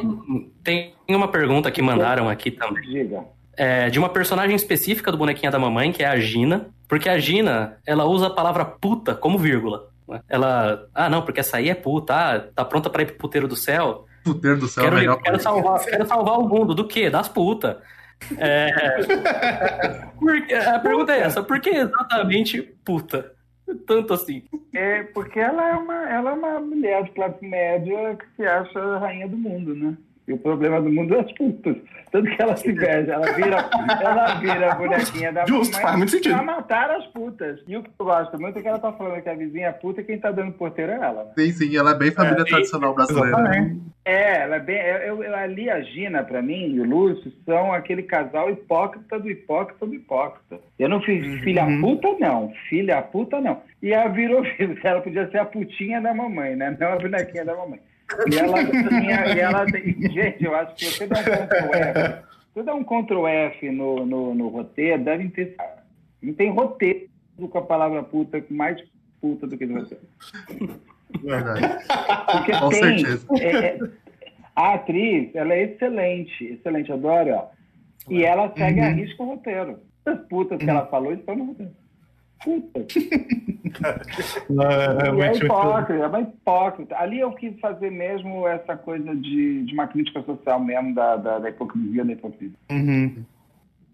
Tem, tem uma pergunta que mandaram aqui também. Diga. É, de uma personagem específica do Bonequinha da Mamãe, que é a Gina. Porque a Gina, ela usa a palavra puta como vírgula. né? Ela, ah, não, porque essa aí é puta, ah, tá pronta pra ir pro puteiro do céu. Puteiro do céu, Quero, melhor quero, salvar, quero salvar o mundo. Do quê? Das putas. É... [LAUGHS] A pergunta é essa, por que exatamente puta? Tanto assim. É porque ela é uma, ela é uma mulher de classe média que se acha a rainha do mundo, né? E o problema do mundo é as putas. Tanto que ela se veja, ela vira, ela vira a bonequinha da Justo, mamãe faz muito sentido. pra matar as putas. E o que eu gosto muito é que ela tá falando que a vizinha é puta e quem tá dando porteiro é ela, né? Sim, sim, ela é bem família tradicional brasileira. É, ela é bem. Eu, eu, ali a Gina, pra mim, e o Lúcio, são aquele casal hipócrita do hipócrita do hipócrita. Eu não fiz filha puta, não. Filha puta, não. E ela virou, [LAUGHS] ela podia ser a putinha da mamãe, né? Não a bonequinha da mamãe. E ela tinha. E ela, gente, eu acho que você dá um Ctrl F. Você dá um Ctrl F no, no, no roteiro, devem ter. Não tem roteiro com a palavra puta mais puta do que você. Verdade. Porque Com tem. certeza. é, é, a atriz, ela é excelente, excelente, adoro, ó. E ela segue a risca o roteiro. As putas que ela falou estão no roteiro. Puta. [LAUGHS] É, é muito- hipócrita, é uma hipócrita. Ali eu quis fazer mesmo essa coisa de, de uma crítica social mesmo da, da, da hipocrisia da hipocrisia. Uhum.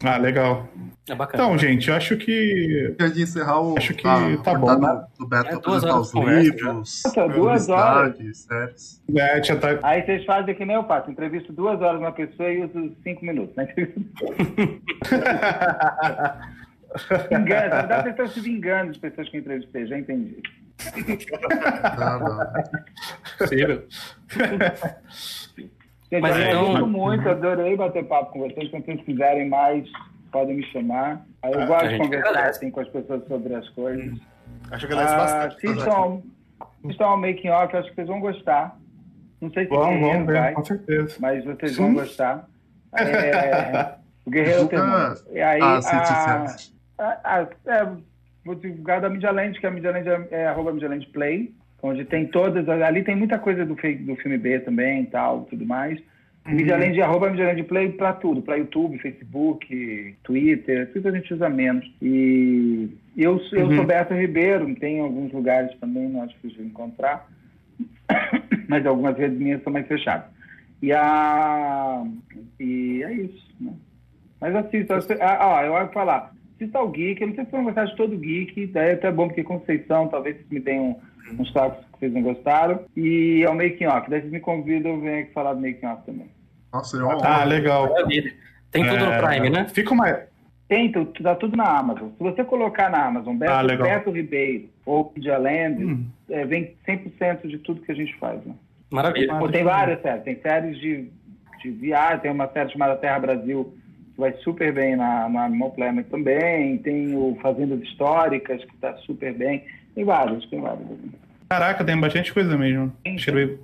Ah, legal. É bacana. Então, gente, eu acho que. Antes de encerrar o. Acho que a tá bom, né? do Beto É, duas apresentar horas os livros, Nossa, duas horas. séries. É, tá. Aí vocês fazem que nem eu faço, entrevisto duas horas uma pessoa e uso cinco minutos. Né? [LAUGHS] [LAUGHS] Engano, vocês estão se vingando de pessoas que entrevistei, já entendi. Ah, não. Possível. Gente, Mas eu então- gosto muito, adorei bater papo com vocês. Quando vocês quiserem mais, podem me chamar. Aí Eu gosto a de conversar agradece. assim, com as pessoas sobre as coisas. Acho que agradece Ah, bastante. assistam, assistam ao Making Off, acho que vocês vão gostar. Não sei se o Vamos, Guerreiro vamos ver, vai, com certeza. mas vocês Sim. vão gostar. [LAUGHS] É, o Guerreiro tem muito. E aí, redes a- sociais. a- a- é, vou divulgar da Media Land, que a Media Land é, é arroba Media Land Play, onde tem todas, ali tem muita coisa do, do filme B também e tal, tudo mais. Media Land, arroba Media Land Play para tudo, para YouTube, Facebook, Twitter, tudo a gente usa menos. E eu, eu sou Beto Ribeiro, tem alguns lugares também, não acho difícil encontrar, [COUGHS] mas algumas redes minhas são mais fechadas. E, a, e é isso, né? Mas assista, ah, eu vou falar, assista ao Geek, eu não sei se vocês vão gostar de todo Geek, daí é até bom porque Conceição, talvez vocês me tenham uns toques que vocês não gostaram, e é o Making Off, daí vocês me convidam, eu venho aqui falar do Making Off também. Nossa, eu Ah, legal. Maravilha. Tem tudo no É, Prime, né? Fica uma. Tem, tá tudo na Amazon. Se você colocar na Amazon Beto, Ah, legal. Beto Ribeiro ou Media Land, Hum. é, vem 100% de tudo que a gente faz, né? Maravilha. Pô, tem várias séries. Tem séries de, de viagem, tem uma série chamada Terra Brasil, que vai super bem na, na Animal Planet também. Tem o Fazendas Históricas, que está super bem. Tem vários, tem vários. Caraca, tem bastante coisa mesmo.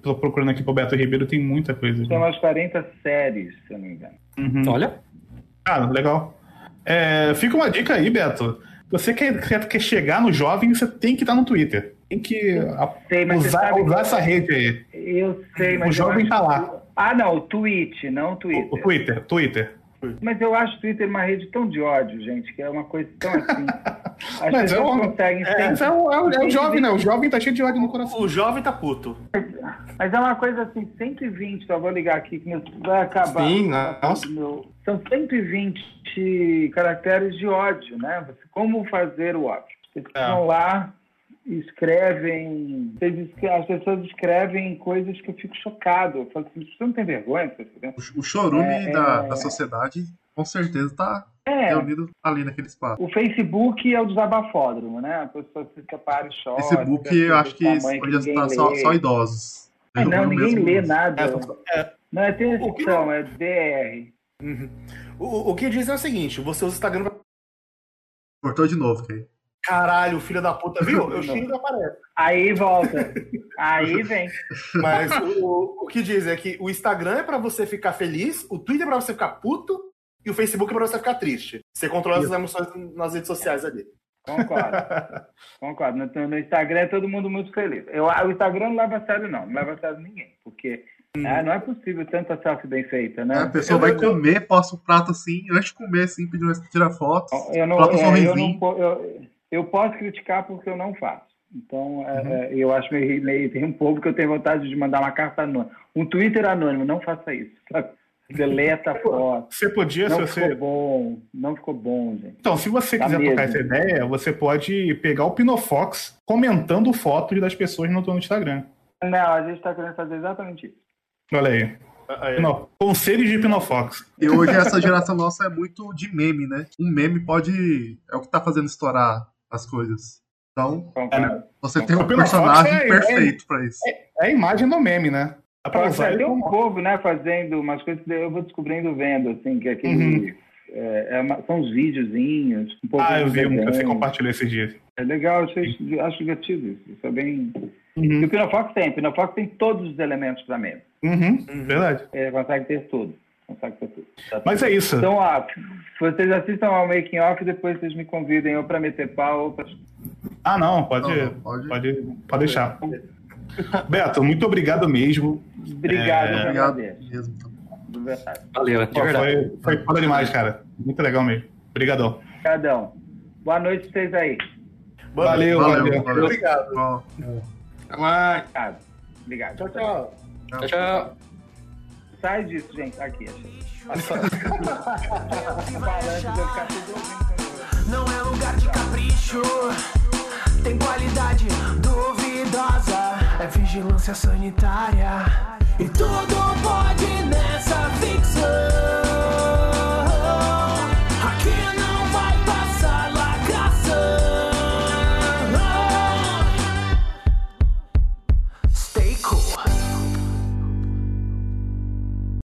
Tô procurando aqui pro Beto Ribeiro, tem muita coisa. Tem umas 40 séries, se eu não me engano. Uhum. Olha, Ah, legal. É, fica uma dica aí, Beto. Você quer, quer, chegar no jovem, você tem que estar no Twitter. Tem que Sei, usar, sabe usar essa rede aí. Eu sei, mas. O jovem acho- tá lá. Ah, não, o Twitch, não o Twitter. O, o Twitter, Twitter. Mas eu acho o Twitter uma rede tão de ódio, gente, que é uma coisa tão assim. [LAUGHS] As Mas é pessoas o, conseguem é, é o, é o- é o jovem, né? O jovem tá cheio de ódio no coração. O jovem tá puto. Mas é uma coisa assim, 120, só vou ligar aqui que meu- vai acabar. Sim, nossa. Meu- são 120 caracteres de ódio, né? Como fazer o ódio? Vocês É. vão lá escrevem. As pessoas escrevem coisas que eu fico chocado. Eu falo assim, você não tem vergonha? Tá escrevendo?" O, o chorume É, da, é. da sociedade, com certeza, tá É. reunido ali naquele espaço. O Facebook é o desabafódromo, né? A pessoa fica para e chora. Facebook, fica eu acho que está só, só idosos. Ah, não, ninguém mesmo- lê nada. É, Não é decepção, é DR. O, o que diz é o seguinte: você usa o Instagram pra. Cortou de novo, Kay. Caralho, filho da puta, viu? Eu [LAUGHS] xingo aparece. Aí volta. Aí [LAUGHS] vem. Mas o, o que diz é que o Instagram é pra você ficar feliz, o Twitter é pra você ficar puto e o Facebook é pra você ficar triste. Você controla as emoções nas redes sociais ali. Concordo. [LAUGHS] Concordo. No, no Instagram é todo mundo muito feliz. Eu, o Instagram não leva a sério, não. Não leva a sério ninguém. Porque ah, não é possível tanta selfie bem feita, né? É, a pessoa Eu- vai eu- eu- comer, posta o prato assim, antes de comer, assim, pedindo pra tirar fotos. Eu não, um é, eu, não eu, eu posso criticar porque eu não faço. Então, é, Uhum. é, eu acho meio, meio tem um povo que eu tenho vontade de mandar uma carta anônima. Um Twitter anônimo, não faça isso. sabe? Deleta a foto. Você podia, se Não você. ficou bom. Não ficou bom, gente. Então, se você Tá quiser mesmo. tocar essa ideia, você pode pegar o Pinofox comentando fotos das pessoas no teu Instagram. Não, a gente está querendo fazer exatamente isso. Olha aí. Aí, Não, conselhos de Pinofox. E hoje essa geração nossa é muito de meme, né? Um meme pode. É o que tá fazendo estourar as coisas. Então, É, né? você tem um personagem é- perfeito pra isso. É a imagem do meme, né? Dá pra usar ele Tem um como- povo, né, fazendo umas coisas que eu vou descobrindo vendo, assim, que aquele. Uhum. é, é uma- são uns videozinhos. Um pouco Ah, eu vi um que você compartilhou esses dias. É legal, eu achei- eu acho divertido isso. Isso é bem. E Uhum. o Pinofox tem. O Pinofox tem todos os elementos para meme. Uhum, verdade. Ele consegue ter tudo. Consegue ter tudo. Mas é isso. Então, ó, vocês assistam ao Making Off e depois vocês me convidem ou para meter pau ou para. Ah, não, pode, Não, pode. pode, pode deixar. Beto, muito obrigado mesmo. Obrigado, É, Obrigado mesmo. valeu, Pô, foi, foi foda demais, cara. Muito legal mesmo. Obrigadão. Obrigadão. Boa noite pra vocês aí. Valeu, valeu. valeu. Obrigado. Ah, obrigado. Tchau, tchau. Tchau, tchau. Sai disso, gente. Aqui, achei. [LAUGHS] Não é lugar de capricho, tem qualidade duvidosa. É vigilância sanitária. E tudo pode nessa ficção.